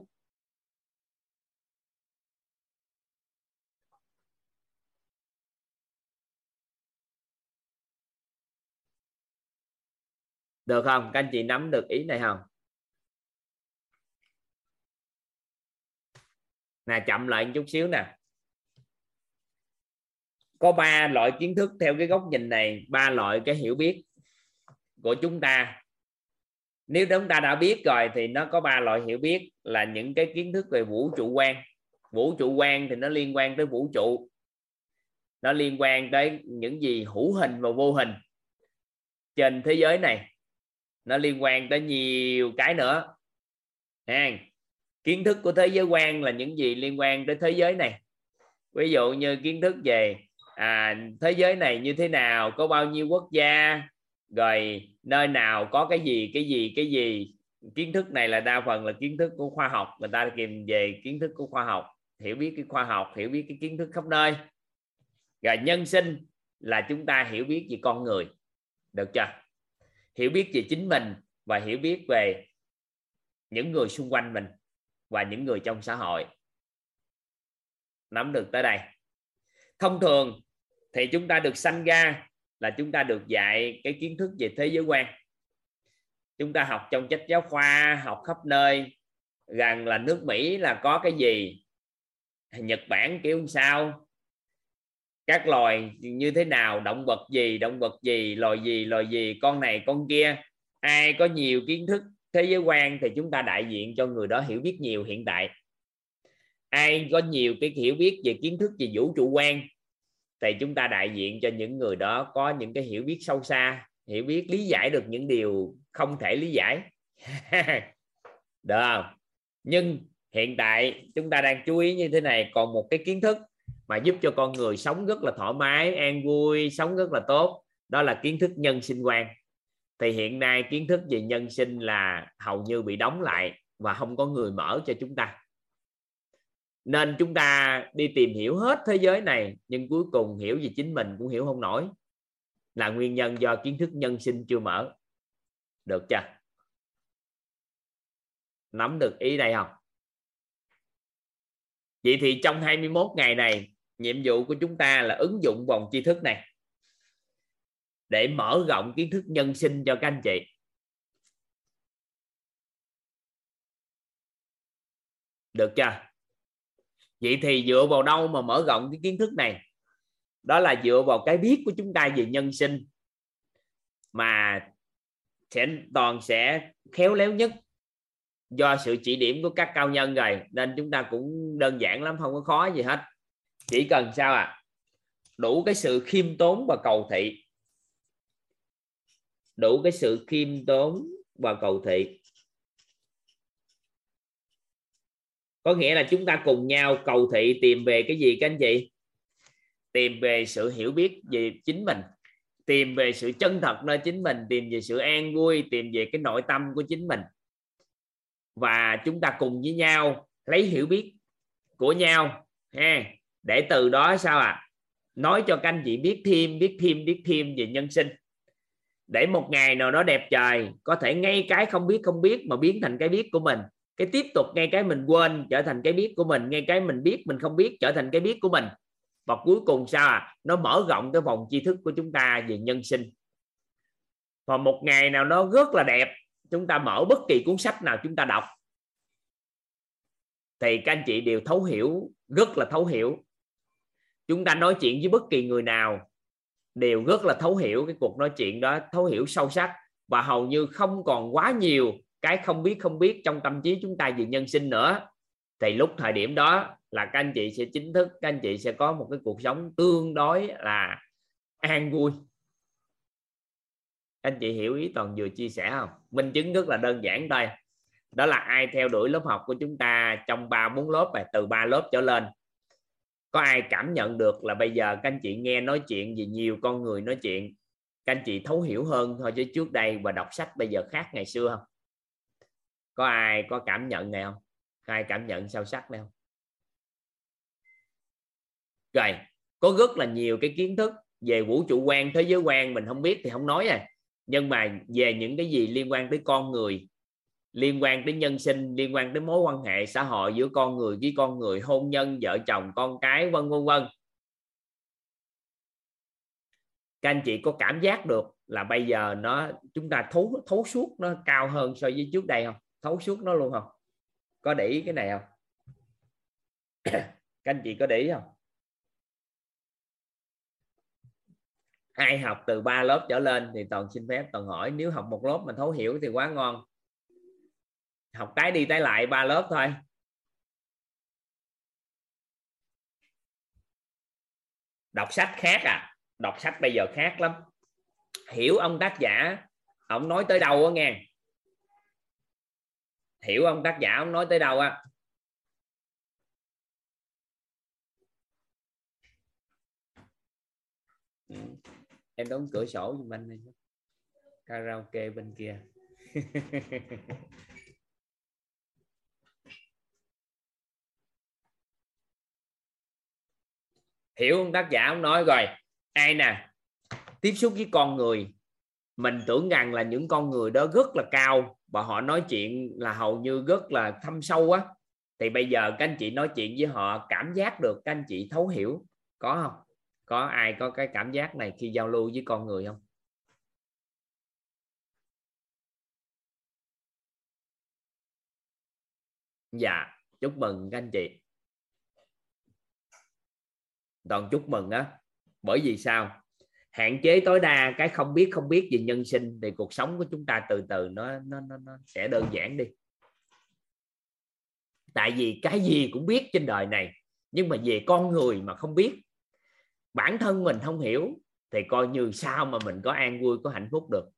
được không? Các anh chị nắm được ý này không? Nè, chậm lại một chút xíu nè. Có ba loại kiến thức theo cái góc nhìn này, ba loại cái hiểu biết của chúng ta. Nếu chúng ta đã biết rồi thì nó có ba loại hiểu biết là những cái kiến thức về vũ trụ quan. Vũ trụ quan thì nó liên quan tới vũ trụ. Nó liên quan tới những gì hữu hình và vô hình trên thế giới này nó liên quan tới nhiều cái nữa. Ha kiến thức của thế giới quan là những gì liên quan tới thế giới này. Ví dụ như kiến thức về à, thế giới này như thế nào có bao nhiêu quốc gia rồi nơi nào có cái gì cái gì cái gì. Kiến thức này là đa phần là kiến thức của khoa học. Người ta kìm về kiến thức của khoa học hiểu biết cái khoa học hiểu biết cái kiến thức khắp nơi. Rồi nhân sinh là chúng ta hiểu biết về con người. Được chưa? Hiểu biết về chính mình và hiểu biết về những người xung quanh mình và những người trong xã hội. Nắm được tới đây. Thông thường thì chúng ta được sanh ra là chúng ta được dạy cái kiến thức về thế giới quan. Chúng ta học trong sách giáo khoa, học khắp nơi, rằng là nước Mỹ là có cái gì, Nhật Bản kiểu sao các loài như thế nào, động vật gì, động vật gì, loài gì loài gì, con này, con kia. Ai có nhiều kiến thức thế giới quan thì chúng ta đại diện cho người đó hiểu biết nhiều hiện tại. Ai có nhiều cái hiểu biết về kiến thức về vũ trụ quan thì chúng ta đại diện cho những người đó có những cái hiểu biết sâu xa, hiểu biết lý giải được những điều không thể lý giải. Được không? Nhưng hiện tại chúng ta đang chú ý như thế này, còn một cái kiến thức mà giúp cho con người sống rất là thoải mái, an vui, sống rất là tốt. Đó là kiến thức nhân sinh quan. Thì hiện nay kiến thức về nhân sinh là hầu như bị đóng lại và không có người mở cho chúng ta. Nên chúng ta đi tìm hiểu hết thế giới này, nhưng cuối cùng hiểu về chính mình cũng hiểu không nổi. Là nguyên nhân do kiến thức nhân sinh chưa mở. Được chưa? Nắm được ý đây không? Vậy thì trong 21 ngày này nhiệm vụ của chúng ta là ứng dụng vòng tri thức này để mở rộng kiến thức nhân sinh cho các anh chị. Được chưa? Vậy thì dựa vào đâu mà mở rộng cái kiến thức này? Đó là dựa vào cái biết của chúng ta về nhân sinh mà sẽ, toàn sẽ khéo léo nhất do sự chỉ điểm của các cao nhân rồi. Nên chúng ta cũng đơn giản lắm, không có khó gì hết chỉ cần sao à? Đủ cái sự khiêm tốn và cầu thị. Đủ cái sự khiêm tốn và cầu thị. Có nghĩa là chúng ta cùng nhau cầu thị tìm về cái gì các anh chị? Tìm về sự hiểu biết về chính mình. Tìm về sự chân thật nơi chính mình. Tìm về sự an vui. Tìm về cái nội tâm của chính mình. Và chúng ta cùng với nhau lấy hiểu biết của nhau ha để từ đó sao à nói cho các anh chị biết thêm biết thêm biết thêm về nhân sinh. Để một ngày nào đó đẹp trời, có thể ngay cái không biết không biết mà biến thành cái biết của mình. Cái tiếp tục ngay cái mình quên trở thành cái biết của mình, ngay cái mình biết, mình không biết trở thành cái biết của mình. Và cuối cùng sao à nó mở rộng cái vòng tri thức của chúng ta về nhân sinh. Và một ngày nào đó rất là đẹp, chúng ta mở bất kỳ cuốn sách nào chúng ta đọc, thì các anh chị đều thấu hiểu, rất là thấu hiểu chúng ta nói chuyện với bất kỳ người nào đều rất là thấu hiểu cái cuộc nói chuyện đó, thấu hiểu sâu sắc và hầu như không còn quá nhiều cái không biết không biết trong tâm trí chúng ta về nhân sinh nữa. Thì lúc thời điểm đó là các anh chị sẽ chính thức, các anh chị sẽ có một cái cuộc sống tương đối là an vui. Anh chị hiểu ý toàn vừa chia sẻ không? Minh chứng rất là đơn giản thôi đó là ai theo đuổi lớp học của chúng ta trong ba, bốn lớp và từ ba lớp trở lên có ai cảm nhận được là bây giờ các anh chị nghe nói chuyện về nhiều con người nói chuyện, các anh chị thấu hiểu hơn thôi chứ trước đây và đọc sách bây giờ khác ngày xưa không? Có ai có cảm nhận này không? Có ai cảm nhận sâu sắc này không? Rồi, có rất là nhiều cái kiến thức về vũ trụ quan, thế giới quan mình không biết thì không nói này nhưng mà về những cái gì liên quan tới con người liên quan tới nhân sinh, liên quan tới mối quan hệ xã hội giữa con người với con người, hôn nhân, vợ chồng, con cái, vân vân vân. Các anh chị có cảm giác được là bây giờ nó, chúng ta thấu thấu suốt nó cao hơn so với trước đây không? Thấu suốt nó luôn không? Có để ý cái này không? Các anh chị có để ý không? Ai học từ ba lớp trở lên thì toàn xin phép toàn hỏi. Nếu học một lớp mà thấu hiểu thì quá ngon học tái đi tái lại ba lớp thôi. Đọc sách khác à? Đọc sách bây giờ khác lắm. Hiểu ông tác giả, ông nói tới đâu á nghe? Hiểu ông tác giả, ông nói tới đâu á? Ừ. Em đóng cửa sổ giùm anh đi. Karaoke bên kia. hiểu ông tác giả ông nói rồi. Ai nè? Tiếp xúc với con người. Mình tưởng rằng là những con người đó rất là cao và họ nói chuyện là hầu như rất là thâm sâu á. Thì bây giờ các anh chị nói chuyện với họ, cảm giác được các anh chị thấu hiểu. Có không? Có ai có cái cảm giác này khi giao lưu với con người không? Dạ chúc mừng các anh chị toàn chúc mừng á. Bởi vì sao? Hạn chế tối đa cái không biết không biết về nhân sinh thì cuộc sống của chúng ta từ từ nó nó nó, nó sẽ đơn giản đi. Tại vì cái gì cũng biết trên đời này nhưng mà về con người mà không biết bản thân mình không hiểu thì coi như sao mà mình có an vui có hạnh phúc được.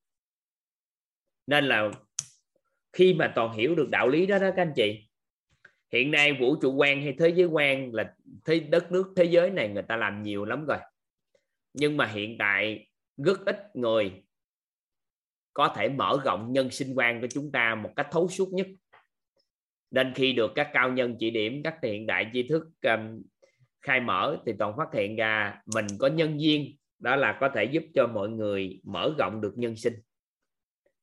Nên là khi mà toàn hiểu được đạo lý đó đó các anh chị hiện nay vũ trụ quan hay thế giới quan là thế đất nước thế giới này người ta làm nhiều lắm rồi. Nhưng mà hiện tại rất ít người có thể mở rộng nhân sinh quan của chúng ta một cách thấu suốt nhất. Nên khi được các cao nhân chỉ điểm các hiện đại tri thức um, khai mở thì toàn phát hiện ra mình có nhân duyên đó là có thể giúp cho mọi người mở rộng được nhân sinh.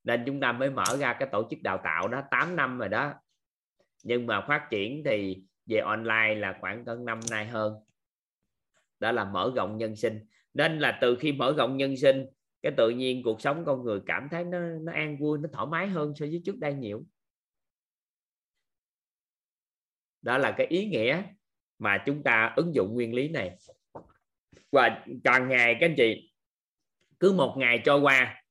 Nên chúng ta mới mở ra cái tổ chức đào tạo đó 8 năm rồi đó nhưng mà phát triển thì về online là khoảng cỡ năm nay hơn. Đó là mở rộng nhân sinh. Nên là từ khi mở rộng nhân sinh, cái tự nhiên cuộc sống con người cảm thấy nó nó an vui, nó thoải mái hơn so với trước đây nhiều. Đó là cái ý nghĩa mà chúng ta ứng dụng nguyên lý này. Và càng ngày, các anh chị, cứ một ngày trôi qua,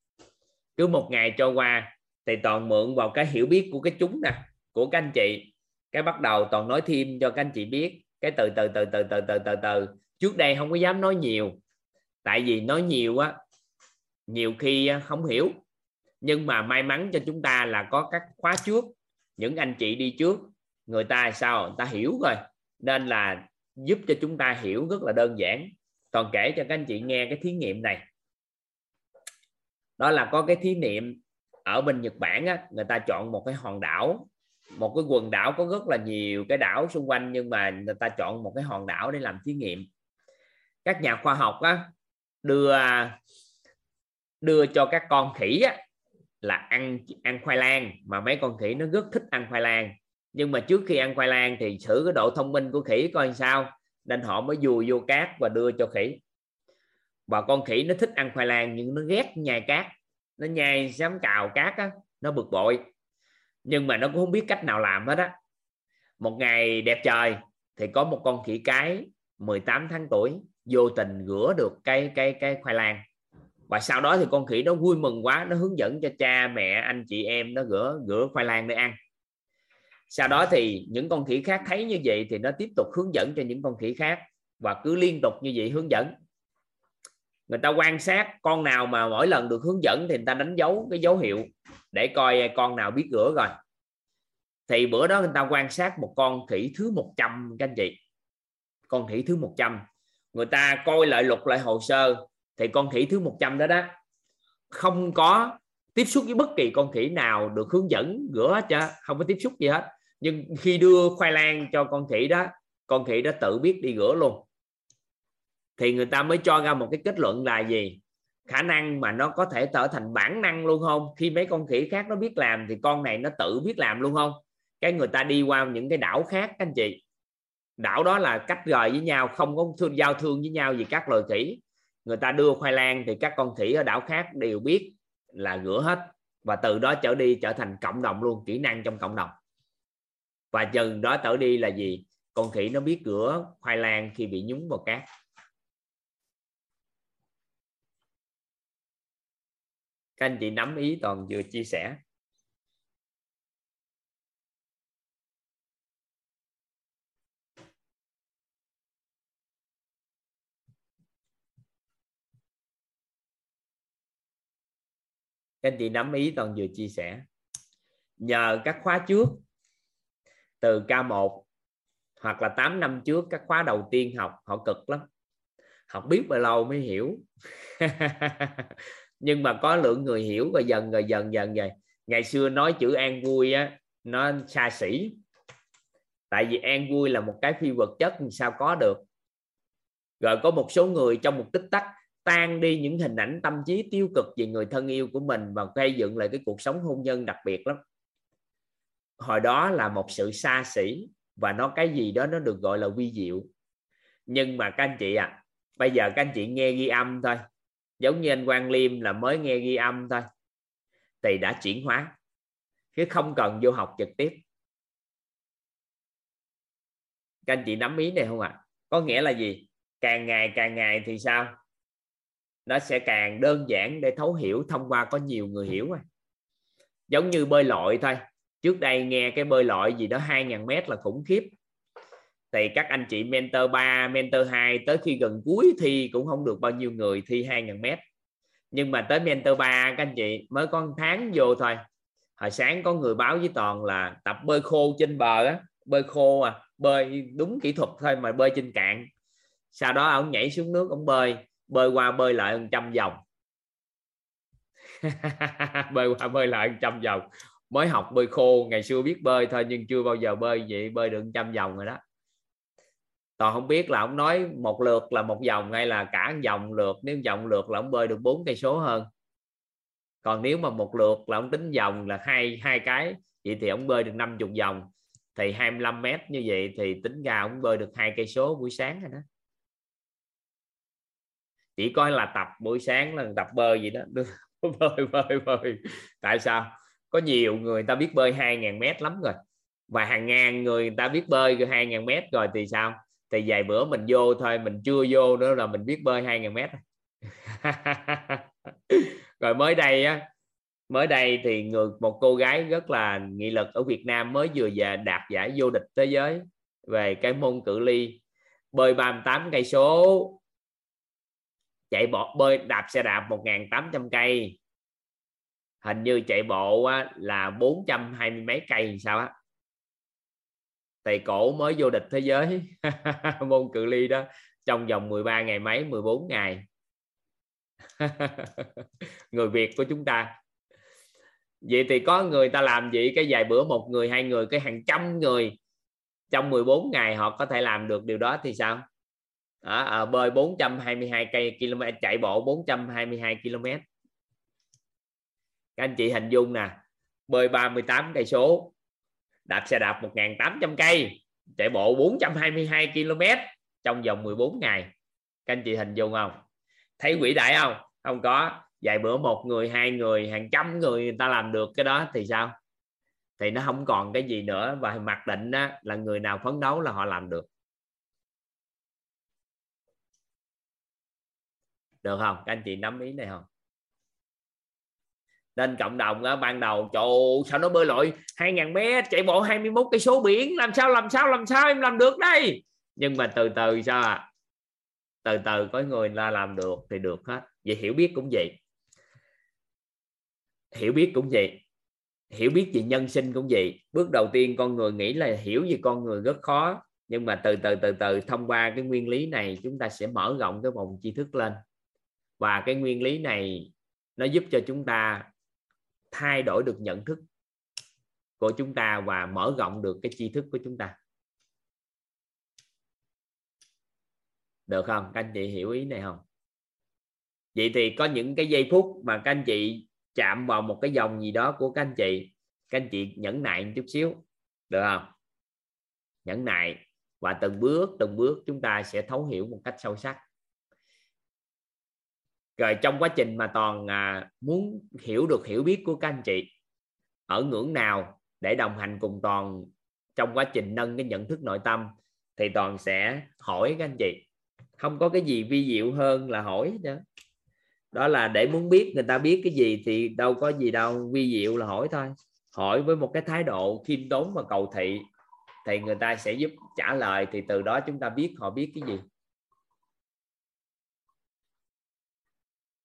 cứ một ngày trôi qua thì toàn mượn vào cái hiểu biết của cái chúng nè của các anh chị. Cái bắt đầu toàn nói thêm cho các anh chị biết. Cái từ từ từ từ từ từ từ từ. Trước đây không có dám nói nhiều. Tại vì nói nhiều á nhiều khi không hiểu. Nhưng mà may mắn cho chúng ta là có các khóa trước. Những anh chị đi trước người ta sao? Người ta hiểu rồi. Nên là giúp cho chúng ta hiểu rất là đơn giản. Toàn kể cho các anh chị nghe cái thí nghiệm này. Đó là có cái thí nghiệm ở bên Nhật Bản á, người ta chọn một cái hòn đảo một cái quần đảo có rất là nhiều cái đảo xung quanh nhưng mà người ta chọn một cái hòn đảo để làm thí nghiệm. Các nhà khoa học á, đưa đưa cho các con khỉ á, là ăn ăn khoai lang mà mấy con khỉ nó rất thích ăn khoai lang. Nhưng mà trước khi ăn khoai lang thì thử cái độ thông minh của khỉ coi sao nên họ mới dùi vô cát và đưa cho khỉ. Và con khỉ nó thích ăn khoai lang nhưng nó ghét nhai cát. Nó nhai dám cào cát á nó bực bội nhưng mà nó cũng không biết cách nào làm hết á. Một ngày đẹp trời thì có một con khỉ cái 18 tháng tuổi vô tình rửa được cái cái cái khoai lang. Và sau đó thì con khỉ nó vui mừng quá, nó hướng dẫn cho cha, mẹ, anh chị em nó rửa rửa khoai lang để ăn. Sau đó thì những con khỉ khác thấy như vậy thì nó tiếp tục hướng dẫn cho những con khỉ khác và cứ liên tục như vậy hướng dẫn. Người ta quan sát con nào mà mỗi lần được hướng dẫn thì người ta đánh dấu cái dấu hiệu để coi con nào biết rửa rồi. Thì bữa đó người ta quan sát một con khỉ thứ 100 các anh chị. Con khỉ thứ 100 người ta coi lại lục lại hồ sơ, thì con khỉ thứ 100 đó đó, không có tiếp xúc với bất kỳ con khỉ nào được hướng dẫn rửa hết chứ không có tiếp xúc gì hết. Nhưng khi đưa khoai lang cho con khỉ đó, con khỉ đó tự biết đi rửa luôn. Thì người ta mới cho ra một cái kết luận là gì? Khả năng mà nó có thể trở thành bản năng luôn không? Khi mấy con khỉ khác nó biết làm thì con này nó tự biết làm luôn không? Cái người ta đi qua những cái đảo khác các anh chị. Đảo đó là cách rời với nhau không có thương, giao thương với nhau vì các loài khỉ. Người ta đưa khoai lang thì các con khỉ ở đảo khác đều biết là rửa hết và từ đó trở đi trở thành cộng đồng luôn kỹ năng trong cộng đồng. Và chừng đó trở đi là gì? Con khỉ nó biết rửa khoai lang khi bị nhúng vào cát. các anh chị nắm ý toàn vừa chia sẻ. Các anh chị nắm ý toàn vừa chia sẻ. Nhờ các khóa trước, từ K1 hoặc là 8 năm trước, các khóa đầu tiên học, họ cực lắm. Học biết bao lâu mới hiểu. nhưng mà có lượng người hiểu và dần rồi dần dần vậy. Ngày xưa nói chữ an vui á nó xa xỉ. Tại vì an vui là một cái phi vật chất sao có được. Rồi có một số người trong một tích tắc tan đi những hình ảnh tâm trí tiêu cực về người thân yêu của mình và gây dựng lại cái cuộc sống hôn nhân đặc biệt lắm. Hồi đó là một sự xa xỉ và nó cái gì đó nó được gọi là vi diệu. Nhưng mà các anh chị ạ à, bây giờ các anh chị nghe ghi âm thôi giống như anh Quang Liêm là mới nghe ghi âm thôi. Thì đã chuyển hóa, chứ không cần vô học trực tiếp. Các anh chị nắm ý này không ạ? À? có nghĩa là gì? Càng ngày càng ngày thì sao? Nó sẽ càng đơn giản để thấu hiểu thông qua có nhiều người hiểu rồi giống như bơi lội thôi. Trước đây nghe cái bơi lội gì đó 2.000 mét là khủng khiếp thì các anh chị mentor 3, mentor 2 tới khi gần cuối thi cũng không được bao nhiêu người thi 2.000 mét. Nhưng mà tới mentor 3 các anh chị mới có một tháng vô thôi. Hồi sáng có người báo với toàn là tập bơi khô trên bờ á bơi khô à bơi đúng kỹ thuật thôi mà bơi trên cạn. Sau đó ông nhảy xuống nước ông bơi bơi qua bơi lại 100 vòng. Bơi qua bơi lại 100 vòng. Mới học bơi khô ngày xưa biết bơi thôi nhưng chưa bao giờ bơi vậy bơi được trăm vòng rồi đó toàn không biết là ông nói một lượt là một vòng hay là cả vòng lượt, nếu vòng lượt là ông bơi được bốn cây số hơn. Còn nếu mà một lượt là ông tính vòng là hai hai cái, vậy thì ông bơi được 50 vòng. Thì 25 mét như vậy thì tính ra ông bơi được hai cây số buổi sáng rồi đó. Chỉ coi là tập buổi sáng là tập bơi gì đó. Bơi bơi bơi tại sao? Có nhiều người ta biết bơi 2.000 mét lắm rồi. Và hàng ngàn người ta biết bơi 2.000 mét rồi thì sao? Thì vài bữa mình vô thôi, mình chưa vô nữa là mình biết bơi 2.000 mét rồi. Mới đây á, mới đây thì ngược một cô gái rất là nghị lực ở Việt Nam mới vừa về đạt giải vô địch thế giới về cái môn cự ly, bơi 38 cây số. Chạy bộ, bơi, đạp xe đạp 1.800 cây. Hình như chạy bộ là 420 mấy cây sao á thầy cổ mới vô địch thế giới. Môn cự ly đó trong vòng 13 ngày mấy 14 ngày. Người Việt của chúng ta. Vậy thì có người ta làm vậy cái vài bữa một người hai người cái hàng trăm người trong 14 ngày họ có thể làm được điều đó thì sao? À, à, bơi 422 cây km chạy bộ 422 km. Các anh chị hình dung nè bơi 38 cây số đạp xe đạp 1.800 cây chạy bộ 422 km trong vòng 14 ngày. Các anh chị hình dung không? Thấy quỷ đại không? Không có. Vài bữa một người hai người hàng trăm người người ta làm được cái đó thì sao? Thì nó không còn cái gì nữa và mặc định đó, là người nào phấn đấu là họ làm được. Được không? Các anh chị nắm ý này không? Nên cộng đồng đó, ban đầu chỗ sao nó bơi lội? 2.000 mét chạy bộ 21 cây số biển làm sao làm sao làm sao em làm được đây? Nhưng mà từ từ sao à từ từ có người là làm được thì được hết. Vậy hiểu biết cũng vậy. Hiểu biết cũng vậy. Hiểu biết về nhân sinh cũng vậy. Bước đầu tiên con người nghĩ là hiểu về con người rất khó. Nhưng mà từ từ từ từ thông qua cái nguyên lý này chúng ta sẽ mở rộng cái vòng tri thức lên. Và cái nguyên lý này nó giúp cho chúng ta thay đổi được nhận thức của chúng ta và mở rộng được cái tri thức của chúng ta. Được không? Các anh chị hiểu ý này không? Vậy thì có những cái giây phút mà các anh chị chạm vào một cái dòng gì đó của các anh chị, các anh chị nhẫn nại một chút xíu, được không? Nhẫn nại và từng bước từng bước chúng ta sẽ thấu hiểu một cách sâu sắc rồi trong quá trình mà toàn à, muốn hiểu được hiểu biết của các anh chị ở ngưỡng nào để đồng hành cùng toàn trong quá trình nâng cái nhận thức nội tâm thì toàn sẽ hỏi các anh chị. Không có cái gì vi diệu hơn là hỏi nữa đó là để muốn biết người ta biết cái gì thì đâu có gì đâu vi diệu là hỏi thôi. Hỏi với một cái thái độ khiêm tốn và cầu thị thì người ta sẽ giúp trả lời thì từ đó chúng ta biết họ biết cái gì.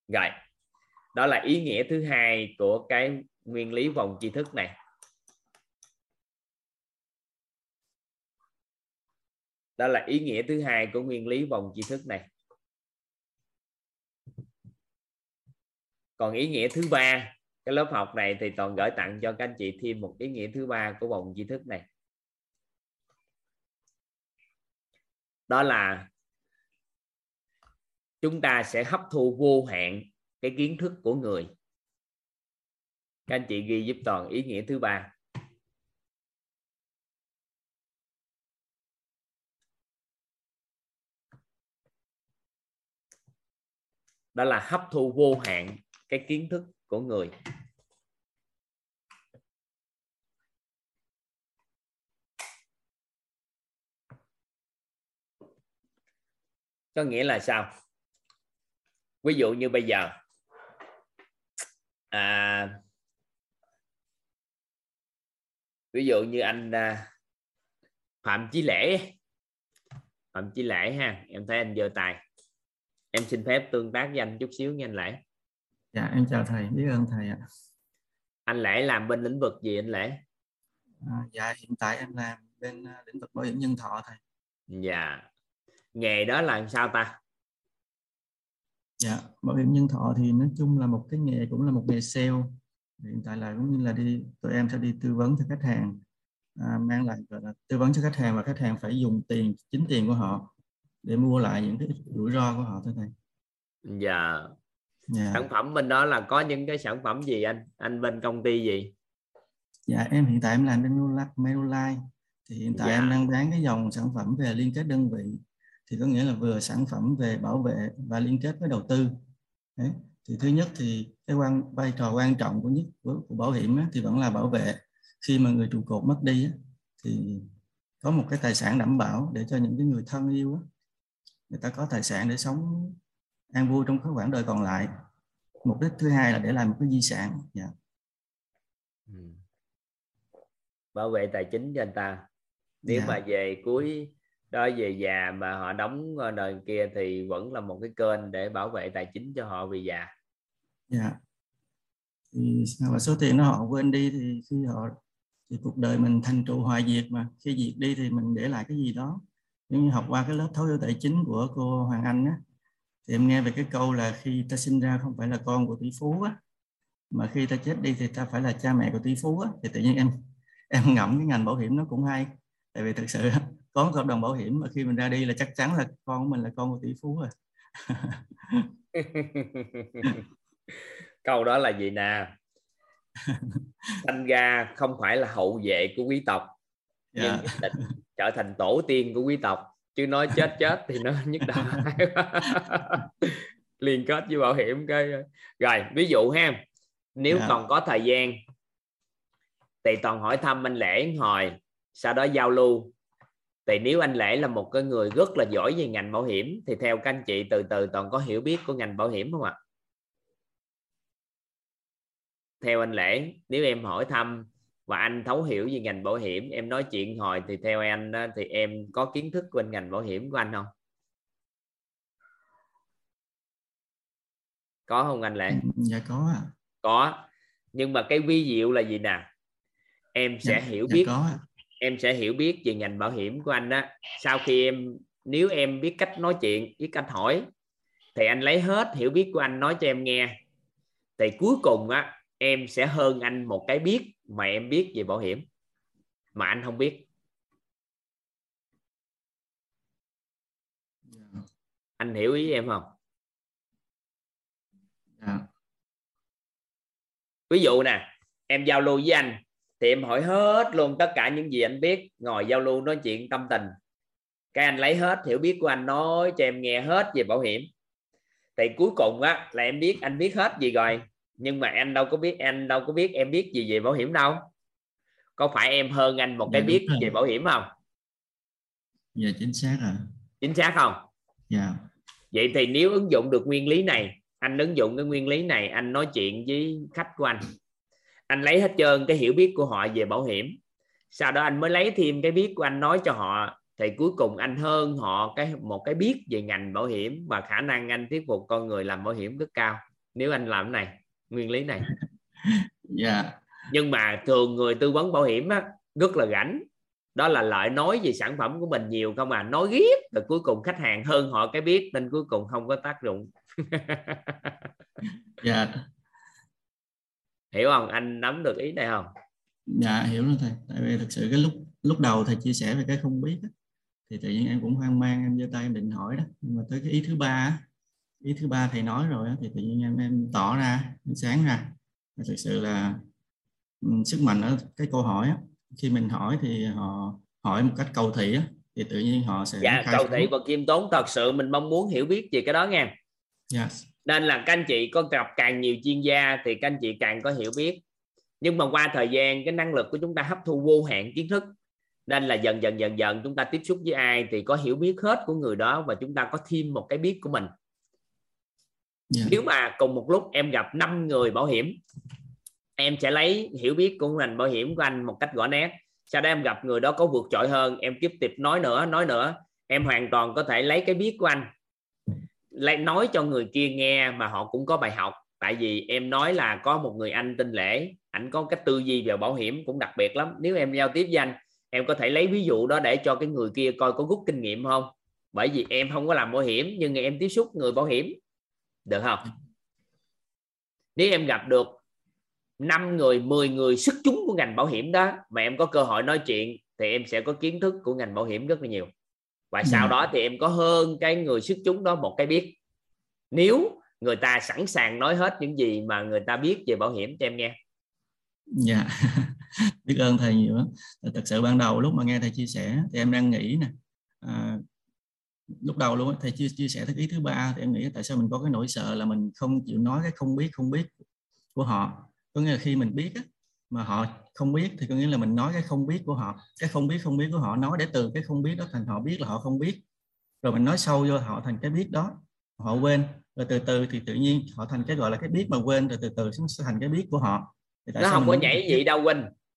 Rồi, đó là ý nghĩa thứ hai của cái nguyên lý vòng tri thức này. Đó là ý nghĩa thứ hai của nguyên lý vòng tri thức này. Còn ý nghĩa thứ ba, cái lớp học này thì toàn gửi tặng cho các anh chị thêm một ý nghĩa thứ ba của vòng tri thức này. Đó là chúng ta sẽ hấp thu vô hạn cái kiến thức của người. Các anh chị ghi giúp toàn ý nghĩa thứ ba. Đó là hấp thu vô hạn cái kiến thức của người. Có nghĩa là sao? Ví dụ như bây giờ. À, ví dụ như anh à, phạm chí lễ. Phạm chí lễ ha em thấy anh giơ tay. Em xin phép tương tác với anh chút xíu nha anh lễ. Dạ em chào thầy biết ơn thầy ạ. Anh lễ làm bên lĩnh vực gì anh lễ? À, dạ hiện tại em làm bên uh, lĩnh vực bảo hiểm nhân thọ thầy. Dạ. Nghề đó là sao ta dạ bảo hiểm nhân thọ thì nói chung là một cái nghề cũng là một nghề sale. Hiện tại là cũng như là đi tụi em sẽ đi tư vấn cho khách hàng à, mang lại gọi là tư vấn cho khách hàng và khách hàng phải dùng tiền chính tiền của họ để mua lại những cái rủi ro của họ thôi thầy. Dạ. Dạ. sản phẩm bên đó là có những cái sản phẩm gì anh? Anh bên công ty gì? Dạ em hiện tại em làm bên Manulife thì hiện tại Dạ. em đang bán cái dòng sản phẩm về liên kết đơn vị thì có nghĩa là vừa sản phẩm về bảo vệ và liên kết với đầu tư Đấy. thì thứ nhất thì cái quan vai trò quan trọng của nhất của, của bảo hiểm á, thì vẫn là bảo vệ khi mà người trụ cột mất đi á, thì có một cái tài sản đảm bảo để cho những cái người thân yêu á, người ta có tài sản để sống an vui trong cái quãng đời còn lại mục đích thứ hai là để làm một cái di sản dạ. Ừ. bảo vệ tài chính cho anh ta nếu Dạ. mà về cuối đó, về già mà họ đóng đời kia thì vẫn là một cái kênh để bảo vệ tài chính cho họ về già. Dạ. Thì sao mà số tiền nó họ quên đi thì khi họ, thì cuộc đời mình thành trụ hoài diệt mà. Khi diệt đi thì mình để lại cái gì đó. Giống như học qua cái lớp thấu hiểu tài chính của cô Hoàng Anh á, thì em nghe về cái câu là khi ta sinh ra không phải là con của tỷ phú á, mà khi ta chết đi thì ta phải là cha mẹ của tỷ phú á, thì tự nhiên em em ngẫm cái ngành bảo hiểm nó cũng hay, tại vì thực sự có một hợp đồng bảo hiểm mà khi mình ra đi là chắc chắn là con của mình là con của tỷ phú rồi. Câu đó là gì nè? Sanh ra không phải là hậu vệ của quý tộc nhưng Dạ. nhất định trở thành tổ tiên của quý tộc. Chứ nói chết chết thì nó nhất định liên kết với bảo hiểm cái rồi ví dụ ha nếu Dạ. còn có thời gian thì toàn hỏi thăm anh lễ hồi sau đó giao lưu thì nếu anh lễ là một cái người rất là giỏi về ngành bảo hiểm thì theo các anh chị từ từ toàn có hiểu biết của ngành bảo hiểm không ạ? Theo anh lễ nếu em hỏi thăm và anh thấu hiểu về ngành bảo hiểm em nói chuyện hồi thì theo anh á, thì em có kiến thức bên ngành bảo hiểm của anh không? Có không anh lễ? Dạ có ạ. Có. Nhưng mà cái vi diệu là gì nè? Em sẽ Dạ, hiểu dạ biết có. Em sẽ hiểu biết về ngành bảo hiểm của anh đó sau khi em nếu em biết cách nói chuyện biết cách hỏi thì anh lấy hết hiểu biết của anh nói cho em nghe thì cuối cùng á em sẽ hơn anh một cái biết mà em biết về bảo hiểm mà anh không biết Dạ. anh hiểu ý em không Dạ. ví dụ nè em giao lưu với anh thì em hỏi hết luôn tất cả những gì anh biết ngồi giao lưu nói chuyện tâm tình. Cái anh lấy hết hiểu biết của anh nói cho em nghe hết về bảo hiểm. Thì cuối cùng á là em biết anh biết hết gì rồi. Nhưng mà anh đâu có biết anh đâu có biết em biết gì về bảo hiểm đâu. Có phải em hơn anh một cái Dạ, đúng biết rồi. về bảo hiểm không? Dạ chính xác ạ. Chính xác không? Dạ. Vậy thì nếu ứng dụng được nguyên lý này anh ứng dụng cái nguyên lý này anh nói chuyện với khách của anh anh lấy hết trơn cái hiểu biết của họ về bảo hiểm. Sau đó anh mới lấy thêm cái biết của anh nói cho họ. Thì cuối cùng anh hơn họ cái một cái biết về ngành bảo hiểm và khả năng anh thuyết phục con người làm bảo hiểm rất cao. Nếu anh làm cái này nguyên lý này. Dạ. Nhưng mà thường người tư vấn bảo hiểm á, rất là rảnh. Đó là lợi nói về sản phẩm của mình nhiều không à. Nói riết rồi cuối cùng khách hàng hơn họ cái biết nên cuối cùng không có tác dụng. Dạ hiểu không? Anh nắm được ý này không? Dạ hiểu rồi thầy. Tại vì thực sự cái lúc lúc đầu thầy chia sẻ về cái không biết á, thì tự nhiên em cũng hoang mang em giơ tay em định hỏi đó. Nhưng mà tới cái ý thứ ba ý thứ ba thầy nói rồi á, thì tự nhiên em em tỏ ra em sáng ra. Và thực sự là ừ, sức mạnh ở cái câu hỏi á. khi mình hỏi thì họ hỏi một cách cầu thị á, thì tự nhiên họ sẽ dạ cầu thị và kiêm tốn thật sự mình mong muốn hiểu biết về cái đó nha dạ nên là các anh chị có gặp càng nhiều chuyên gia thì các anh chị càng có hiểu biết. Nhưng mà qua thời gian cái năng lực của chúng ta hấp thu vô hạn kiến thức nên là dần dần dần dần chúng ta tiếp xúc với ai thì có hiểu biết hết của người đó và chúng ta có thêm một cái biết của mình. Dạ. Nếu mà cùng một lúc em gặp 5 người bảo hiểm em sẽ lấy hiểu biết của ngành bảo hiểm của anh một cách rõ nét. Sau đó em gặp người đó có vượt trội hơn em tiếp tục nói nữa nói nữa. Em hoàn toàn có thể lấy cái biết của anh lại nói cho người kia nghe mà họ cũng có bài học. Tại vì em nói là có một người anh tên lễ, ảnh có cái tư duy về bảo hiểm cũng đặc biệt lắm. Nếu em giao tiếp với anh, em có thể lấy ví dụ đó để cho cái người kia coi có rút kinh nghiệm không? Bởi vì em không có làm bảo hiểm, nhưng em tiếp xúc người bảo hiểm. Được không? Nếu em gặp được 5 người 10 người sức chúng của ngành bảo hiểm đó, mà em có cơ hội nói chuyện, thì em sẽ có kiến thức của ngành bảo hiểm rất là nhiều và sau Ừ. đó thì em có hơn cái người sức chúng đó một cái biết. Nếu người ta sẵn sàng nói hết những gì mà người ta biết về bảo hiểm cho em nghe. Dạ biết ơn thầy nhiều lắm. Thật sự ban đầu lúc mà nghe thầy chia sẻ thì em đang nghĩ nè à, lúc đầu luôn thầy chia chia sẻ tới ý thứ ba thì em nghĩ tại sao mình có cái nỗi sợ là mình không chịu nói cái không biết không biết của họ. Có nghĩa là khi mình biết á, mà họ không biết thì có nghĩa là mình nói cái không biết của họ. Cái không biết không biết của họ nói để từ cái không biết đó thành họ biết là họ không biết. Rồi mình nói sâu vô họ thành cái biết đó. Họ quên. Rồi từ từ thì tự nhiên họ thành cái gọi là cái biết mà quên. Rồi từ từ nó sẽ thành cái biết của họ. Thì tại nó không có nhảy gì đâu nó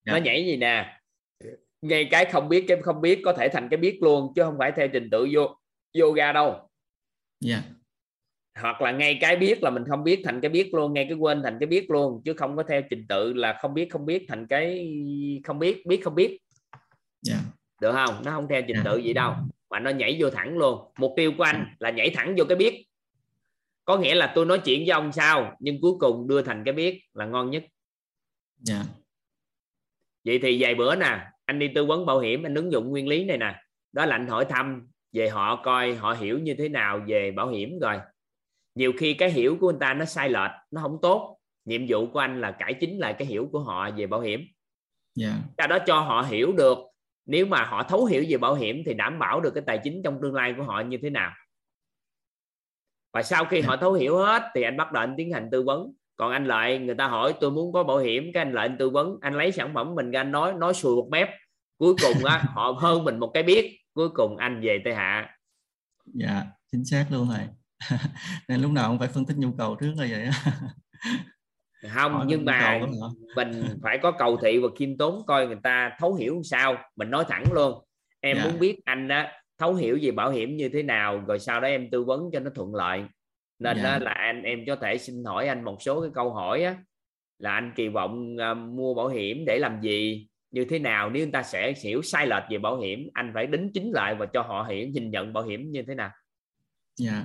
Dạ. nhảy gì nè? Ngay cái không biết cái không biết có thể thành cái biết luôn chứ không phải theo trình tự vô yoga đâu. Dạ hoặc là ngay cái biết là mình không biết thành cái biết luôn ngay cái quên thành cái biết luôn chứ không có theo trình tự là không biết không biết thành cái không biết biết không biết. Dạ. Được không? Nó không theo trình Dạ. tự gì đâu mà nó nhảy vô thẳng luôn. Mục tiêu của anh là nhảy thẳng vô cái biết. Có nghĩa là tôi nói chuyện với ông sao nhưng cuối cùng đưa thành cái biết là ngon nhất. Dạ. Vậy thì vài bữa nè anh đi tư vấn bảo hiểm anh ứng dụng nguyên lý này nè. Đó là anh hỏi thăm về họ coi họ hiểu như thế nào về bảo hiểm rồi nhiều khi cái hiểu của người ta nó sai lệch nó không tốt. Nhiệm vụ của anh là cải chính lại cái hiểu của họ về bảo hiểm. Dạ. Sau đó cho họ hiểu được. Nếu mà họ thấu hiểu về bảo hiểm thì đảm bảo được cái tài chính trong tương lai của họ như thế nào. Và sau khi họ thấu hiểu hết thì anh bắt đầu anh tiến hành tư vấn. Còn anh lại người ta hỏi tôi muốn có bảo hiểm. Cái anh lại anh tư vấn anh lấy sản phẩm mình ra anh nói nói sùi một mép. Cuối cùng á họ hơn mình một cái biết. Cuối cùng anh về tây hạ. Dạ chính xác luôn thầy nên lúc nào cũng phải phân tích nhu cầu trước là vậy không Hỏi nhưng mà mình phải có cầu thị và khiêm tốn coi người ta thấu hiểu sao. Mình nói thẳng luôn. Em Dạ. muốn biết anh á thấu hiểu về bảo hiểm như thế nào rồi sau đó em tư vấn cho nó thuận lợi. Nên Dạ. đó là anh em có thể xin hỏi anh một số cái câu hỏi á là anh kỳ vọng à, mua bảo hiểm để làm gì như thế nào? Nếu người ta sẽ hiểu sai lệch về bảo hiểm anh phải đính chính lại và cho họ hiểu nhìn nhận bảo hiểm như thế nào. Dạ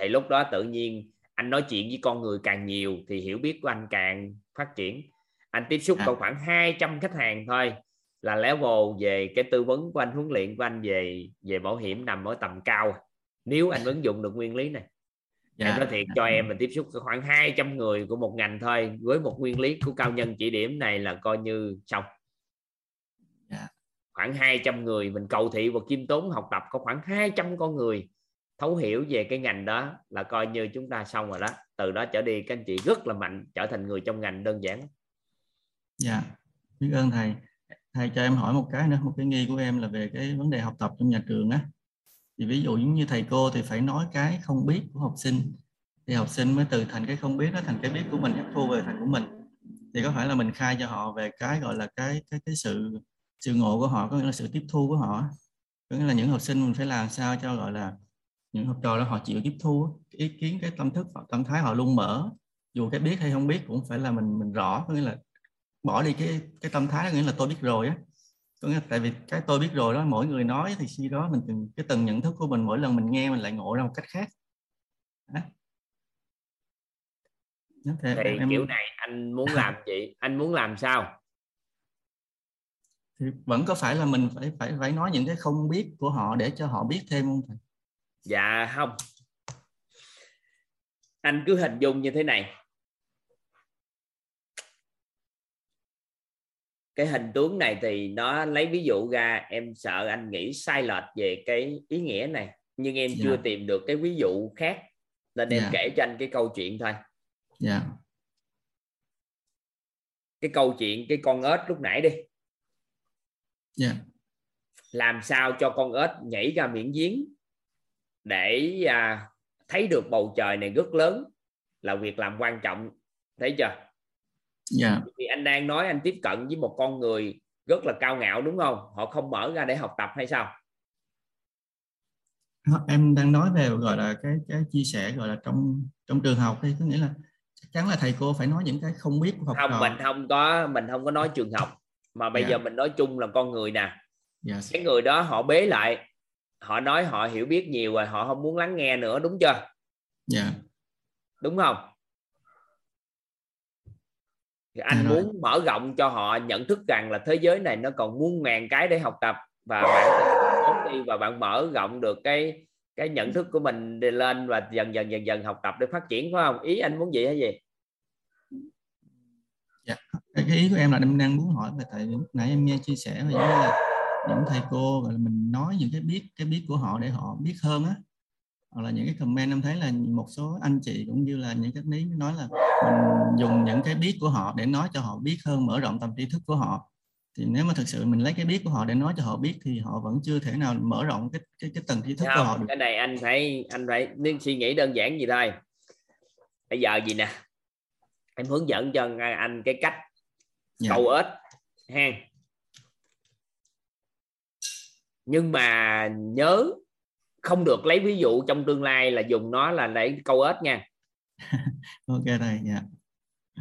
thì lúc đó tự nhiên anh nói chuyện với con người càng nhiều thì hiểu biết của anh càng phát triển. Anh tiếp xúc À. có khoảng 200 khách hàng thôi là level về cái tư vấn của anh huấn luyện của anh về về bảo hiểm nằm ở tầm cao. Nếu anh ứng dụng được nguyên lý này. Dạ. Em nói thiệt cho em mình tiếp xúc khoảng 200 người của một ngành thôi với một nguyên lý của cao nhân chỉ điểm này là coi như xong. Dạ. khoảng 200 người mình cầu thị và kiêm tốn học tập có khoảng 200 con người thấu hiểu về cái ngành đó là coi như chúng ta xong rồi đó. Từ đó trở đi, các anh chị rất là mạnh, trở thành người trong ngành đơn giản. Dạ. Biết ơn thầy. Thầy cho em hỏi một cái nữa, một cái nghi của em là về cái vấn đề học tập trong nhà trường á. Thì ví dụ giống như thầy cô thì phải nói cái không biết của học sinh. Thì học sinh mới từ thành cái không biết nó thành cái biết của mình, hấp thu về thành của mình. Thì có phải là mình khai cho họ về cái gọi là cái cái cái sự sự ngộ của họ, có nghĩa là sự tiếp thu của họ có nghĩa là những học sinh mình phải làm sao cho gọi là những học trò đó họ chịu tiếp thu ý kiến cái tâm thức họ tâm thái họ luôn mở. Dù cái biết hay không biết cũng phải là mình mình rõ có nghĩa là bỏ đi cái cái tâm thái nghĩa là tôi biết rồi á. Có nghĩa là tại vì cái tôi biết rồi đó mỗi người nói thì khi đó mình từng cái từng nhận thức của mình mỗi lần mình nghe mình lại ngộ ra một cách khác. Đó. thì em... kiểu này anh muốn làm chị anh muốn làm sao? Thì vẫn có phải là mình phải phải phải nói những cái không biết của họ để cho họ biết thêm không thầy dạ không anh cứ hình dung như thế này cái hình tướng này thì nó lấy ví dụ ra em sợ anh nghĩ sai lệch về cái ý nghĩa này nhưng em yeah. chưa dạ. tìm được cái ví dụ khác nên em yeah. Dạ. kể cho anh cái câu chuyện thôi yeah. Dạ. cái câu chuyện cái con ếch lúc nãy đi yeah. làm sao cho con ếch nhảy ra miệng giếng để à, thấy được bầu trời này rất lớn là việc làm quan trọng thấy chưa yeah. thì anh đang nói anh tiếp cận với một con người rất là cao ngạo đúng không họ không mở ra để học tập hay sao em đang nói về gọi là cái cái chia sẻ gọi là trong trong trường học thì có nghĩa là chắc chắn là thầy cô phải nói những cái không biết của học không trò. mình không có mình không có nói trường học mà bây yeah. giờ mình nói chung là con người nè yes. cái người đó họ bế lại họ nói họ hiểu biết nhiều rồi họ không muốn lắng nghe nữa đúng chưa? Yeah. đúng không? Thì anh yeah, muốn mở rộng cho họ nhận thức rằng là thế giới này nó còn muôn ngàn cái để học tập và bạn đi và bạn mở rộng được cái cái nhận thức của mình đi lên và dần dần dần dần học tập để phát triển phải không? Ý anh muốn gì hay gì? Dạ. cái ý của em là em đang muốn hỏi về tại nãy em nghe chia sẻ về là những thầy cô và mình nói những cái biết cái biết của họ để họ biết hơn á. Hoặc là những cái comment em thấy là một số anh chị cũng như là những cái lý nói là mình dùng những cái biết của họ để nói cho họ biết hơn mở rộng tầm tri thức của họ. Thì nếu mà thực sự mình lấy cái biết của họ để nói cho họ biết thì họ vẫn chưa thể nào mở rộng cái cái cái tầng tri thức không, của họ được. cái này anh phải anh phải nên suy nghĩ đơn giản gì thôi. Bây giờ gì nè? Em hướng dẫn cho anh cái cách dạ. câu ếch ha nhưng mà nhớ không được lấy ví dụ trong tương lai là dùng nó là để câu ếch nha. Ok thầy dạ.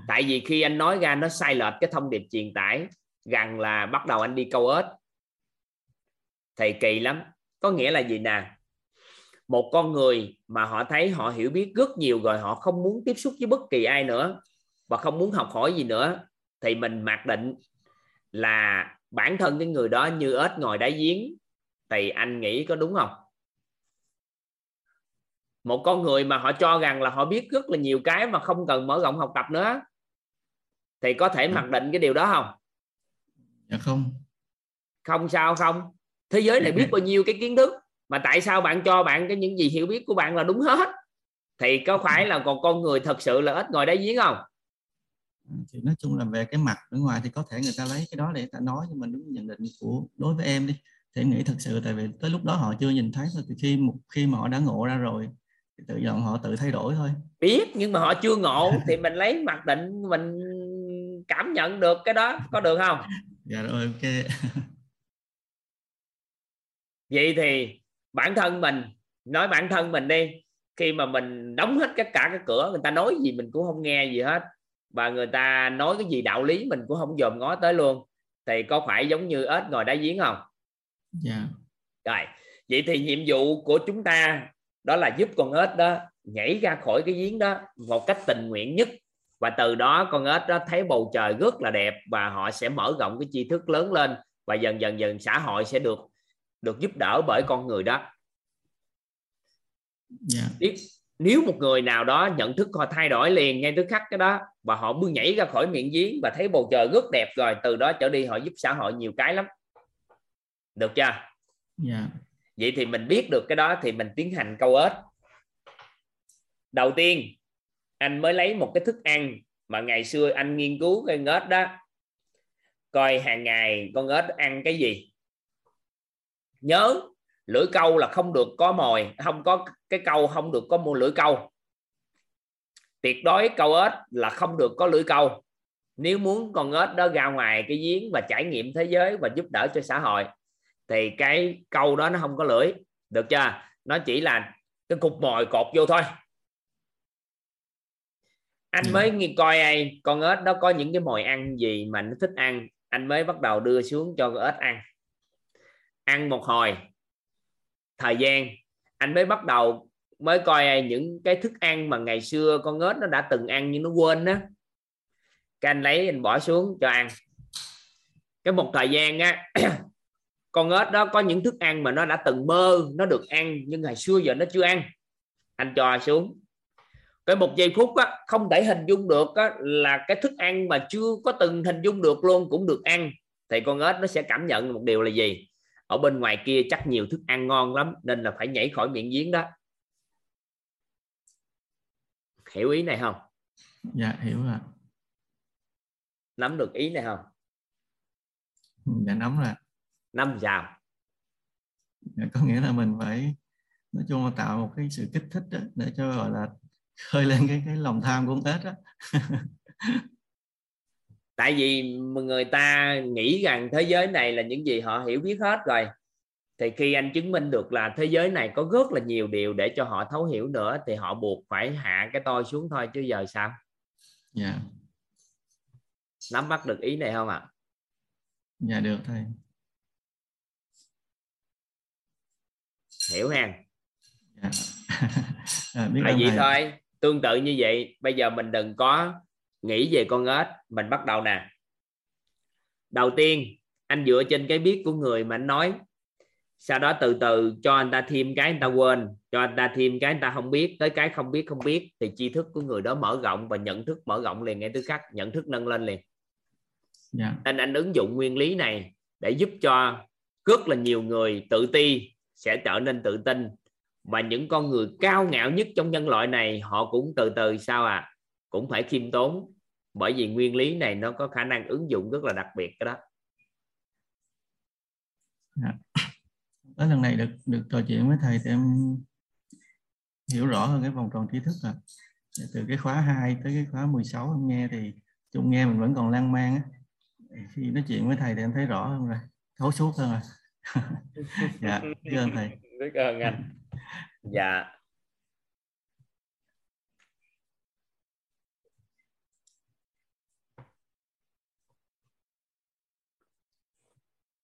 Tại vì khi anh nói ra nó sai lệch cái thông điệp truyền tải rằng là bắt đầu anh đi câu ếch thầy kỳ lắm. Có nghĩa là gì nè? Một con người mà họ thấy họ hiểu biết rất nhiều rồi họ không muốn tiếp xúc với bất kỳ ai nữa và không muốn học hỏi gì nữa thì mình mặc định là bản thân cái người đó như ếch ngồi đáy giếng thì anh nghĩ có đúng không? Một con người mà họ cho rằng là họ biết rất là nhiều cái mà không cần mở rộng học tập nữa thì có thể mặc định cái điều đó không? Dạ không. Không sao không? Thế giới này biết bao nhiêu cái kiến thức mà tại sao bạn cho bạn cái những gì hiểu biết của bạn là đúng hết? Thì có phải là còn con người thật sự là ít ngồi đáy giếng không? Thì nói chung là về cái mặt bên ngoài thì có thể người ta lấy cái đó để ta nói nhưng mà đúng nhận định của đối với em đi thì nghĩ thật sự tại vì tới lúc đó họ chưa nhìn thấy thôi. Thì khi một khi mà họ đã ngộ ra rồi thì tự động họ tự thay đổi thôi. Biết nhưng mà họ chưa ngộ thì mình lấy mặc định mình cảm nhận được cái đó. Có được không? Dạ rồi ok. Vậy thì bản thân mình nói bản thân mình đi. Khi mà mình đóng hết tất cả cái cửa người ta nói gì mình cũng không nghe gì hết. Và người ta nói cái gì đạo lý mình cũng không dòm ngó tới luôn. Thì có phải giống như ếch ngồi đáy giếng không yeah. rồi vậy thì nhiệm vụ của chúng ta đó là giúp con ếch đó nhảy ra khỏi cái giếng đó một cách tình nguyện nhất và từ đó con ếch đó thấy bầu trời rất là đẹp và họ sẽ mở rộng cái tri thức lớn lên và dần dần dần xã hội sẽ được được giúp đỡ bởi con người đó yeah. Dạ. nếu, nếu một người nào đó nhận thức họ thay đổi liền ngay tức khắc cái đó và họ bước nhảy ra khỏi miệng giếng và thấy bầu trời rất đẹp rồi từ đó trở đi họ giúp xã hội nhiều cái lắm được chưa? Yeah. Dạ. vậy thì mình biết được cái đó thì mình tiến hành câu ếch. Đầu tiên anh mới lấy một cái thức ăn mà ngày xưa anh nghiên cứu cái ếch đó. Coi hàng ngày con ếch ăn cái gì. Nhớ lưỡi câu là không được có mồi không có cái câu không được có mua lưỡi câu. Tuyệt đối câu ếch là không được có lưỡi câu. Nếu muốn con ếch đó ra ngoài cái giếng và trải nghiệm thế giới và giúp đỡ cho xã hội thì cái câu đó nó không có lưỡi. Được chưa? Nó chỉ là cái cục mồi cột vô thôi. Anh Ừ. mới nghi coi ai con ếch đó có những cái mồi ăn gì mà nó thích ăn. Anh mới bắt đầu đưa xuống cho con ếch ăn. Ăn một hồi. Thời gian. Anh mới bắt đầu mới coi ai những cái thức ăn mà ngày xưa con ếch nó đã từng ăn nhưng nó quên đó cái anh lấy anh bỏ xuống cho ăn. Cái một thời gian á con ếch đó có những thức ăn mà nó đã từng mơ nó được ăn nhưng ngày xưa giờ nó chưa ăn. Anh cho xuống. Cái một giây phút á, không thể hình dung được á, là cái thức ăn mà chưa có từng hình dung được luôn cũng được ăn. Thì con ếch nó sẽ cảm nhận một điều là gì? Ở bên ngoài kia chắc nhiều thức ăn ngon lắm nên là phải nhảy khỏi miệng giếng đó. Hiểu ý này không? Dạ hiểu rồi nắm được ý này không? Dạ nắm rồi nắm sao dạ, có nghĩa là mình phải nói chung là tạo một cái sự kích thích đó, để cho gọi là khơi lên cái cái lòng tham của con ếch đó tại vì người ta nghĩ rằng thế giới này là những gì họ hiểu biết hết rồi thì khi anh chứng minh được là thế giới này có rất là nhiều điều để cho họ thấu hiểu nữa thì họ buộc phải hạ cái tôi xuống thôi chứ giờ sao? Dạ. Nắm bắt được ý này không ạ? Dạ được thầy hiểu ha. À, biết tại vì thôi? Tương tự như vậy bây giờ mình đừng có nghĩ về con ếch. Mình bắt đầu nè. Đầu tiên anh dựa trên cái biết của người mà anh nói. Sau đó từ từ cho anh ta thêm cái anh ta quên cho anh ta thêm cái anh ta không biết. Tới cái không biết không biết thì tri thức của người đó mở rộng và nhận thức mở rộng liền ngay tức khắc nhận thức nâng lên liền. Dạ. Nên anh ứng dụng nguyên lý này để giúp cho rất là nhiều người tự ti sẽ trở nên tự tin. Và những con người cao ngạo nhất trong nhân loại này, họ cũng từ từ sao à? Cũng phải khiêm tốn. Bởi vì nguyên lý này nó có khả năng ứng dụng rất là đặc biệt cái đó. Dạ. Tới lần này được được trò chuyện với thầy thì em hiểu rõ hơn cái vòng tròn trí thức rồi từ cái khóa 2 tới cái khóa 16 em nghe thì chung nghe mình vẫn còn lan man á. Khi nói chuyện với thầy thì em thấy rõ hơn rồi, thấu suốt hơn rồi dạ biết ơn thầy biết ơn anh dạ.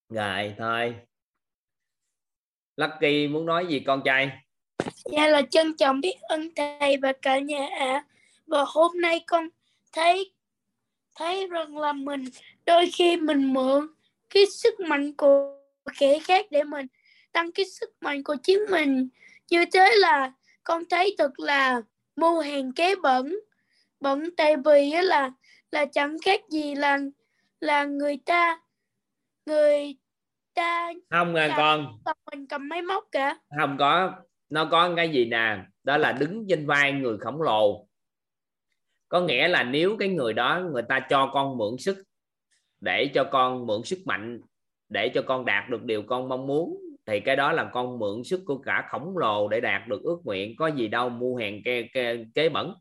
Rồi thôi. Lucky muốn nói gì con trai? Dạ là trân trọng biết ơn thầy và cả nhà ạ. Và hôm nay con thấy thấy rằng là mình đôi khi mình mượn cái sức mạnh của kẻ khác để mình tăng cái sức mạnh của chính mình. Như thế là con thấy thật là mưu hàng kế bẩn. Bẩn tại vì là là chẳng khác gì là là người ta người ta không à Dạ. con mình cầm máy móc cả. không có nó có cái gì nè đó là đứng trên vai người khổng lồ có nghĩa là nếu cái người đó người ta cho con mượn sức để cho con mượn sức mạnh để cho con đạt được điều con mong muốn thì cái đó là con mượn sức của cả khổng lồ để đạt được ước nguyện. Có gì đâu mua hàng kế, kế, kế bẩn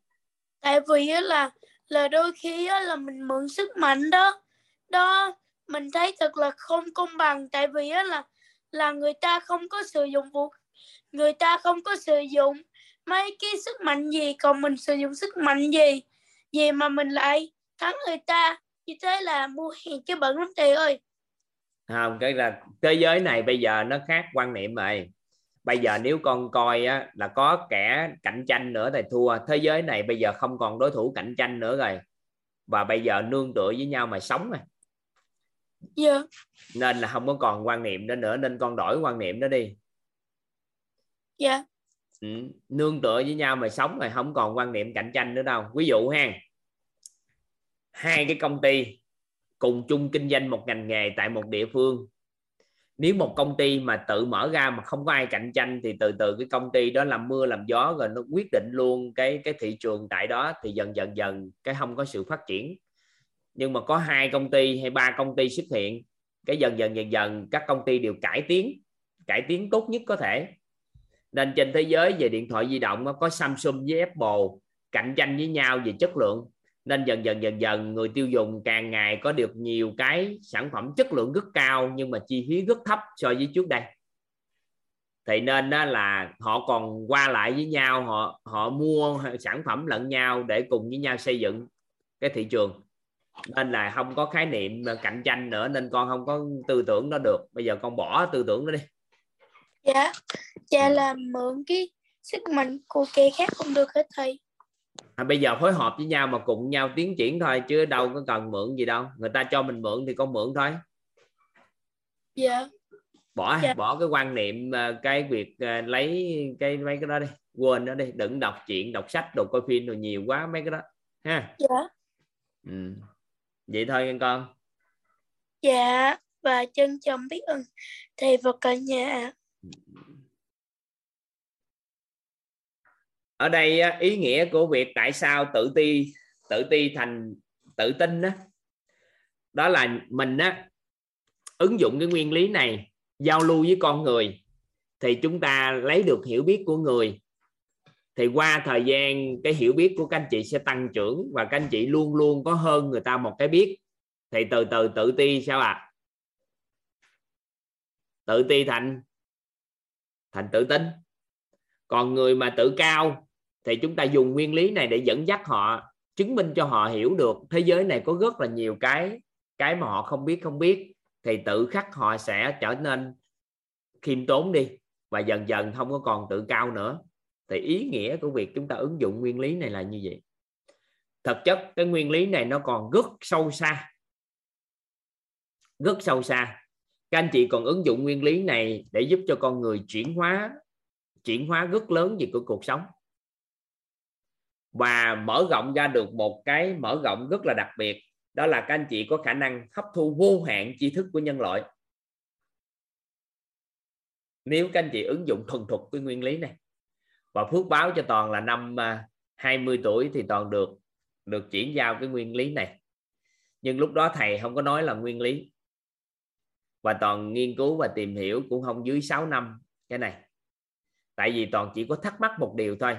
tại vì là là đôi khi là mình mượn sức mạnh đó. Đó mình thấy thật là không công bằng. Tại vì là là người ta không có sử dụng vũ người ta không có sử dụng mấy cái sức mạnh gì còn mình sử dụng sức mạnh gì gì mà mình lại thắng người ta. Như thế là mua hàng cái bẩn lắm thầy ơi không cái là thế giới này bây giờ nó khác quan niệm rồi. Bây giờ nếu con coi á, là có kẻ cạnh tranh nữa thì thua. Thế giới này bây giờ không còn đối thủ cạnh tranh nữa rồi. Và bây giờ nương tựa với nhau mà sống rồi dạ. Nên là không có còn quan niệm đó nữa nên con đổi quan niệm đó đi. Dạ. Ừ. nương tựa với nhau mà sống rồi không còn quan niệm cạnh tranh nữa đâu. Ví dụ ha hai cái công ty cùng chung kinh doanh một ngành nghề tại một địa phương. Nếu một công ty mà tự mở ra mà không có ai cạnh tranh thì từ từ cái công ty đó làm mưa làm gió rồi nó quyết định luôn cái cái thị trường tại đó thì dần dần dần cái không có sự phát triển. Nhưng mà có hai công ty hay ba công ty xuất hiện, cái dần dần dần dần các công ty đều cải tiến cải tiến tốt nhất có thể. Nên trên thế giới về điện thoại di động có Samsung với Apple cạnh tranh với nhau về chất lượng nên dần dần dần dần người tiêu dùng càng ngày có được nhiều cái sản phẩm chất lượng rất cao nhưng mà chi phí rất thấp so với trước đây. Thì nên đó là họ còn qua lại với nhau họ họ mua sản phẩm lẫn nhau để cùng với nhau xây dựng cái thị trường. Nên là không có khái niệm cạnh tranh nữa nên con không có tư tưởng đó được. Bây giờ con bỏ tư tưởng đó đi. Dạ. Dạ là mượn cái sức mạnh của kẻ khác không được hết thầy à, bây giờ phối hợp với nhau mà cùng nhau tiến triển thôi chứ đâu có cần mượn gì đâu. Người ta cho mình mượn thì con mượn thôi. Dạ. Bỏ Dạ. bỏ cái quan niệm ờ, cái việc ờ, lấy cái mấy cái đó đi. Quên nó đi đừng đọc chuyện đọc sách đồ coi phim rồi nhiều quá mấy cái đó. Ha? Dạ. Ừ. vậy thôi nghe con. Dạ và trân trọng biết ơn thầy và cả nhà ạ ở đây ý nghĩa của việc tại sao tự ti tự ti thành tự tin đó đó là mình á, ứng dụng cái nguyên lý này, giao lưu với con người, thì chúng ta lấy được hiểu biết của người. Thì qua thời gian, cái hiểu biết của các anh chị sẽ tăng trưởng và các anh chị luôn luôn có hơn người ta một cái biết. Thì từ từ tự ti sao ạ? À? tự ti thành thành tự tin. Còn người mà tự cao thì chúng ta dùng nguyên lý này để dẫn dắt họ, chứng minh cho họ hiểu được thế giới này có rất là nhiều cái cái mà họ không biết không biết. Thì tự khắc họ sẽ trở nên khiêm tốn đi và dần dần không có còn tự cao nữa. Thì ý nghĩa của việc chúng ta ứng dụng nguyên lý này là như vậy. Thực chất, cái nguyên lý này nó còn rất sâu xa. Rất sâu xa. Các anh chị còn ứng dụng nguyên lý này để giúp cho con người chuyển hóa chuyển hóa rất lớn về của cuộc sống và mở rộng ra được một cái mở rộng rất là đặc biệt, đó là các anh chị có khả năng hấp thu vô hạn tri thức của nhân loại. Nếu các anh chị ứng dụng thuần thục cái nguyên lý này, và phước báo cho toàn là năm à, 20 tuổi thì toàn được được chuyển giao cái nguyên lý này. Nhưng lúc đó thầy không có nói là nguyên lý. Và toàn nghiên cứu và tìm hiểu cũng không dưới 6 năm, cái này. Tại vì toàn chỉ có thắc mắc một điều thôi.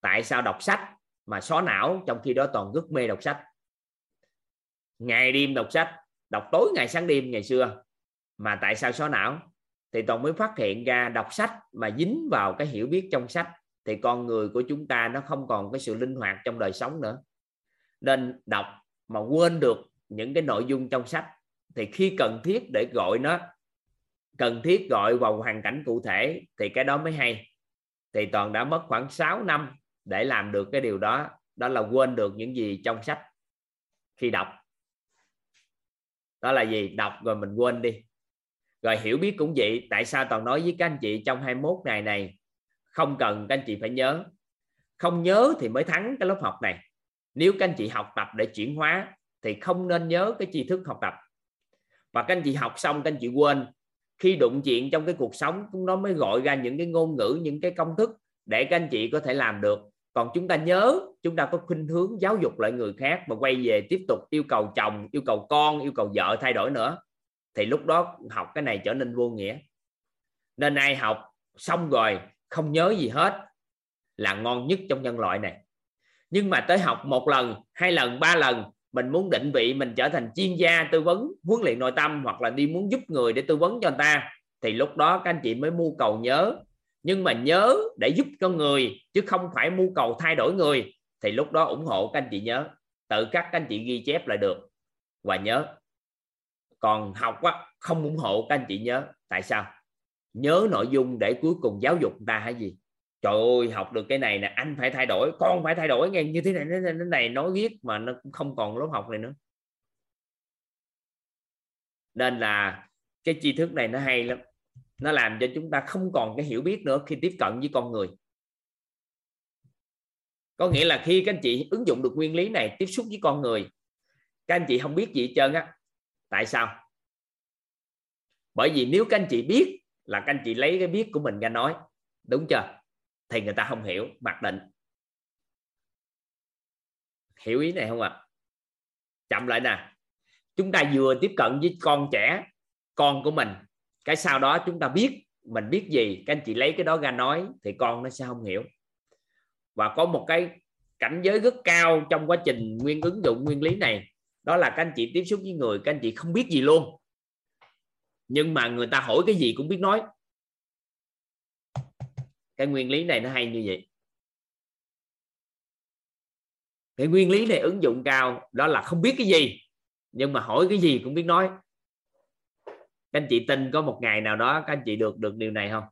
Tại sao đọc sách mà xóa não trong khi đó toàn rất mê đọc sách. Ngày đêm đọc sách, đọc tối ngày sáng đêm ngày xưa. Mà tại sao xóa não? Thì toàn mới phát hiện ra đọc sách mà dính vào cái hiểu biết trong sách thì con người của chúng ta nó không còn cái sự linh hoạt trong đời sống nữa. Nên đọc mà quên được những cái nội dung trong sách thì khi cần thiết để gọi nó, cần thiết gọi vào hoàn cảnh cụ thể thì cái đó mới hay. Thì toàn đã mất khoảng 6 năm để làm được cái điều đó đó là quên được những gì trong sách khi đọc. Đó là gì? Đọc rồi mình quên đi. Rồi hiểu biết cũng vậy, tại sao toàn nói với các anh chị trong 21 ngày này, không cần các anh chị phải nhớ. Không nhớ thì mới thắng cái lớp học này. Nếu các anh chị học tập để chuyển hóa, thì không nên nhớ cái tri thức học tập. Và các anh chị học xong, các anh chị quên. Khi đụng chuyện trong cái cuộc sống, nó mới gọi ra những cái ngôn ngữ, những cái công thức để các anh chị có thể làm được còn chúng ta nhớ, chúng ta có khuynh hướng giáo dục lại người khác và quay về tiếp tục yêu cầu chồng, yêu cầu con, yêu cầu vợ thay đổi nữa, thì lúc đó học cái này trở nên vô nghĩa. Nên ai học xong rồi không nhớ gì hết là ngon nhất trong nhân loại này. Nhưng mà tới học một lần, hai lần, ba lần, mình muốn định vị mình trở thành chuyên gia tư vấn huấn luyện nội tâm hoặc là đi muốn giúp người để tư vấn cho người ta, thì lúc đó các anh chị mới mưu cầu nhớ nhưng mà nhớ để giúp cho người chứ không phải mưu cầu thay đổi người thì lúc đó ủng hộ các anh chị nhớ. Tự các anh chị ghi chép lại được. Và nhớ còn học á, không ủng hộ các anh chị nhớ. Tại sao? Nhớ nội dung để cuối cùng giáo dục người ta hay gì? Trời ơi học được cái này nè anh phải thay đổi con phải thay đổi nghe như thế này thế này nói viết mà nó cũng không còn lớp học này nữa. Nên là cái tri thức này nó hay lắm nó làm cho chúng ta không còn cái hiểu biết nữa khi tiếp cận với con người. Có nghĩa là khi các anh chị ứng dụng được nguyên lý này, tiếp xúc với con người, các anh chị không biết gì hết trơn á. Tại sao? Bởi vì nếu các anh chị biết là các anh chị lấy cái biết của mình ra nói, đúng chưa? Thì người ta không hiểu, mặc định. Hiểu ý này không ạ? À? chậm lại nè. Chúng ta vừa tiếp cận với con trẻ, con của mình cái sau đó chúng ta biết mình biết gì, các anh chị lấy cái đó ra nói thì con nó sẽ không hiểu. Và có một cái cảnh giới rất cao trong quá trình nguyên ứng dụng nguyên lý này, đó là các anh chị tiếp xúc với người, các anh chị không biết gì luôn. Nhưng mà người ta hỏi cái gì cũng biết nói. Cái nguyên lý này nó hay như vậy. Cái nguyên lý này ứng dụng cao, đó là không biết cái gì, nhưng mà hỏi cái gì cũng biết nói các anh chị tin có một ngày nào đó các anh chị được được điều này không?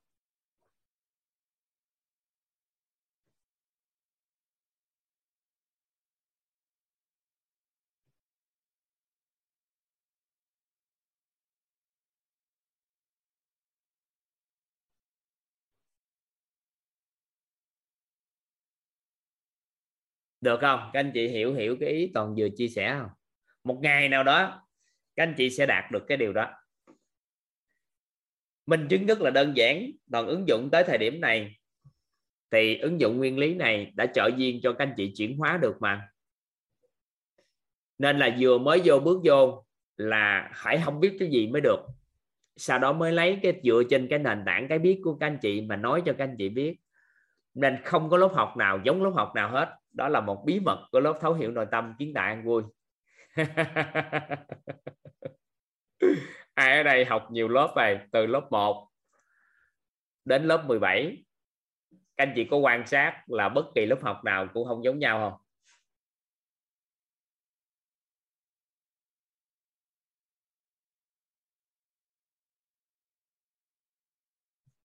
Được không? Các anh chị hiểu hiểu cái ý toàn vừa chia sẻ không? Một ngày nào đó, các anh chị sẽ đạt được cái điều đó minh chứng rất là đơn giản. Toàn ứng dụng tới thời điểm này, thì ứng dụng nguyên lý này đã trợ duyên cho các anh chị chuyển hóa được mà. Nên là vừa mới vô bước vô là hãy không biết cái gì mới được. Sau đó mới lấy cái dựa trên cái nền tảng cái biết của các anh chị mà nói cho các anh chị biết. Nên không có lớp học nào giống lớp học nào hết. Đó là một bí mật của lớp thấu hiểu nội tâm kiến đại an vui. ai ở đây học nhiều lớp này từ lớp 1 đến lớp 17 các anh chị có quan sát là bất kỳ lớp học nào cũng không giống nhau không?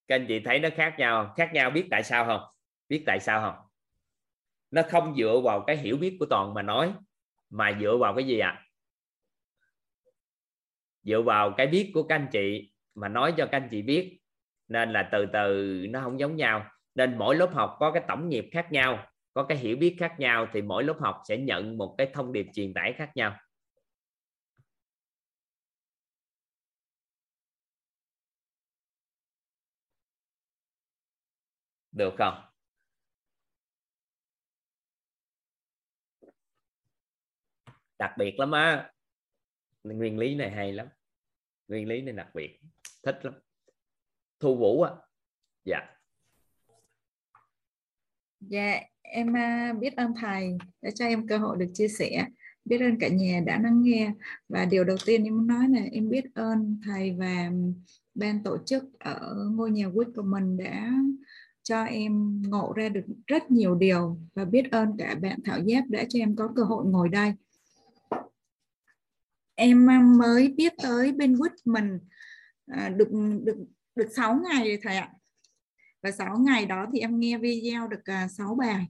Các anh chị thấy nó khác nhau không? khác nhau biết tại sao không? Biết tại sao không? Nó không dựa vào cái hiểu biết của toàn mà nói, mà dựa vào cái gì ạ? à? Dựa vào cái biết của các anh chị mà nói cho các anh chị biết, nên là từ từ nó không giống nhau. Nên mỗi lớp học có cái tổng nghiệp khác nhau, có cái hiểu biết khác nhau, thì mỗi lớp học sẽ nhận một cái thông điệp truyền tải khác nhau. Được không? Đặc biệt lắm á. Nguyên lý này hay lắm nguyên lý này đặc biệt, thích lắm. Thu vũ á dạ. Dạ em à, biết ơn thầy đã cho em cơ hội được chia sẻ. Biết ơn cả nhà đã lắng nghe. Và điều đầu tiên em muốn nói là em biết ơn thầy và ban tổ chức ở ngôi nhà quýt của mình đã cho em ngộ ra được rất nhiều điều. Và biết ơn cả bạn Thảo Giáp đã cho em có cơ hội ngồi đây em à, mới biết tới bên quýt mình à, được được được 6 ngày thầy ạ. Và 6 ngày đó thì em nghe video được à, 6 bài.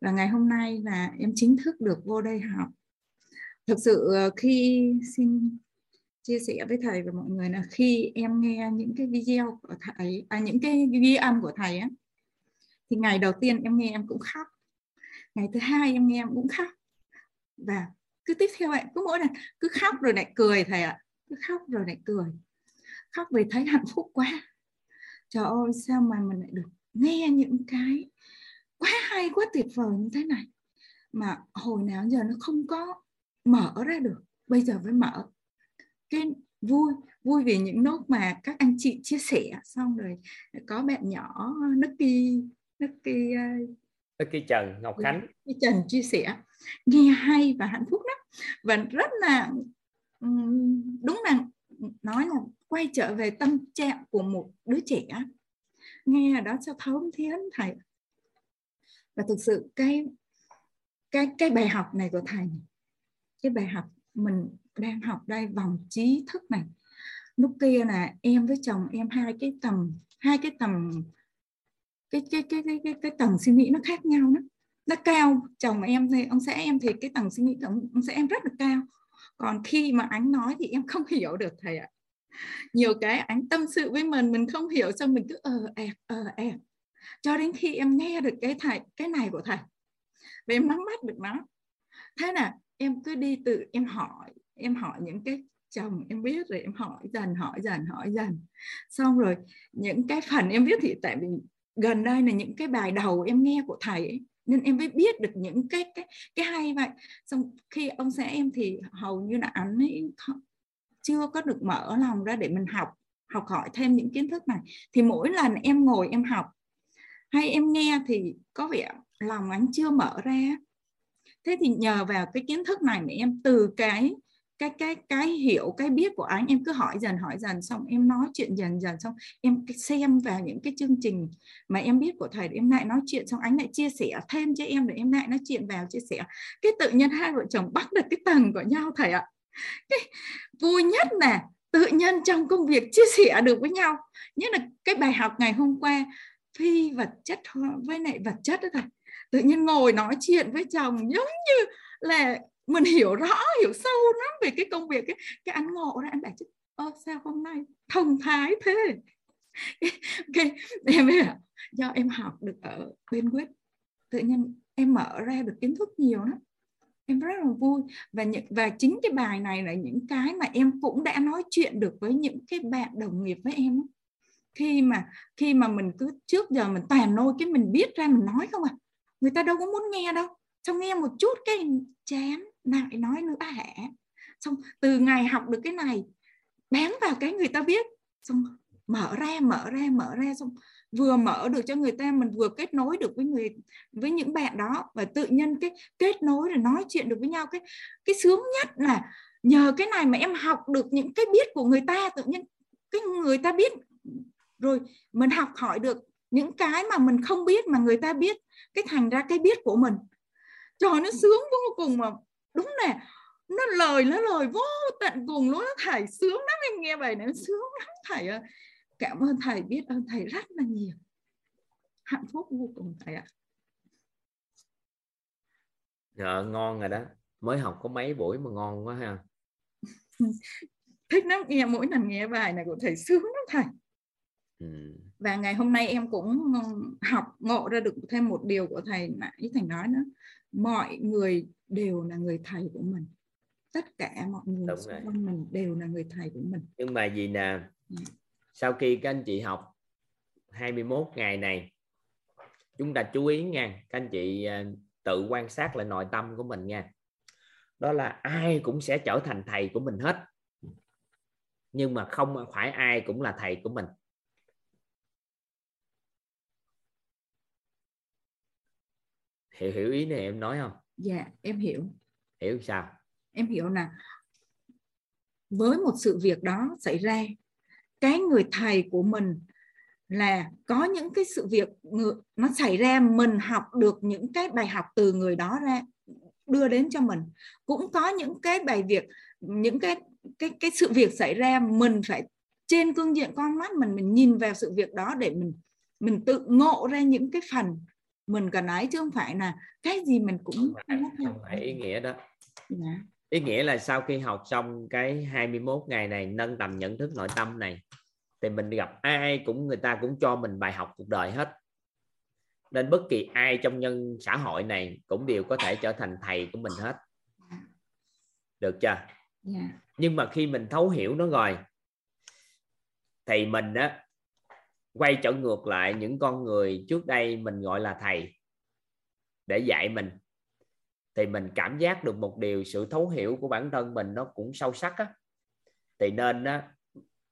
Và ngày hôm nay là em chính thức được vô đây học. Thực sự à, khi xin chia sẻ với thầy và mọi người là khi em nghe những cái video của thầy à, những cái ghi âm của thầy á thì ngày đầu tiên em nghe em cũng khóc. Ngày thứ hai em nghe em cũng khóc. Và cứ tiếp theo ạ, cứ mỗi lần cứ khóc rồi lại cười thầy ạ, cứ khóc rồi lại cười. Khóc vì thấy hạnh phúc quá. Trời ơi, sao mà mình lại được nghe những cái quá hay, quá tuyệt vời như thế này? Mà hồi nào giờ nó không có mở ra được, bây giờ mới mở. Cái vui vui vì những nốt mà các anh chị chia sẻ, xong rồi có bạn nhỏ Nucky Nucky ờ, Nucky Trần Ngọc Khánh. Nucky Trần chia sẻ. Nghe hay và hạnh phúc lắm. Và rất là đúng là nói là quay trở về tâm trạng của một đứa trẻ. Nghe đó cho thấu thiến thầy. Và thực sự cái cái cái bài học này của thầy cái bài học mình đang học đây vòng trí thức này. Lúc kia là em với chồng em hai cái tầm hai cái tầm cái cái cái cái cái, cái tầng suy nghĩ nó khác nhau đó nó cao chồng em thì ông sẽ em thì cái tầng suy nghĩ của ông, sẽ em rất là cao. Còn khi mà anh nói thì em không hiểu được thầy ạ. Nhiều cái anh tâm sự với mình mình không hiểu xong mình cứ ờ ẹt ờ ẹt cho đến khi em nghe được cái thầy cái này của thầy và em nắm bắt được nó thế là em cứ đi tự em hỏi em hỏi những cái chồng em biết rồi em hỏi dần hỏi dần hỏi dần. Xong rồi những cái phần em biết thì tại vì gần đây là những cái bài đầu em nghe của thầy ấy, nên em mới biết được những cái cái cái hay vậy. Xong khi ông xã em thì hầu như là anh ấy chưa có được mở lòng ra để mình học học hỏi thêm những kiến thức này. Thì mỗi lần em ngồi em học hay em nghe thì có vẻ lòng anh chưa mở ra. Thế thì nhờ vào cái kiến thức này mà em từ cái cái cái cái hiểu, cái biết của anh, em cứ hỏi dần hỏi dần, xong em nói chuyện dần dần, xong em xem vào những cái chương trình mà em biết của thầy để em lại nói chuyện, xong anh lại chia sẻ thêm cho em để em lại nói chuyện vào, chia sẻ. Cái tự nhiên hai vợ chồng bắt được cái tầng của nhau, thầy ạ. Cái vui nhất là tự nhiên trong công việc chia sẻ được với nhau. Nhất là cái bài học ngày hôm qua, phi vật chất với lại vật chất đó thầy. Tự nhiên ngồi nói chuyện với chồng giống như là mình hiểu rõ, hiểu sâu lắm về cái công việc cái cái anh ngộ ra anh bảo chứ, ơ, sao hôm nay thông thái thế? Ok em biết là do em học được ở bên quyết tự nhiên em mở ra được kiến thức nhiều lắm. Em rất là vui. Và những, và chính cái bài này là những cái mà em cũng đã nói chuyện được với những cái bạn đồng nghiệp với em khi mà khi mà mình cứ, trước giờ mình toàn nôi cái mình biết ra mình nói không à. Người ta đâu có muốn nghe đâu. Xong nghe một chút cái, chán lại nói nữa hả? Xong, từ ngày học được cái này, bám vào cái người ta biết, xong mở ra mở ra mở ra, xong vừa mở được cho người ta, mình vừa kết nối được với người, với những bạn đó. Và tự nhiên cái kết nối rồi nói chuyện được với nhau, cái cái sướng nhất là nhờ cái này mà em học được những cái biết của người ta, tự nhiên cái người ta biết. Rồi mình học hỏi được những cái mà mình không biết mà người ta biết, cái thành ra cái biết của mình. Trời nó sướng vô cùng mà đúng là nó lời nó lời vô tận cùng luôn thầy sướng lắm em nghe bài này sướng lắm thầy ơi. Cảm ơn thầy biết ơn thầy rất là nhiều. Hạnh phúc vô cùng thầy ạ. Dạ, ngon rồi đó. Mới học có mấy buổi mà ngon quá ha. Thích lắm nghe mỗi lần nghe bài này của thầy sướng lắm thầy. Ừ. và ngày hôm nay em cũng học ngộ ra được thêm một điều của thầy nãy thầy nói nữa. Mọi người đều là người thầy của mình. Tất cả mọi người xung quanh mình đều là người thầy của mình. Nhưng mà gì nè ừ. sau khi các anh chị học 21 ngày này chúng ta chú ý nha các anh chị à, tự quan sát lại nội tâm của mình nha. Đó là ai cũng sẽ trở thành thầy của mình hết. Nhưng mà không phải ai cũng là thầy của mình. Hiểu hiểu ý này em nói không dạ em hiểu. Hiểu sao? Em hiểu là với một sự việc đó xảy ra cái người thầy của mình là có những cái sự việc nó xảy ra mình học được những cái bài học từ người đó ra đưa đến cho mình. Cũng có những cái bài việc những cái cái cái sự việc xảy ra mình phải trên cương diện con mắt mình mình nhìn vào sự việc đó để mình mình tự ngộ ra những cái phần mình cần ấy chứ không phải là cái gì mình cũng không phải, không phải ý nghĩa đó dạ. ý nghĩa là sau khi học xong cái 21 ngày này nâng tầm nhận thức nội tâm này thì mình gặp ai cũng người ta cũng cho mình bài học cuộc đời hết nên bất kỳ ai trong nhân xã hội này cũng đều có thể trở thành thầy của mình hết được chưa yeah. Dạ. nhưng mà khi mình thấu hiểu nó rồi thì mình á quay trở ngược lại những con người trước đây mình gọi là thầy để dạy mình thì mình cảm giác được một điều sự thấu hiểu của bản thân mình nó cũng sâu sắc á. Thì nên á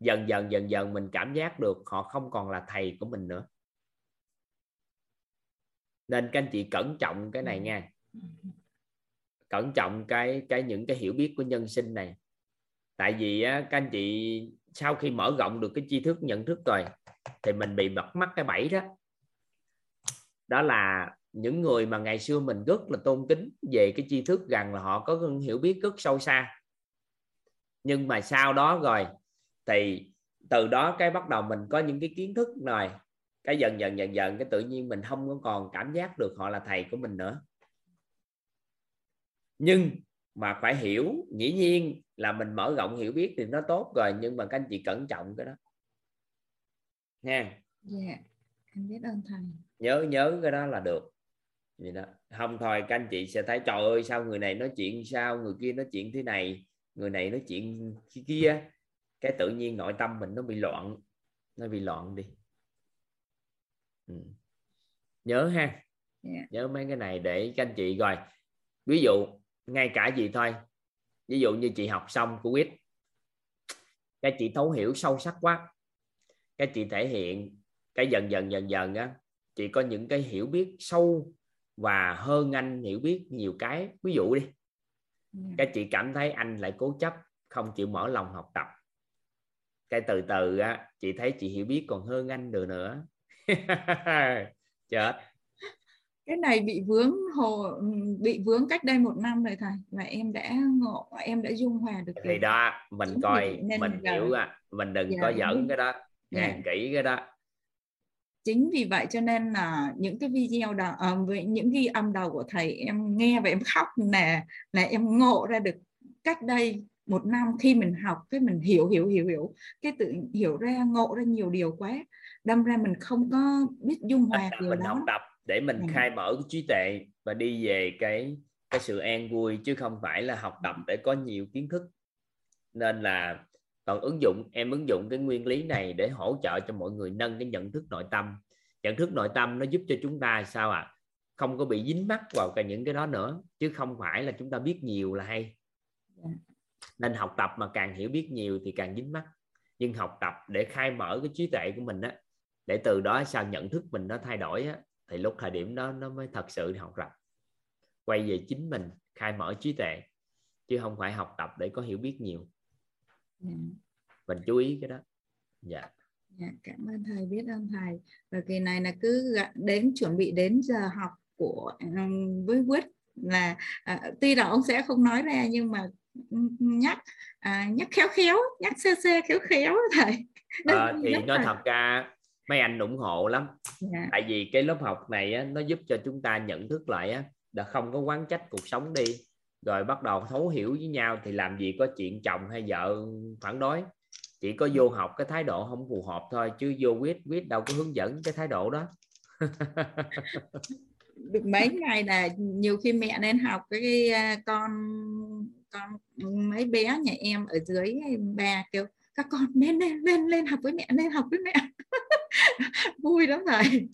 dần dần dần dần mình cảm giác được họ không còn là thầy của mình nữa. Nên các anh chị cẩn trọng cái này nha. Cẩn trọng cái cái những cái hiểu biết của nhân sinh này. Tại vì á, các anh chị sau khi mở rộng được cái tri thức nhận thức rồi, thì mình bị bật mắc cái bẫy đó. Đó là những người mà ngày xưa mình rất là tôn kính về cái tri thức rằng là họ có hiểu biết rất sâu xa. Nhưng mà sau đó rồi, thì từ đó cái bắt đầu mình có những cái kiến thức rồi, cái dần dần dần dần, cái tự nhiên mình không có còn cảm giác được họ là thầy của mình nữa. Nhưng mà phải hiểu dĩ nhiên là mình mở rộng hiểu biết thì nó tốt rồi nhưng mà các anh chị cẩn trọng cái đó. Nha. Dạ em biết ơn thầy. Nhớ nhớ cái đó là được. Vậy đó. Không thôi các anh chị sẽ thấy trời ơi sao người này nói chuyện sao người kia nói chuyện thế này người này nói chuyện kia. Cái tự nhiên nội tâm mình nó bị loạn nó bị loạn đi. Ừ. nhớ ha. Yeah. Dạ. nhớ mấy cái này để các anh chị rồi ví dụ ngay cả gì thôi. Ví dụ như chị học xong của quýt các chị thấu hiểu sâu sắc quá. Các chị thể hiện cái dần dần dần dần á chị có những cái hiểu biết sâu và hơn anh hiểu biết nhiều cái. Ví dụ đi các chị cảm thấy anh lại cố chấp không chịu mở lòng học tập. Cái từ từ á chị thấy chị hiểu biết còn hơn anh được nữa. Chết cái này bị vướng hồ bị vướng cách đây một năm rồi thầy và em đã ngộ em đã dung hòa được thì đó mình Chính coi mình giờ... hiểu à mình đừng dạ, có giỡn cái đó dạ. kỹ cái đó chính vì vậy cho nên là những cái video đó uh, với những ghi âm đầu của thầy em nghe và em khóc là là em ngộ ra được cách đây một năm khi mình học cái mình hiểu hiểu hiểu hiểu cái tự hiểu ra ngộ ra nhiều điều quá đâm ra mình không có biết dung hòa điều mình đó. học tập để mình ừ. khai mở cái trí tuệ và đi về cái cái sự an vui chứ không phải là học tập để có nhiều kiến thức nên là còn ứng dụng em ứng dụng cái nguyên lý này để hỗ trợ cho mọi người nâng cái nhận thức nội tâm nhận thức nội tâm nó giúp cho chúng ta sao ạ à? không có bị dính mắc vào cả những cái đó nữa chứ không phải là chúng ta biết nhiều là hay dạ. nên học tập mà càng hiểu biết nhiều thì càng dính mắc nhưng học tập để khai mở cái trí tuệ của mình á để từ đó sao nhận thức mình nó thay đổi á thì lúc thời điểm đó nó mới thật sự học tập quay về chính mình khai mở trí tuệ chứ không phải học tập để có hiểu biết nhiều yeah. Dạ. mình chú ý cái đó dạ yeah. dạ cảm ơn thầy biết ơn thầy và kỳ này là cứ đến chuẩn bị đến giờ học của um, với quyết là à, tuy là ông sẽ không nói ra nhưng mà nhắc à, nhắc khéo khéo nhắc xe xe khéo khéo thầy à, thì nói thật ra mấy anh ủng hộ lắm yeah. Dạ. tại vì cái lớp học này á, nó giúp cho chúng ta nhận thức lại á, đã không có quán trách cuộc sống đi rồi bắt đầu thấu hiểu với nhau thì làm gì có chuyện chồng hay vợ phản đối chỉ có vô học cái thái độ không phù hợp thôi chứ vô quyết quyết đâu có hướng dẫn cái thái độ đó được mấy ngày là nhiều khi mẹ nên học cái à, con con mấy bé nhà em ở dưới ba kêu các con lên lên lên lên học với mẹ lên học với mẹ. Vui lắm thầy.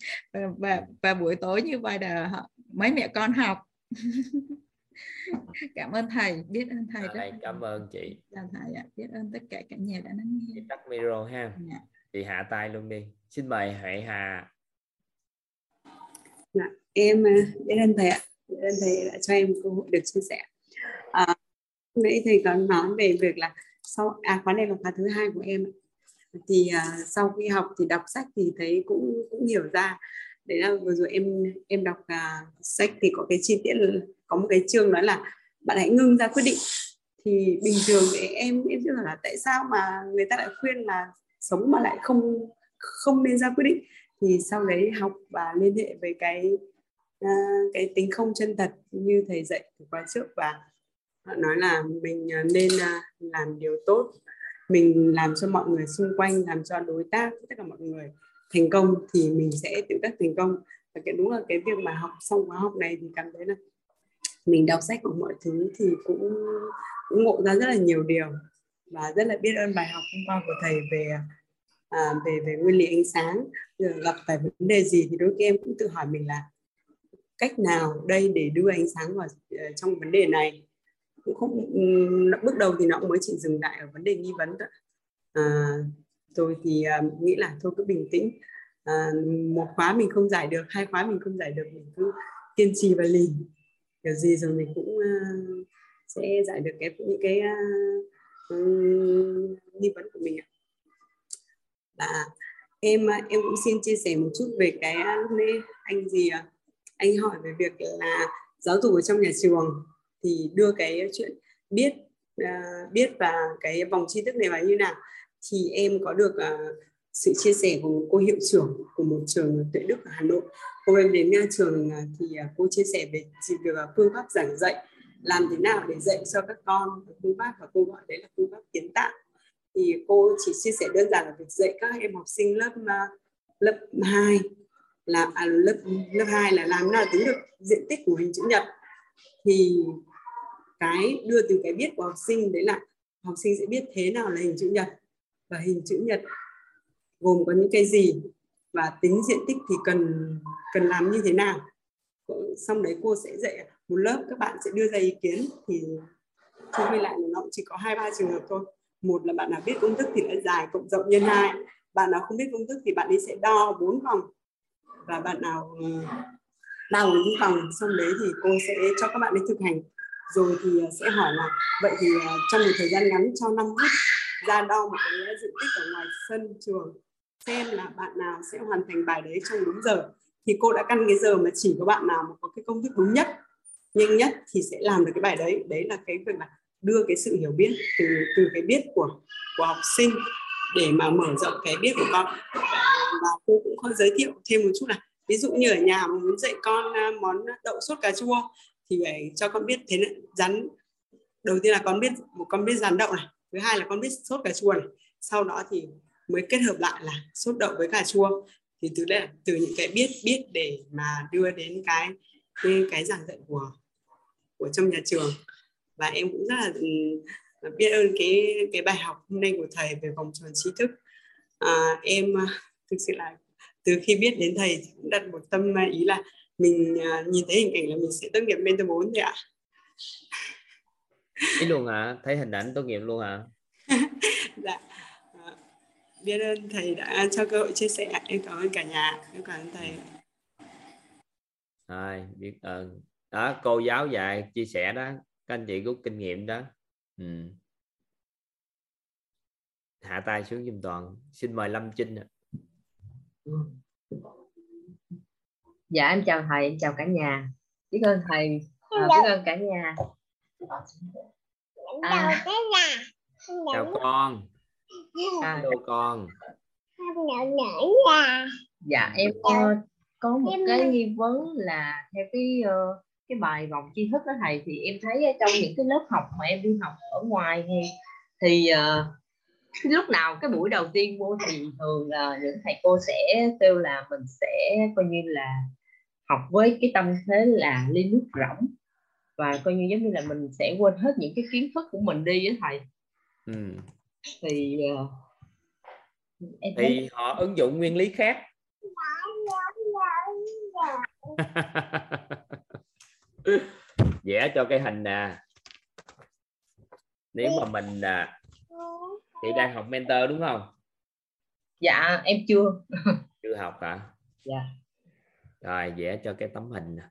Và, và buổi tối như vậy là mấy mẹ con học. Cảm ơn thầy biết ơn thầy rất cảm ơn chị. Chào thầy ạ biết ơn tất cả cả nhà đã lắng nghe. Tắt micro ha. Dạ. chị hạ tay luôn đi. Xin mời huệ hà. Dạ, em à, biết ơn thầy ạ. Biết ơn thầy đã cho em cơ hội được chia sẻ. À, nãy thầy có nói về việc là sau à khóa này là khóa thứ hai của em thì uh, sau khi học thì đọc sách thì thấy cũng cũng hiểu ra. Đấy là vừa rồi em em đọc uh, sách thì có cái chi tiết có một cái chương nói là bạn hãy ngưng ra quyết định. Thì bình thường thì em em chưa là tại sao mà người ta lại khuyên là sống mà lại không không nên ra quyết định? Thì sau đấy học và liên hệ với cái uh, cái tính không chân thật như thầy dạy từ khóa trước và họ nói là mình à, nên à, làm điều tốt. Mình làm cho mọi người xung quanh làm cho đối tác tất cả mọi người thành công thì mình sẽ tự tác thành công. Và cái đúng là cái việc mà học xong khóa học này thì cảm thấy là mình đọc sách của mọi thứ thì cũng cũng ngộ ra rất là nhiều điều. Và rất là biết ơn bài học hôm qua của thầy về à, về về nguyên lý ánh sáng. Giờ gặp phải vấn đề gì thì đôi khi em cũng tự hỏi mình là cách nào đây để đưa ánh sáng vào ờ, trong vấn đề này? Cũng không bước đầu thì nó cũng mới chỉ dừng lại ở vấn đề nghi vấn thôi. À, rồi thì à, nghĩ là thôi cứ bình tĩnh. À, một khóa mình không giải được hai khóa mình không giải được mình cứ kiên trì và lì. Kiểu gì rồi mình cũng uh, sẽ giải được cái những cái uh, nghi vấn của mình ạ. Và em à, em cũng xin chia sẻ một chút về cái lúc nãy anh gì anh hỏi về việc là giáo dục ở trong nhà trường thì đưa cái chuyện biết uh, biết và cái vòng tri thức này vào như nào. Thì em có được uh, sự chia sẻ của cô hiệu trưởng của một trường tuệ đức ở Hà Nội. Cô em đến uh, trường uh, thì uh, cô chia sẻ về việc uh, phương pháp giảng dạy làm thế nào để dạy cho các con phương pháp và cô gọi đấy là phương pháp kiến tạo. Thì cô chỉ chia sẻ đơn giản là việc dạy các em học sinh lớp uh, lớp 2 là à, lớp lớp 2 là làm nào tính được diện tích của hình chữ nhật. Thì cái đưa từ cái biết của học sinh, đấy là học sinh sẽ biết thế nào là hình chữ nhật. Và hình chữ nhật gồm có những cái gì và tính diện tích thì cần cần làm như thế nào. Xong đấy cô sẽ dạy một lớp, các bạn sẽ đưa ra ý kiến thì chung quy lại nó chỉ có hai ba trường hợp thôi. Một là bạn nào biết công thức thì đã dài, cộng rộng nhân hai. Bạn nào không biết công thức thì bạn ấy sẽ đo bốn vòng. Và bạn nào ờ, đo bốn vòng xong đấy thì cô sẽ cho các bạn ấy thực hành rồi thì ờ, sẽ hỏi là, vậy thì ờ, trong một thời gian ngắn cho 5 phút ra đo một cái diện tích ở ngoài sân trường, xem là bạn nào sẽ hoàn thành bài đấy trong đúng giờ? Thì cô đã căn cái giờ mà chỉ có bạn nào mà có cái công thức đúng nhất, nhanh nhất thì sẽ làm được cái bài đấy. Đấy là cái việc là đưa cái sự hiểu biết từ từ cái biết của của học sinh để mà mở rộng cái biết của con. Và cô cũng có giới thiệu thêm một chút là, ví dụ như ở nhà muốn dạy con món đậu sốt cà chua thì phải cho con biết thế này, rắn đầu tiên là con biết một con biết rán đậu này thứ hai là con biết sốt cà chua này. Sau đó thì mới kết hợp lại là sốt đậu với cà chua. Thì từ đây từ những cái biết biết để mà đưa đến cái cái, cái giảng dạy của của trong nhà trường. Và em cũng rất là ừ, biết ơn cái cái bài học hôm nay của thầy về vòng tròn trí thức. À, em à, thực sự là từ khi biết đến thầy cũng đặt một tâm ý là mình à, nhìn thấy hình ảnh là mình sẽ tốt nghiệp mentor 4 thôi ạ. Ý luôn hả? Thấy hình ảnh tốt nghiệp luôn hả? dạ. À, biết ơn thầy đã cho cơ hội chia sẻ em cảm ơn cả nhà. Em cảm ơn thầy rồi biết ơn đó cô giáo dạy chia sẻ đó. Các anh chị rút kinh nghiệm đó. Ừ. hạ tay xuống giùm toàn. Xin mời lâm trinh dạ em chào thầy em chào cả nhà. Biết ơn thầy à, biết ơn cả nhà. À, chào con. À, hello con. Dạ em có, có một cái nghi vấn là theo cái uh, cái bài vòng tri thức đó thầy thì em thấy trong những cái lớp học mà em đi học ở ngoài thì thì uh, lúc nào cái buổi đầu tiên vô thì thường là những thầy cô sẽ kêu là mình sẽ coi như là học với cái tâm thế là ly nước rỗng. Và coi như giống như là mình sẽ quên hết những cái kiến thức của mình đi với thầy. Ừ. thì uh, em thì thấy... họ ứng dụng nguyên lý khác. Vẽ cho cái hình nè. Nếu mà mình à, chị đang học mentor đúng không? Dạ em chưa. Chưa học hả? Dạ rồi vẽ cho cái tấm hình nè.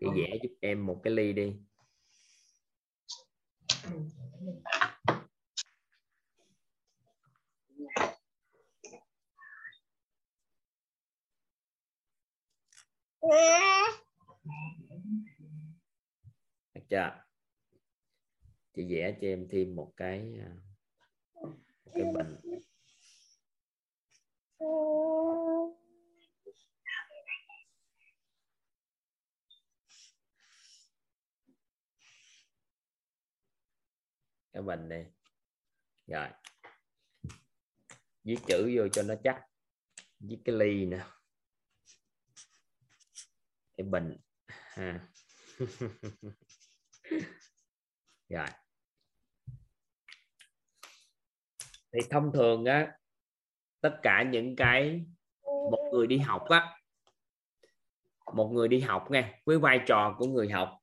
Chị vẽ giúp em một cái ly đi. Được chưa? Chị vẽ cho em thêm một cái à, một cái bình cái bình này rồi. Viết chữ vô cho nó chắc. Viết cái ly nè. Cái bình ha. Rồi. Thì thông thường á, tất cả những cái một người đi học á, một người đi học nghe với vai trò của người học,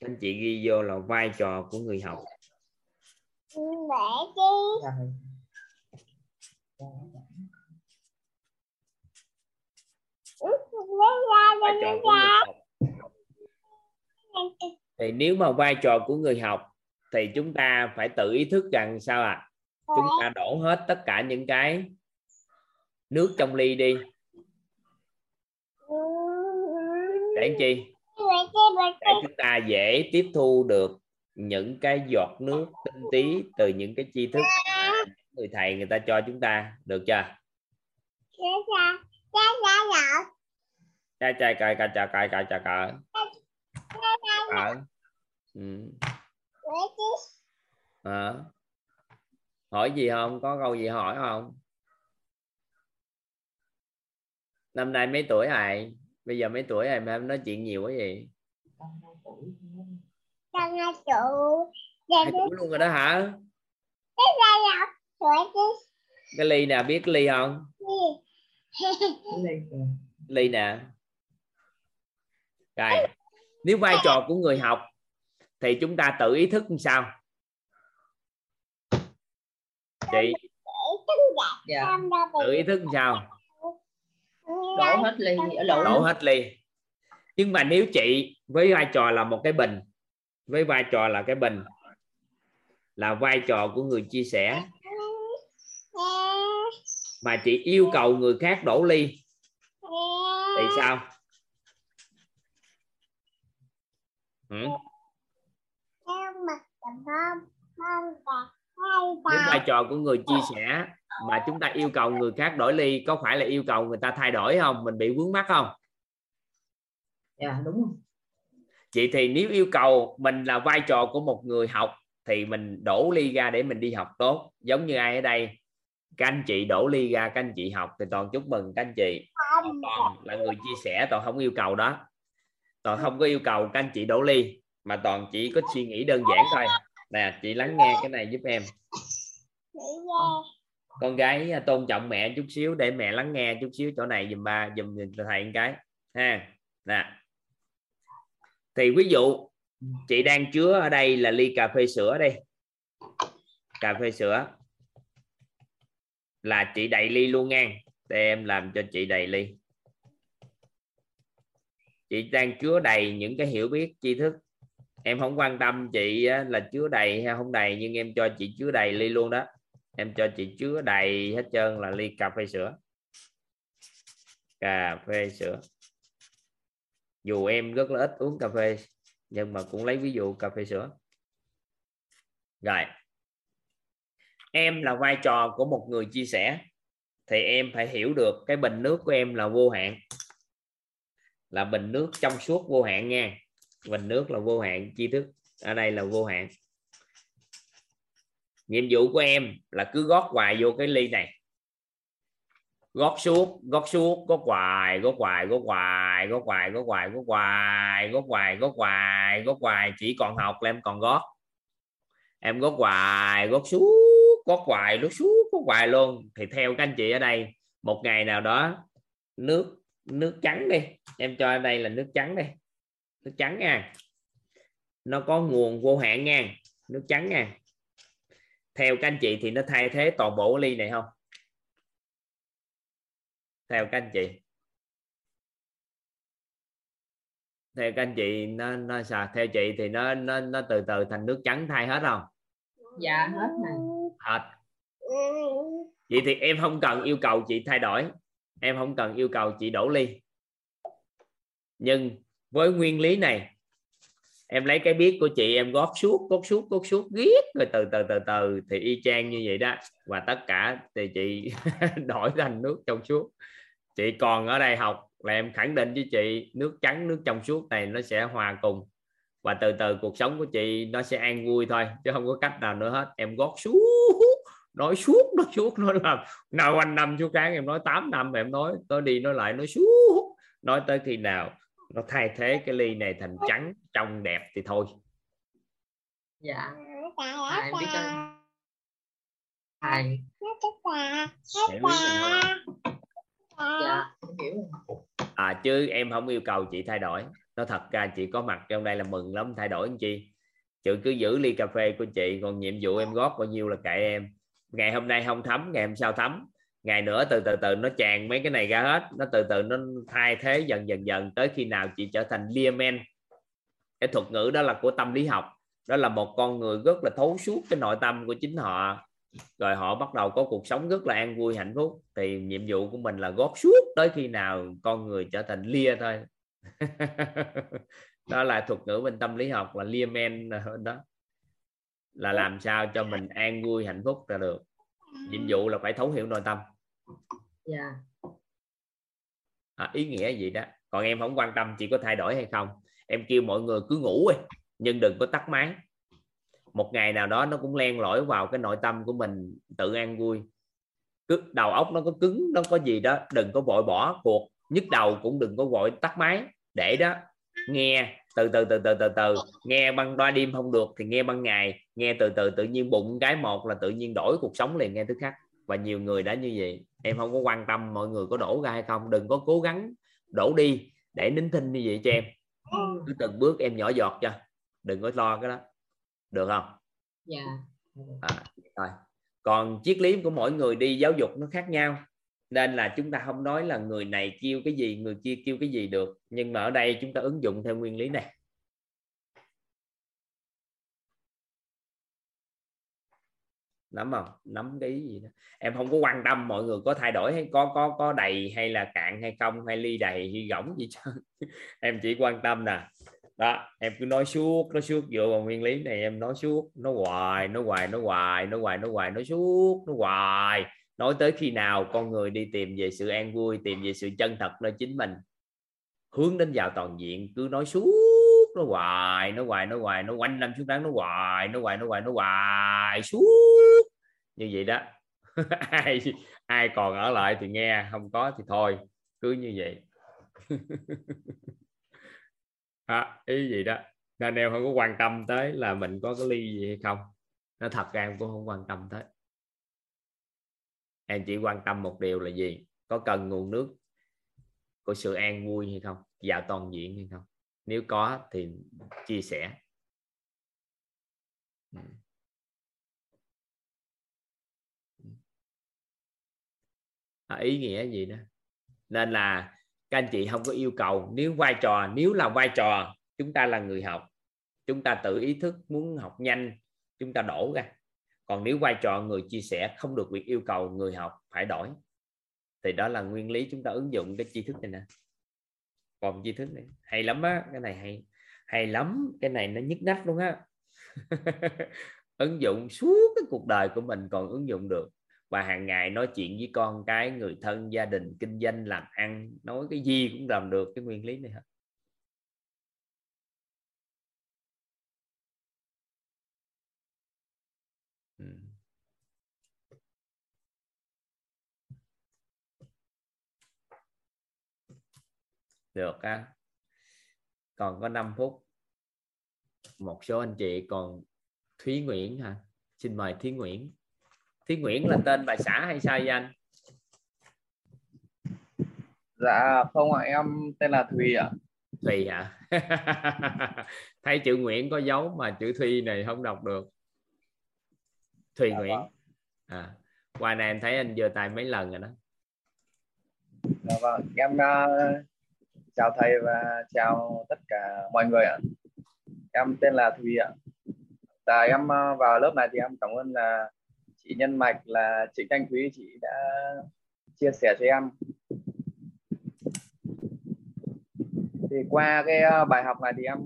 anh chị ghi vô là vai trò của người học vai trò của người học. Thì nếu mà vai trò của người học thì chúng ta phải tự ý thức rằng sao ạ? À? chúng ta đổ hết tất cả những cái nước trong ly đi. Để chi? Để chúng ta dễ tiếp thu được những cái giọt nước tinh tí từ những cái tri thức người thầy người ta cho chúng ta được chưa? Cha trai cài cà chà cài cà chà cờ cờ ừ. à. hỏi gì không? Có câu gì hỏi không? Năm nay mấy tuổi này bây giờ mấy tuổi này mà em nói chuyện nhiều quá gì hai tuổi luôn rồi đó hả? Cái ly nè biết ly không? ly. Nè. Rồi nếu vai trò của người học thì chúng ta tự ý thức làm sao? Chị. Dạ. tự ý thức làm sao? Đổ hết ly đổ hết ly. Nhưng mà nếu chị với vai trò là một cái bình với vai trò là cái bình. Là vai trò của người chia sẻ. Mà chị yêu cầu người khác đổ ly. Thì sao? Ừ? vai trò của người chia sẻ mà chúng ta yêu cầu người khác đổi ly, có phải là yêu cầu người ta thay đổi không? Mình bị vướng mắc không? Dạ đúng chị thì nếu yêu cầu mình là vai trò của một người học thì mình đổ ly ra để mình đi học tốt. Giống như ai ở đây các anh chị đổ ly ra các anh chị học thì toàn chúc mừng các anh chị. Toàn là người chia sẻ toàn không yêu cầu đó. Toàn không có yêu cầu các anh chị đổ ly mà toàn chỉ có suy nghĩ đơn giản thôi. Nè chị lắng nghe cái này giúp em. Con gái à, tôn trọng mẹ chút xíu để mẹ lắng nghe chút xíu chỗ này dùm ba dùm thầy một cái. Ha nè thì ví dụ chị đang chứa ở đây là ly cà phê sữa đây cà phê sữa là chị đầy ly luôn nha để em làm cho chị đầy ly. Chị đang chứa đầy những cái hiểu biết tri thức. Em không quan tâm chị là chứa đầy hay không đầy nhưng em cho chị chứa đầy ly luôn đó. Em cho chị chứa đầy hết trơn là ly cà phê sữa. Cà phê sữa dù em rất là ít uống cà phê, nhưng mà cũng lấy ví dụ cà phê sữa. Rồi. Em là vai trò của một người chia sẻ, thì em phải hiểu được cái bình nước của em là vô hạn. Là bình nước trong suốt vô hạn nha. Bình nước là vô hạn tri thức. Ở đây là vô hạn. Nhiệm vụ của em là cứ gót hoài vô cái ly này gót suốt gót suốt gót hoài gót hoài gót hoài gót hoài gót hoài gót hoài gót hoài gót hoài gót hoài chỉ còn học là em còn gót em gót hoài gót suốt gót hoài gót suốt gót hoài luôn thì theo các anh chị ở đây một ngày nào đó nước nước trắng đi em cho ở đây là nước trắng đi nước trắng nha nó có nguồn vô hạn nha nước trắng nha theo các anh chị thì nó thay thế toàn bộ ly này không theo các anh chị. Theo các anh chị nó nó sao? Theo chị thì nó nó nó từ từ thành nước trắng thay hết không? Dạ hết này hết. Vậy thì em không cần yêu cầu chị thay đổi. Em không cần yêu cầu chị đổ ly. Nhưng với nguyên lý này em lấy cái biết của chị em gót suốt gót suốt gót suốt ghét rồi từ từ từ từ thì y chang như vậy đó. Và tất cả thì chị đổi thành nước trong suốt chị còn ở đây học là em khẳng định với chị nước trắng nước trong suốt này nó sẽ hòa cùng. Và từ từ cuộc sống của chị nó sẽ an vui thôi chứ không có cách nào nữa hết. Em gót suốt nói suốt nó suốt nó làm. Nào anh năm chú kháng em nói 8 năm em nói tôi đi nói lại nói suốt. Nói tới khi nào nó thay thế cái ly này thành trắng trong đẹp thì thôi. Dạ. À, em biết ơn thầy dạ hiểu à chứ em không yêu cầu chị thay đổi. Nó thật ra chị có mặt trong đây là mừng lắm thay đổi anh chị chị cứ giữ ly cà phê của chị còn nhiệm vụ em góp bao nhiêu là kệ em. Ngày hôm nay không thấm ngày hôm sau thấm. Ngày nữa từ từ từ nó tràn mấy cái này ra hết. Nó từ từ nó thay thế dần dần dần tới khi nào chị trở thành liamen cái thuật ngữ đó là của tâm lý học. Đó là một con người rất là thấu suốt cái nội tâm của chính họ rồi họ bắt đầu có cuộc sống rất là an vui hạnh phúc. Thì nhiệm vụ của mình là góp suốt tới khi nào con người trở thành lia thôi. Đó là thuật ngữ bên tâm lý học là liamen đó. Là làm sao cho mình an vui hạnh phúc là được. Nhiệm vụ là phải thấu hiểu nội tâm. Dạ. À, ý nghĩa gì đó. Còn em không quan tâm chỉ có thay đổi hay không. Em kêu mọi người cứ ngủ ấy, nhưng đừng có tắt máy một ngày nào đó nó cũng len lỏi vào cái nội tâm của mình tự an vui. Cứ, đầu óc nó có cứng, nó có gì đó, đừng có vội bỏ. Cuộc nhức đầu cũng đừng có vội tắt máy. Để đó, nghe, từ từ từ từ từ từ. Nghe băng đoa đêm không được thì nghe ban ngày. Nghe từ từ, tự nhiên bụng cái một là tự nhiên đổi cuộc sống liền, nghe thứ khác. Và nhiều người đã như vậy. Em không có quan tâm mọi người có đổ ra hay không. Đừng có cố gắng đổ đi để nín thinh như vậy cho em. Cứ từng bước em nhỏ giọt cho. Đừng có lo cái đó được không? Dạ. À, rồi. Còn triết lý của mỗi người đi giáo dục nó khác nhau nên là chúng ta không nói là người này kêu cái gì người kia kêu cái gì được. Nhưng mà ở đây chúng ta ứng dụng theo nguyên lý này. Nắm không? Nắm cái gì đó. Em không có quan tâm mọi người có thay đổi hay có có có đầy hay là cạn hay không hay ly đầy hay gỏng gì chứ em chỉ quan tâm nè đó em cứ nói suốt nói suốt dựa vào nguyên lý này em nói suốt nó hoài nó hoài nó hoài nó hoài nó hoài nó suốt nó hoài nói tới khi nào con người đi tìm về sự an vui tìm về sự chân thật nơi chính mình hướng đến vào toàn diện cứ nói suốt nó hoài nó hoài nó hoài nó quanh năm suốt tháng nó hoài nó hoài nó hoài nó hoài suốt như vậy đó ai ai còn ở lại thì nghe không có thì thôi cứ như vậy à, ý gì đó. Nên em không có quan tâm tới là mình có cái ly gì hay không. Nó thật ra em cũng không quan tâm tới. Em chỉ quan tâm một điều là gì? Có cần nguồn nước của sự an vui hay không? Và toàn diện hay không? Nếu có thì chia sẻ. Ừ. À, ý nghĩa gì đó? Nên là các anh chị không có yêu cầu, nếu vai trò, nếu là vai trò, chúng ta là người học. Chúng ta tự ý thức muốn học nhanh, chúng ta đổ ra. Còn nếu vai trò người chia sẻ không được việc yêu cầu người học, phải đổi. Thì đó là nguyên lý chúng ta ứng dụng cái tri thức này nè. Còn tri thức này, hay lắm á, cái này hay hay lắm, cái này nó nhức nách luôn á. Ứng dụng suốt cái cuộc đời của mình còn ứng dụng được và hàng ngày nói chuyện với con cái, người thân, gia đình, kinh doanh, làm ăn, nói cái gì cũng làm được cái nguyên lý này hết. Ừ. Được á. Còn có 5 phút. Một số anh chị còn Thúy Nguyễn hả? Xin mời Thúy Nguyễn. Thúy Nguyễn là tên bà xã hay sao vậy anh? Dạ không ạ em tên là Thùy ạ. Thùy hả? Thấy chữ Nguyễn có dấu mà chữ Thùy này không đọc được. Thùy dạ, Nguyễn. vâng. à qua này em thấy anh giơ tay mấy lần rồi đó. Dạ vâng em uh, chào thầy và chào tất cả mọi người ạ. Em tên là Thùy ạ. Dạ em uh, vào lớp này thì em cảm ơn là chị Nhân Mạch là chị Thanh Thúy chị đã chia sẻ cho em. Thì qua cái ờ, bài học này thì em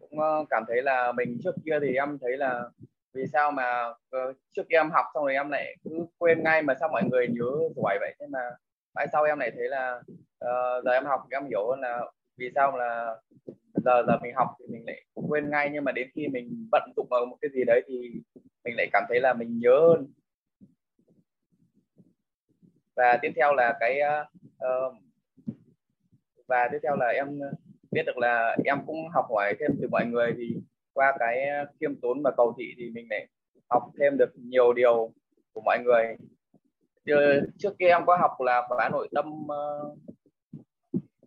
cũng ờ, cảm thấy là mình trước kia thì em thấy là vì sao mà ờ, trước kia em học xong rồi em lại cứ quên ngay mà sao mọi người nhớ giỏi vậy? Thế mà mãi sau em lại thấy là uh, giờ em học thì em hiểu hơn là vì sao là giờ giờ mình học thì mình lại quên ngay. Nhưng mà đến khi mình vận dụng vào một cái gì đấy thì mình lại cảm thấy là mình nhớ hơn. Và tiếp theo là cái uh, và tiếp theo là em biết được là em cũng học hỏi thêm từ mọi người thì qua cái khiêm tốn và cầu thị thì mình lại học thêm được nhiều điều của mọi người. Trước kia em có học là khóa nội tâm ờ,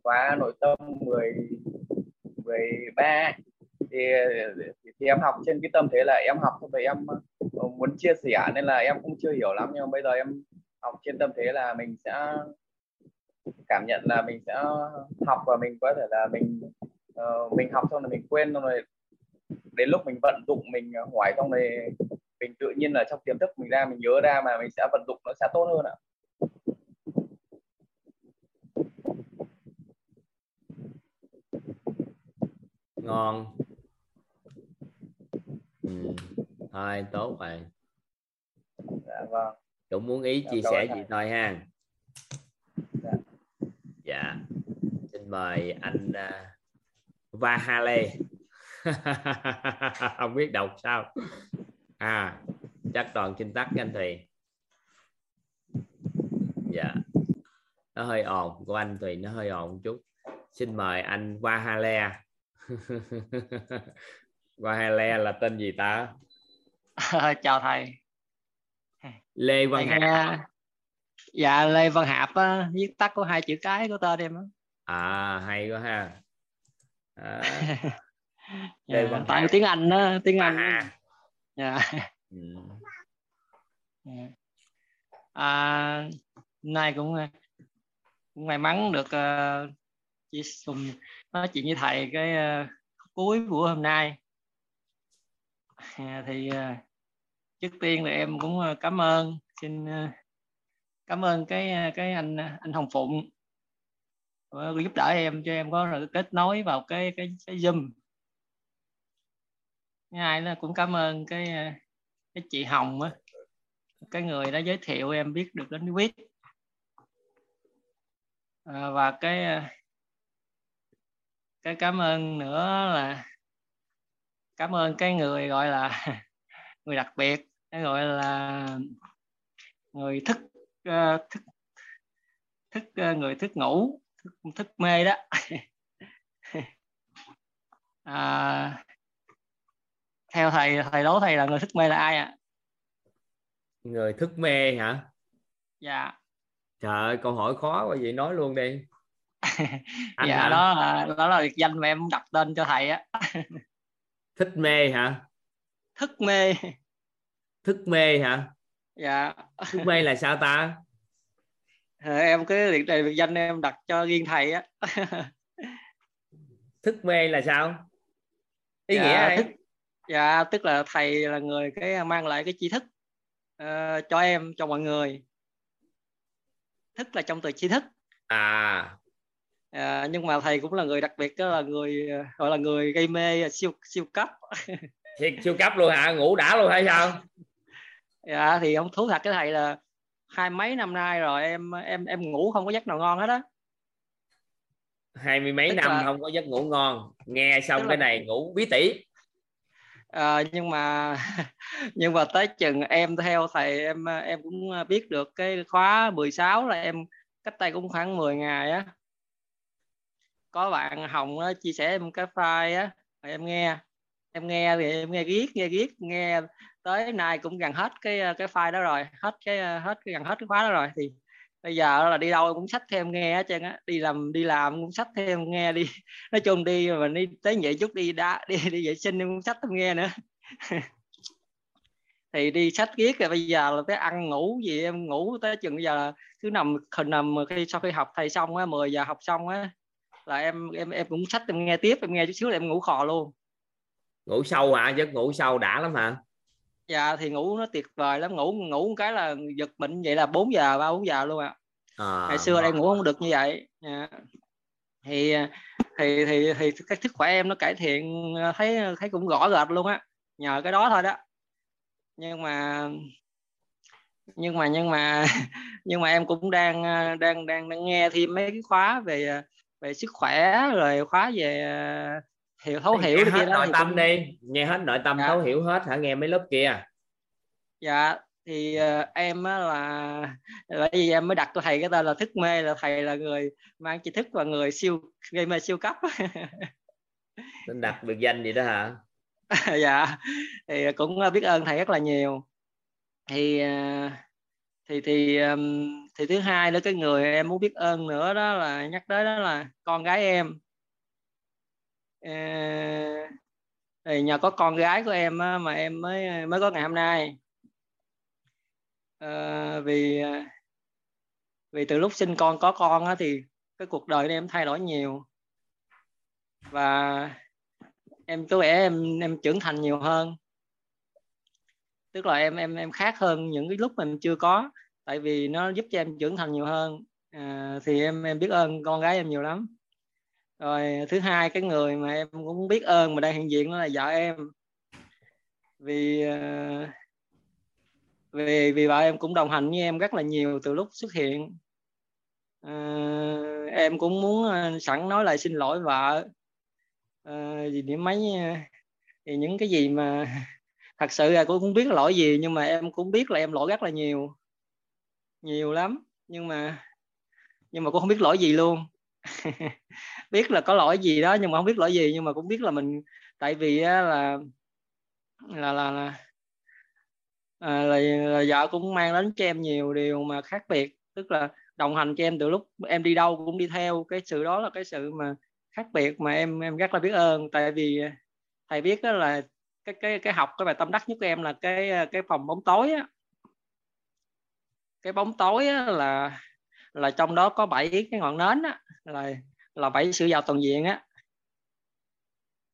khóa nội tâm 10 13 thì, thì em học trên cái tâm thế là em học thì em ờ, muốn chia sẻ nên là em cũng chưa hiểu lắm. Nhưng mà bây giờ em học trên tâm thế là mình sẽ cảm nhận là mình sẽ học và mình có thể là mình uh, mình học xong là mình quên xong rồi đến lúc mình vận dụng mình hỏi xong rồi mình tự nhiên là trong tiềm thức mình ra mình nhớ ra mà mình sẽ vận dụng nó sẽ tốt hơn ạ. Ngon ừ. thôi tốt rồi. Dạ vâng. Cũng muốn ý dạ, chia sẻ gì thôi ha? Dạ. dạ. Xin mời anh uh, Vahale. Không biết đọc sao. À chắc toàn kinh tắc anh Thùy. Dạ. Nó hơi ồn của anh Thùy nó hơi ồn chút. Xin mời anh Vahale Vahale là tên gì ta? Chào thầy. Lê Văn thầy Hạp. dạ Lê Văn Hạp á, viết tắt của hai chữ cái của tên em á. À hay quá ha. À. Lê dạ, Văn tại Hạp. tiếng Anh đó tiếng Anh. dạ. ừ. dạ. À, nay cũng cũng may mắn được uh, chỉ cùng nói chuyện với thầy cái uh, cuối buổi hôm nay à, thì à, trước tiên là em cũng à, cảm ơn. Xin à, cảm ơn cái à, cái anh anh Hồng Phụng. Giúp đỡ em cho em có được kết nối vào cái cái, cái zoom. Hai là cũng cảm ơn cái cái chị Hồng á. Cái người đã giới thiệu em biết được đến quyết à, và cái cái cảm ơn nữa là cảm ơn cái người gọi là người đặc biệt cái gọi là người thức uh, thức thức uh, người thức ngủ thức, thức mê đó. À, theo thầy thầy đố thầy là người thức mê là ai ạ? À? người thức mê hả? Dạ. Trời ơi câu hỏi khó quá vậy nói luôn đi. Anh dạ hả? đó là đó là biệt danh mà em đặt tên cho thầy á thích mê hả? Thức mê. Thức mê hả? Dạ. Thức mê là sao ta? À, em cái biệt đề biệt danh em đặt cho riêng thầy á. Thức mê là sao? Ý dạ, nghĩa ấy? thức, dạ tức là thầy là người cái mang lại cái tri thức uh, cho em cho mọi người. Thức là trong từ tri thức. À à, nhưng mà thầy cũng là người đặc biệt đó là người gọi là người gây mê siêu siêu cấp. Siêu, siêu cấp luôn hả? Ngủ đã luôn hay sao? Dạ thì ông thú thật cái thầy là hai mấy năm nay rồi em em em ngủ không có giấc nào ngon hết á. Hai mươi mấy Tức năm là... không có giấc ngủ ngon. Nghe xong Tức cái là... này ngủ bí tỉ. À, nhưng mà nhưng mà tới chừng em theo thầy em em cũng biết được cái khóa 16 là em cách tay cũng khoảng 10 ngày á có bạn hồng á, chia sẻ em cái file á em nghe. Em nghe thì em nghe riết nghe riết nghe tới nay cũng gần hết cái cái file đó rồi hết cái hết cái gần hết cái khóa đó rồi. Thì bây giờ là đi đâu cũng sách thêm nghe hết trơn á đi làm đi làm cũng sách thêm nghe đi. Nói chung đi mà đi tới vậy chút đi đã đi đi vệ sinh cũng sách thêm nghe nữa. Thì đi sách viết rồi bây giờ là tới ăn ngủ gì em ngủ tới chừng bây giờ là cứ nằm nằm khi sau khi học thầy xong á 10 giờ học xong á là em em em cũng sách em nghe tiếp em nghe chút xíu là em ngủ khò luôn. Ngủ sâu hả giấc ngủ sâu đã lắm hả? Dạ thì ngủ nó tuyệt vời lắm. Ngủ ngủ một cái là giật mình vậy là 4 giờ ba bốn giờ luôn ạ. À. à, ngày xưa em ngủ không được như vậy. Dạ. thì thì thì thì cái sức khỏe em nó cải thiện thấy thấy cũng rõ rệt luôn á. Nhờ cái đó thôi đó. Nhưng mà nhưng mà nhưng mà nhưng mà em cũng đang đang đang đang nghe thêm mấy cái khóa về về sức khỏe rồi khóa về ờ, hiểu thấu hiểu nghe hết nội tâm cũng... đi nghe hết nội tâm dạ. thấu hiểu hết hả? Nghe mấy lớp kia dạ thì uh, em á là bởi vì em mới đặt cho thầy cái tên là thức mê là thầy là người mang tri thức và người siêu gây mê siêu cấp. Nên đặt biệt danh gì đó hả? Dạ thì cũng biết ơn thầy rất là nhiều. Thì uh, thì thì um, thì thứ hai nữa cái người em muốn biết ơn nữa đó là nhắc tới đó là con gái em. À, thì nhờ có con gái của em á, mà em mới mới có ngày hôm nay. À, vì vì từ lúc sinh con có con á, thì cái cuộc đời em thay đổi nhiều. Và em có vẻ em em trưởng thành nhiều hơn. Tức là em em em khác hơn những cái lúc mà em chưa có tại vì nó giúp cho em trưởng thành nhiều hơn. À, thì em em biết ơn con gái em nhiều lắm. Rồi thứ hai cái người mà em cũng biết ơn mà đang hiện diện đó là vợ em. Vì uh, vì vì vợ em cũng đồng hành với em rất là nhiều từ lúc xuất hiện. Uh, em cũng muốn uh, sẵn nói lời xin lỗi vợ. Uh, vì điểm mấy uh, thì những cái gì mà thật sự là cũng không biết lỗi gì nhưng mà em cũng biết là em lỗi rất là nhiều nhiều lắm nhưng mà nhưng mà cũng không biết lỗi gì luôn. Biết là có lỗi gì đó nhưng mà không biết lỗi gì nhưng mà cũng biết là mình tại vì là là là, là à, là, là vợ cũng mang đến cho em nhiều điều mà khác biệt. Tức là đồng hành cho em từ lúc em đi đâu cũng đi theo cái sự đó là cái sự mà khác biệt mà em em rất là biết ơn. Tại vì thầy biết đó là cái cái cái học cái bài tâm đắc nhất của em là cái cái phòng bóng tối á cái bóng tối á, là là trong đó có bảy cái ngọn nến á là là bảy sự giàu toàn diện á.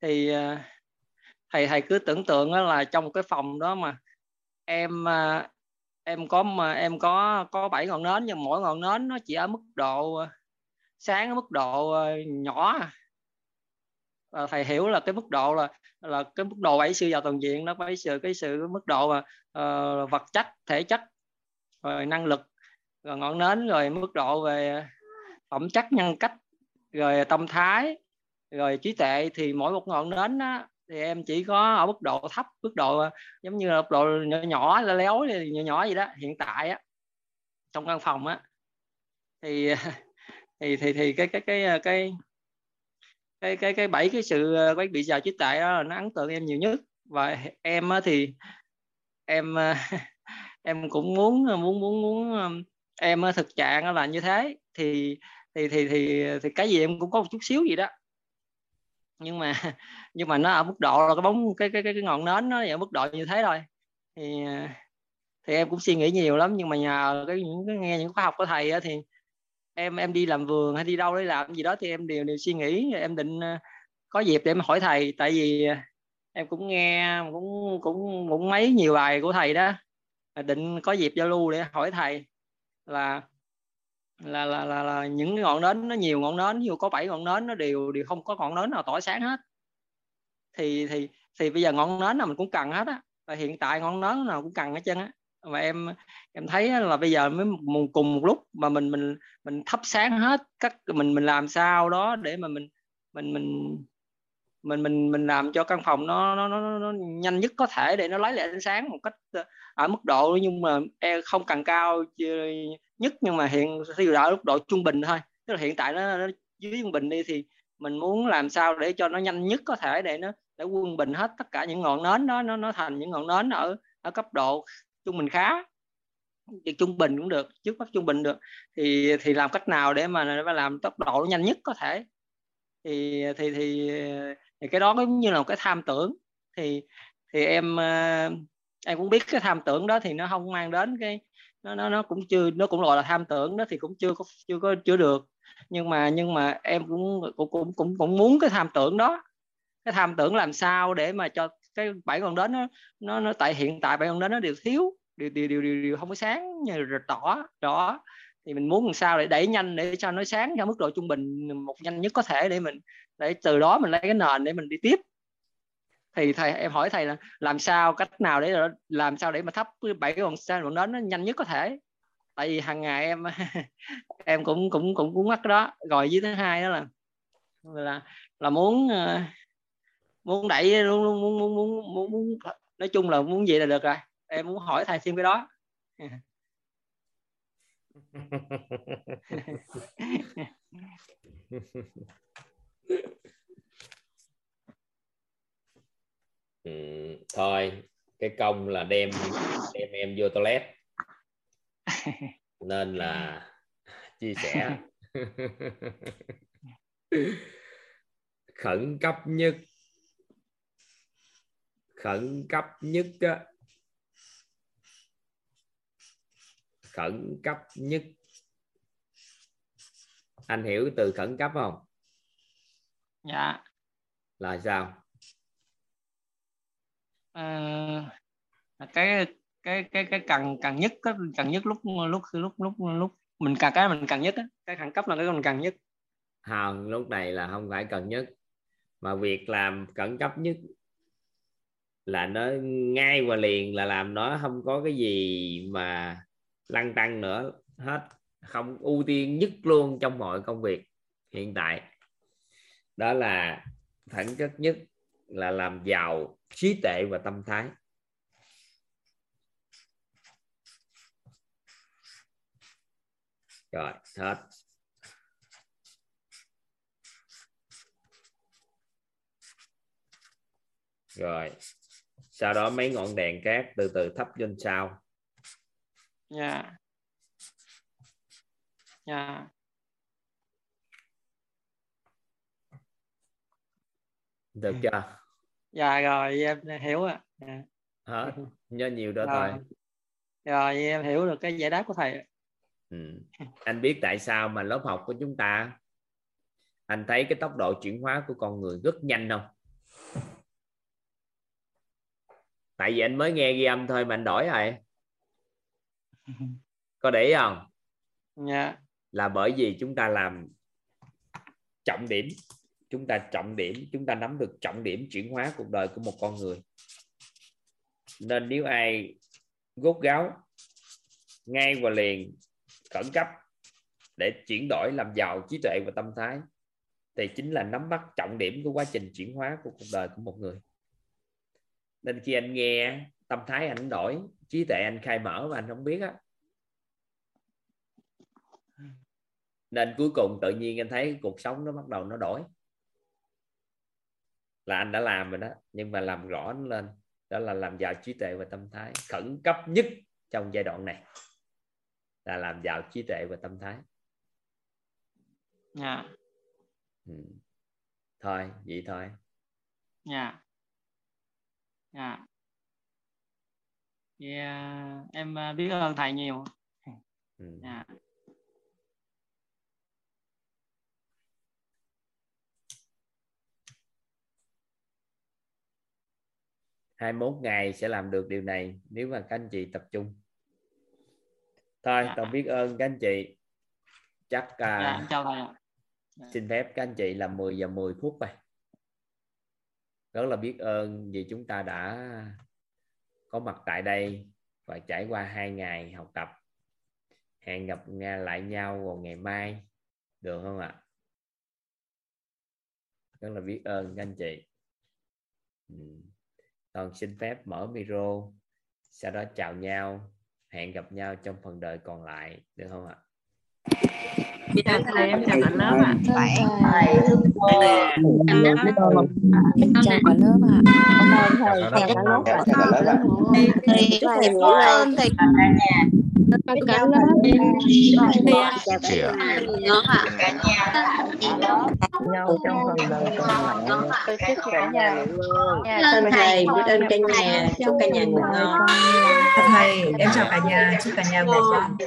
Thì à, thầy thầy cứ tưởng tượng là trong cái phòng đó mà em à, em có mà em có có bảy ngọn nến nhưng mỗi ngọn nến nó chỉ ở mức độ à, sáng ở mức độ nhỏ và thầy hiểu là cái mức độ là là cái mức độ bảy sự giàu toàn diện nó phải sự cái sự mức độ mà uh, vật chất thể chất rồi năng lực rồi ngọn nến rồi mức độ về phẩm chất nhân cách rồi tâm thái rồi trí tuệ thì mỗi một ngọn nến á, thì em chỉ có ở mức độ thấp mức độ giống như là mức độ nhỏ nhỏ léo nhỏ nhỏ gì đó hiện tại á trong căn phòng á. Thì thì thì thì cái cái cái cái cái cái cái bảy cái sự cái bị giàu trí tuệ đó là nó ấn tượng em nhiều nhất. Và em á, thì em em cũng muốn muốn muốn muốn um, em ờ, thực trạng là như thế. Thì thì thì thì thì cái gì em cũng có một chút xíu gì đó. Nhưng mà nhưng mà nó ở mức độ là cái bóng cái cái cái, cái ngọn nến nó ở mức độ như thế thôi. Thì ờ, thì em cũng suy nghĩ nhiều lắm. Nhưng mà nhờ cái những cái nghe những khóa học của thầy á, thì em em đi làm vườn hay đi đâu để làm gì đó thì em đều đều suy nghĩ. Em định ờ, có dịp để em hỏi thầy. Tại vì em cũng nghe cũng cũng cũng mấy nhiều bài của thầy đó. À, định có dịp giao lưu để hỏi thầy là là là là, là những ngọn nến nó nhiều ngọn nến nhiều có bảy ngọn nến nó đều đều không có ngọn nến nào tỏa sáng hết. Thì thì thì bây giờ ngọn nến nào mình cũng cần hết á và hiện tại ngọn nến nào cũng cần hết trơn á. Và em em thấy là bây giờ mới cùng một lúc mà mình mình mình thắp sáng hết các mình mình làm sao đó để mà mình mình mình mình mình mình làm cho căn phòng nó nó nó, nó nhanh nhất có thể để nó lấy lại ánh sáng một cách ờ, ở mức độ nhưng mà e không cần cao nhất nhưng mà hiện thì ở mức độ trung bình thôi. Tức là hiện tại nó, nó dưới trung bình đi thì mình muốn làm sao để cho nó nhanh nhất có thể để nó để quân bình hết tất cả những ngọn nến đó nó nó thành những ngọn nến ở ở cấp độ trung bình khá. Thì trung bình cũng được trước mắt trung bình được. Thì thì làm cách nào để mà làm tốc độ nhanh nhất có thể? Thì thì thì thì cái đó cũng như là một cái tham tưởng. Thì thì em ờ, em cũng biết cái tham tưởng đó thì nó không mang đến cái nó nó nó cũng chưa nó cũng gọi là tham tưởng đó thì cũng chưa có chưa có chưa được. Nhưng mà nhưng mà em cũng cũng cũng cũng, cũng muốn cái tham tưởng đó. Cái tham tưởng làm sao để mà cho cái bảy con đến nó nó nó tại hiện tại bảy con đến nó đều thiếu đều đều đều đều, điều không có sáng như rồi tỏ rõ thì mình muốn làm sao để đẩy nhanh để cho nó sáng theo mức độ trung bình một nhanh nhất có thể để mình để từ đó mình lấy cái nền để mình đi tiếp. Thì thầy em hỏi thầy là làm sao cách nào để làm sao để mà thắp bảy cái con sen đó nó nhanh nhất có thể? Tại vì hàng ngày em em cũng cũng cũng cũng mắc đó. Rồi với thứ hai đó là là là muốn ờ, muốn đẩy luôn muốn muốn muốn, muốn, muốn nói chung là muốn gì là được rồi. Em muốn hỏi thầy thêm cái đó. ừ, thôi cái công là đem đem em vô toilet. Nên là chia sẻ. Khẩn cấp nhất khẩn cấp nhất á, khẩn cấp nhất. Anh hiểu từ khẩn cấp không? Dạ. Là sao? À, cái cái cái cái cần cần nhất cái cần nhất lúc lúc lúc lúc lúc mình cần cái mình cần nhất cái khẩn cấp là cái mình cần nhất. Không lúc này là không phải cần nhất mà việc làm khẩn cấp nhất là nó ngay và liền là làm nó không có cái gì mà lăn tăng nữa, hết. Không, ưu tiên nhất luôn trong mọi công việc hiện tại. Đó là khẩn chất nhất là làm giàu trí tuệ và tâm thái. Rồi, hết. Rồi, sau đó mấy ngọn đèn cát từ từ thắp lên sau dạ. Dạ. Được chưa? Dạ rồi em hiểu ạ. À. hả? Nhớ nhiều đó rồi. thôi. Rồi em hiểu được cái giải đáp của thầy ừ. anh biết tại sao mà lớp học của chúng ta anh thấy cái tốc độ chuyển hóa của con người rất nhanh không? Tại vì anh mới nghe ghi âm thôi mà anh đổi rồi có để ý không? Dạ. Là bởi vì chúng ta làm trọng điểm chúng ta trọng điểm chúng ta nắm được trọng điểm chuyển hóa cuộc đời của một con người. Nên nếu ai gốt gáo ngay và liền khẩn cấp để chuyển đổi làm giàu trí tuệ và tâm thái thì chính là nắm bắt trọng điểm của quá trình chuyển hóa của cuộc đời của một người. Nên khi anh nghe tâm thái anh đổi trí tuệ anh khai mở mà anh không biết á. Nên cuối cùng tự nhiên anh thấy cuộc sống nó bắt đầu nó đổi. Là anh đã làm rồi đó nhưng mà làm rõ nó lên. Đó là làm giàu trí tuệ và tâm thái khẩn cấp nhất trong giai đoạn này. Là làm giàu trí tuệ và tâm thái. Dạ. Ừ. thôi vậy thôi. Dạ. Dạ. yeah. Em à, biết ơn thầy nhiều ừ. dạ 21 ngày sẽ làm được điều này nếu mà các anh chị tập trung thôi dạ. toàn biết ơn các anh chị chắc uh, dạ, chào thầy ạ. xin phép các anh chị là 10 giờ 10 phút vậy rất là biết ơn vì chúng ta đã có mặt tại đây và trải qua hai ngày học tập. Hẹn gặp lại nhau vào ngày mai, được không ạ? Rất là biết ơn các anh chị. Ừ. Còn xin phép mở micro, sau đó chào nhau, hẹn gặp nhau trong phần đời còn lại, được không ạ? Dạ thầy em chào cả lớp ạ. Thầy thương cô. Em chào cả lớp ạ. Thầy chào cả lớp ạ. Chào cả lớp ạ. Thầy chúc thầy biết ơn thầy cả nhà. Tất cả lớp em chào cả nhà. nhau trong phần đời còn lại. Chúc cả nhà. Thưa thầy, ơn cả nhà, chúc cả nhà ngủ ngon. thầy em chào cả nhà chúc cả nhà ngủ ngon